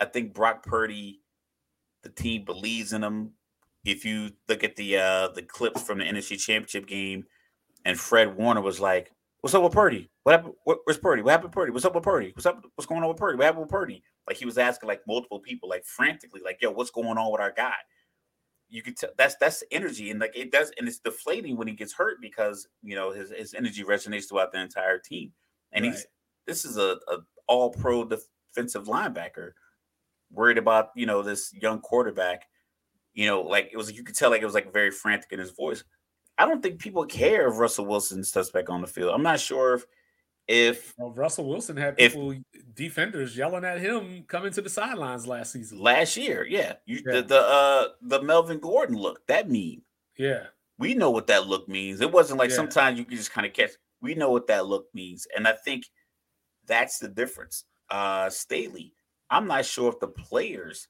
I think Brock Purdy, the team believes in him. If you look at the uh the clips from the NFC Championship game, and Fred Warner was like, "What's up with Purdy? What happened? What, where's Purdy? What happened, Purdy? What's up with Purdy? What's up? What's going on with Purdy? What happened with Purdy?" Like he was asking like multiple people, like frantically, like, "Yo, what's going on with our guy?" You could tell that's that's energy, and like it does, and it's deflating when he gets hurt because you know his his energy resonates throughout the entire team, and right. he's this is a, a all pro defensive linebacker worried about you know this young quarterback you know like it was you could tell like it was like very frantic in his voice i don't think people care if russell wilson steps back on the field. I'm not sure if if well, russell wilson had people if, defenders yelling at him coming to the sidelines last season. Last year yeah. You yeah. the, the uh the melvin gordon look that mean. Yeah. We know what that look means. It wasn't like yeah. sometimes you can just kind of catch we know what that look means. And i think that's the difference. Uh Staley, I'm not sure if the players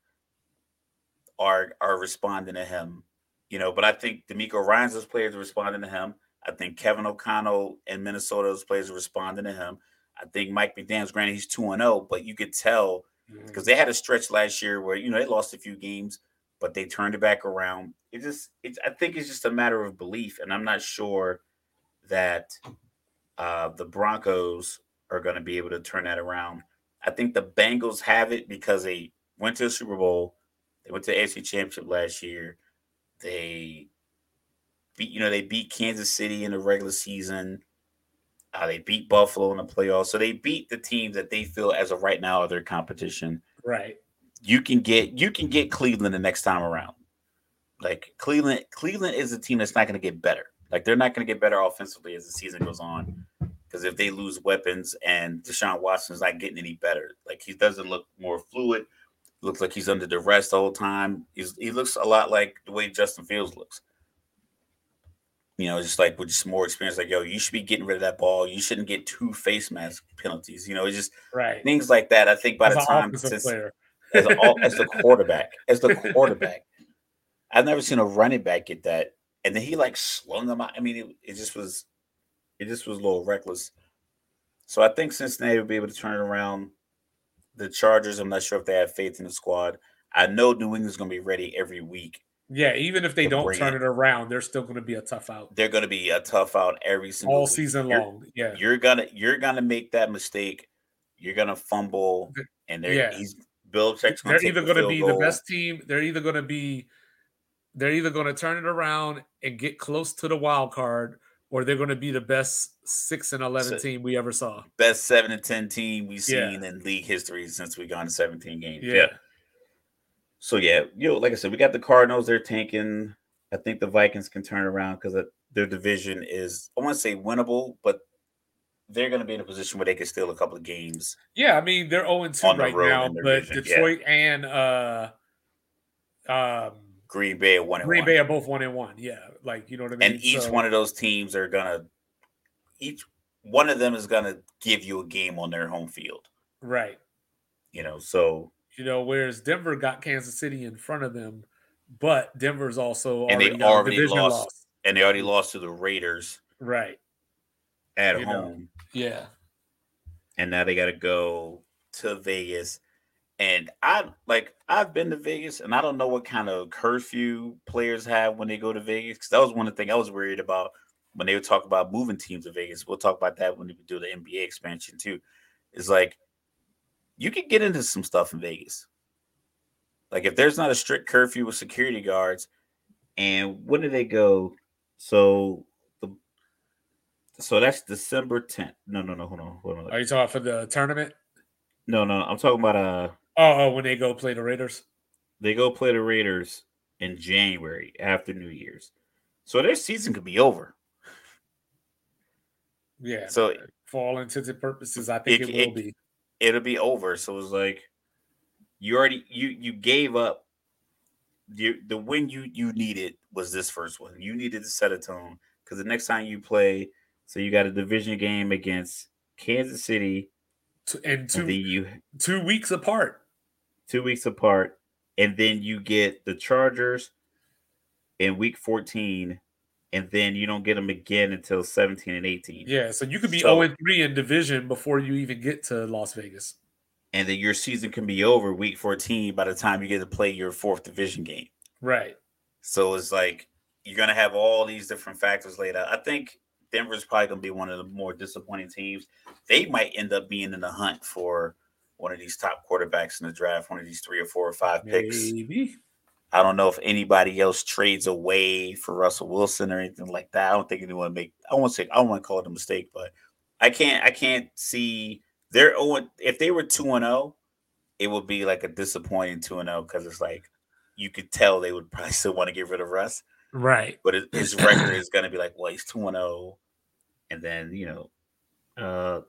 are are responding to him, you know, but I think DeMeco Ryans' players are responding to him. I think Kevin O'Connell and Minnesota's players are responding to him. I think Mike McDaniels, granted he's 2 0, but you could tell because mm-hmm. they had a stretch last year where, you know, they lost a few games, but they turned it back around. It just, it's, I think it's just a matter of belief. And I'm not sure that uh, the Broncos are going to be able to turn that around. I think the Bengals have it because they went to the Super Bowl. They went to the AFC Championship last year. They beat, you know, they beat Kansas City in the regular season. Uh, they beat Buffalo in the playoffs. So they beat the teams that they feel as of right now are their competition. Right. You can get you can get Cleveland the next time around. Like Cleveland, Cleveland is a team that's not going to get better. Like they're not going to get better offensively as the season goes on because if they lose weapons and Deshaun Watson's not getting any better, like he doesn't look more fluid, looks like he's under duress the whole time. He's, he looks a lot like the way Justin Fields looks. You know, just like with just more experience, like yo, you should be getting rid of that ball. You shouldn't get two face mask penalties. You know, it's just right things like that. I think by as the time as, as, a, as the quarterback, as the quarterback, I've never seen a running back get that. And then he like slung them out. I mean, it, it just was it just was a little reckless. So I think Cincinnati will be able to turn it around. The Chargers, I'm not sure if they have faith in the squad. I know New England's going to be ready every week. Yeah, even if they don't turn it. it around, they're still going to be a tough out. They're going to be a tough out every single all week. season you're, long. Yeah, you're gonna you're gonna make that mistake. You're gonna fumble, and they're yeah. he's Belichick's They're either going to be goal. the best team. They're either going to be they're either going to turn it around and get close to the wild card, or they're going to be the best six and eleven so, team we ever saw. Best seven and ten team we've seen yeah. in league history since we gone to seventeen games. Yeah. yeah. So yeah, you know, like I said, we got the Cardinals. They're tanking. I think the Vikings can turn around because their division is I want to say winnable, but they're going to be in a position where they can steal a couple of games. Yeah, I mean they're zero oh two right now, but division. Detroit yeah. and uh, um, Green Bay are one. Green Bay are both one and one. Yeah, like you know what I mean. And each so, one of those teams are gonna, each one of them is gonna give you a game on their home field. Right. You know, so you know, whereas Denver got Kansas City in front of them, but Denver's also and already they already lost, loss. and they already lost to the Raiders. Right. At you home. Know. Yeah. And now they got to go to Vegas and I like I've been to Vegas, and I don't know what kind of curfew players have when they go to Vegas. Because that was one of the things I was worried about. when they would talk about moving teams to Vegas. We'll talk about that when we do the NBA expansion too. Is like you can get into some stuff in Vegas. Like if there's not a strict curfew with security guards, and when do they go? So the so that's December 10th. No, no, no, hold on, hold on. Are you talking for the tournament? No, no, I'm talking about uh oh, oh when they go play the Raiders. They go play the Raiders in January after New Year's. So their season could be over. Yeah. So for all intents and purposes, I think it, it will it, be. It'll be over. So it's like you already you you gave up you, the win you you needed was this first one. You needed to set a tone because the next time you play, so you got a division game against Kansas City, and two and you two weeks apart, two weeks apart, and then you get the Chargers in week fourteen, and then you don't get them again until seventeen and eighteen. Yeah, so you could be so, oh and three in division before you even get to Las Vegas and then your season can be over week 14 by the time you get to play your fourth division game. Right. So it's like you're gonna have all these different factors laid out. I think Denver's probably gonna be one of the more disappointing teams. They might end up being in the hunt for one of these top quarterbacks in the draft, one of these three or four or five picks. Maybe. I don't know if anybody else trades away for Russell Wilson or anything like that. I don't think anyone make. I won't say. I don't want to call it a mistake, but I can't. I can't see they're if they were 2 and 0, it would be like a disappointing 2 and 0 because it's like you could tell they would probably still want to get rid of Russ. Right. But his record is going to be like, well, he's 2 and 0. And then, you know, uh,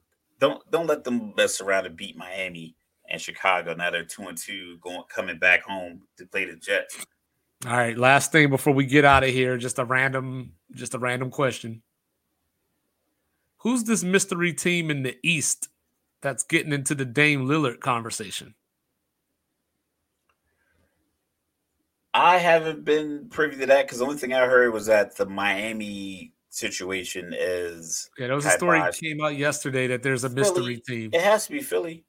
don't don't let them mess around and beat Miami and Chicago. Now they're 2 and 2 going coming back home to play the Jets. All right, last thing before we get out of here, just a random just a random question. Who's this mystery team in the East that's getting into the Dame Lillard conversation? I haven't been privy to that because the only thing I heard was that the Miami situation is. Yeah, there was a story came out yesterday that there's a Philly. mystery team. It has to be Philly.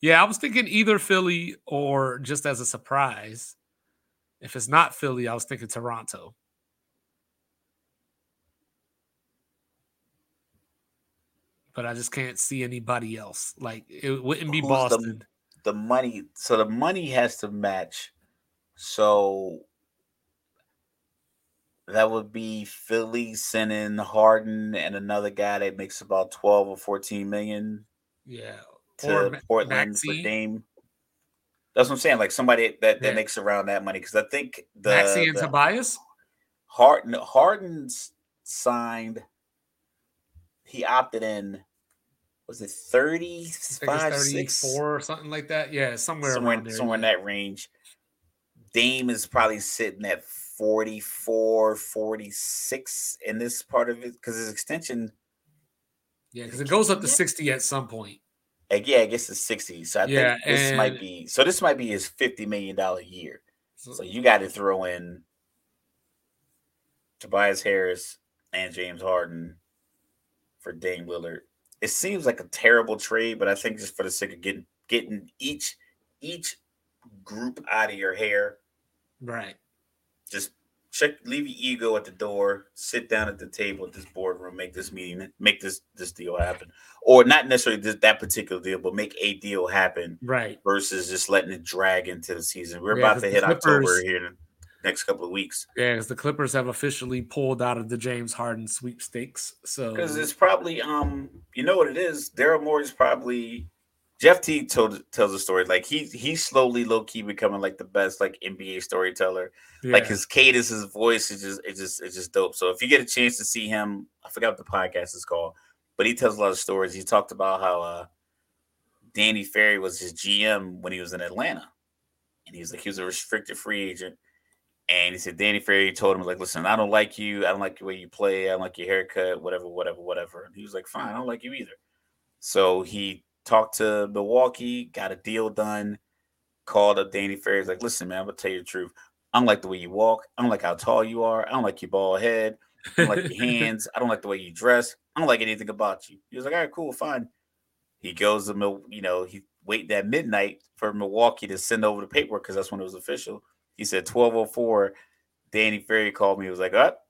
Yeah, I was thinking either Philly or just as a surprise. If it's not Philly, I was thinking Toronto. but I just can't see anybody else. Like it wouldn't be Who's Boston. The, the, money, so the money has to match. So that would be Philly sending Harden and another guy that makes about 12 or 14 million. Yeah. To or Portland Maxey. for Dame. That's what I'm saying. Like somebody that, that yeah. makes around that money. Because I think the Maxey and the, Tobias. Harden Harden's signed he opted in. Was it 35, 34 or something like that? Yeah, somewhere somewhere, there, somewhere yeah. in that range. Dame is probably sitting at 44, 46 in this part of it because his extension. Yeah, because it goes up to 60 at some point. Uh, yeah, I guess it's 60. So I yeah, think this might be so this might be his $50 million year. So, so you got to throw in Tobias Harris and James Harden for Dame Lillard. It seems like a terrible trade, but I think just for the sake of getting getting each each group out of your hair, right? Just check, leave your ego at the door, sit down at the table at this boardroom, make this meeting, make this this deal happen, or not necessarily this, that particular deal, but make a deal happen, right? Versus just letting it drag into the season. We're yeah, about to hit Clippers, October here in the next couple of weeks. Yeah, because the Clippers have officially pulled out of the James Harden sweepstakes. So because it's probably um, you know what it is. Daryl Morey is probably Jeff Teague told tells a story like he he's slowly low key becoming like the best like NBA storyteller. Yeah. Like his cadence, his voice is just it's just it's just dope. So if you get a chance to see him, I forgot what the podcast is called, but he tells a lot of stories. He talked about how uh Danny Ferry was his GM when he was in Atlanta. And he was like he was a restricted free agent and he said Danny Ferry told him like, listen, I don't like you. I don't like the way you play. I don't like your haircut. Whatever, whatever, whatever. And he was like, fine, I don't like you either. So he talked to Milwaukee, got a deal done. Called up Danny Ferry. He's like, listen, man, I'm gonna tell you the truth. I don't like the way you walk. I don't like how tall you are. I don't like your bald head. I don't like your hands. I don't like the way you dress. I don't like anything about you. He was like, all right, cool, fine. He goes to, you know, he waited at midnight for Milwaukee to send over the paperwork because that's when it was official. He said 1204. Danny Ferry called me. He was like, "Up, oh,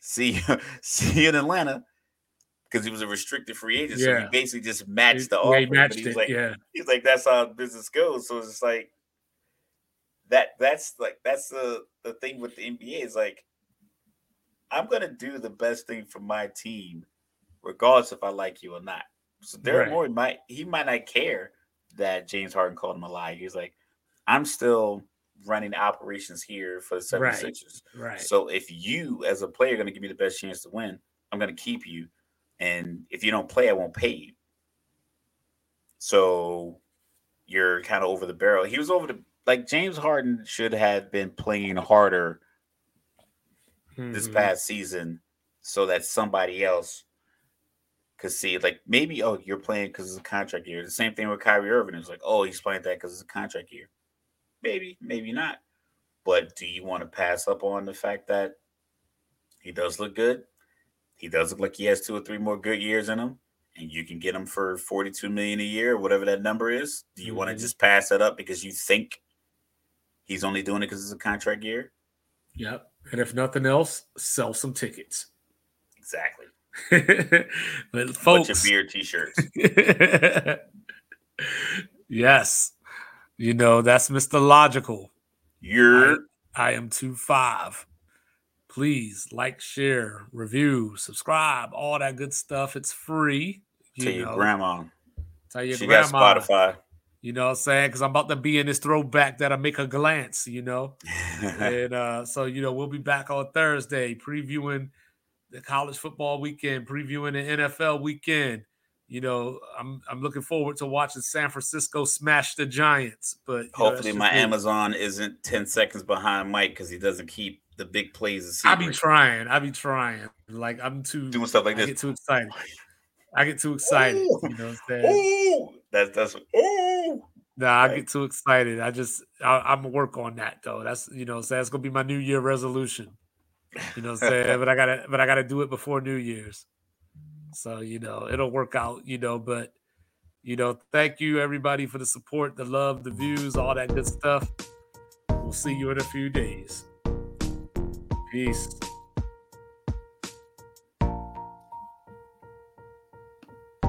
See, see you in Atlanta because he was a restricted free agent. So he basically just matched the yeah, offer. He matched he it. like, yeah. He's like, that's how business goes. So it's just like that. That's like that's the the thing with the NBA is like, I'm gonna do the best thing for my team, regardless if I like you or not. So Daryl right. Morey might he might not care that James Harden called him a lie. He's like, I'm still running operations here for the 76ers. Right. right. So if you as a player are to give me the best chance to win, I'm to keep you. And if you don't play, I won't pay you. So you're kind of over the barrel. He was over the like James Harden should have been playing harder mm-hmm. this past season so that somebody else could see like maybe oh you're playing because it's a contract year. The same thing with Kyrie Irving. It's like oh he's playing that because it's a contract year. Maybe, maybe not. But do you want to pass up on the fact that he does look good? He does look like he has two or three more good years in him, and you can get him for 42 million a year, whatever that number is. Do you mm-hmm. want to just pass that up because you think he's only doing it because it's a contract year? Yep. And if nothing else, sell some tickets. Exactly. but folks, Bunch of beer t-shirts. yes. You know, that's Mr. Logical. You're I, I am Two-Five. Please like, share, review, subscribe, all that good stuff. It's free. You tell know. your grandma. Tell your she grandma. got Spotify. You know what I'm saying? Because I'm about to be in this throwback that'll make a glance, you know. and uh, so, you know, we'll be back on Thursday previewing the college football weekend, previewing the NFL weekend you know, I'm I'm looking forward to watching San Francisco smash the Giants. But hopefully, know, my Amazon isn't ten seconds behind Mike because he doesn't keep the big plays. I be trying. I be trying. Like I'm too doing stuff like this. I this. Get too excited. I get too excited. Ooh, you know what I'm saying? Ooh, that's that's ooh. Nah, I get too excited. I just I, am gonna work on that though. That's you know, so that's gonna be my New Year resolution. You know what I'm saying? but I gotta but I gotta do it before New Year's. So, you know, it'll work out, you know, but you know, thank you everybody for the support, the love, the views, all that good stuff. We'll see you in a few days. Peace.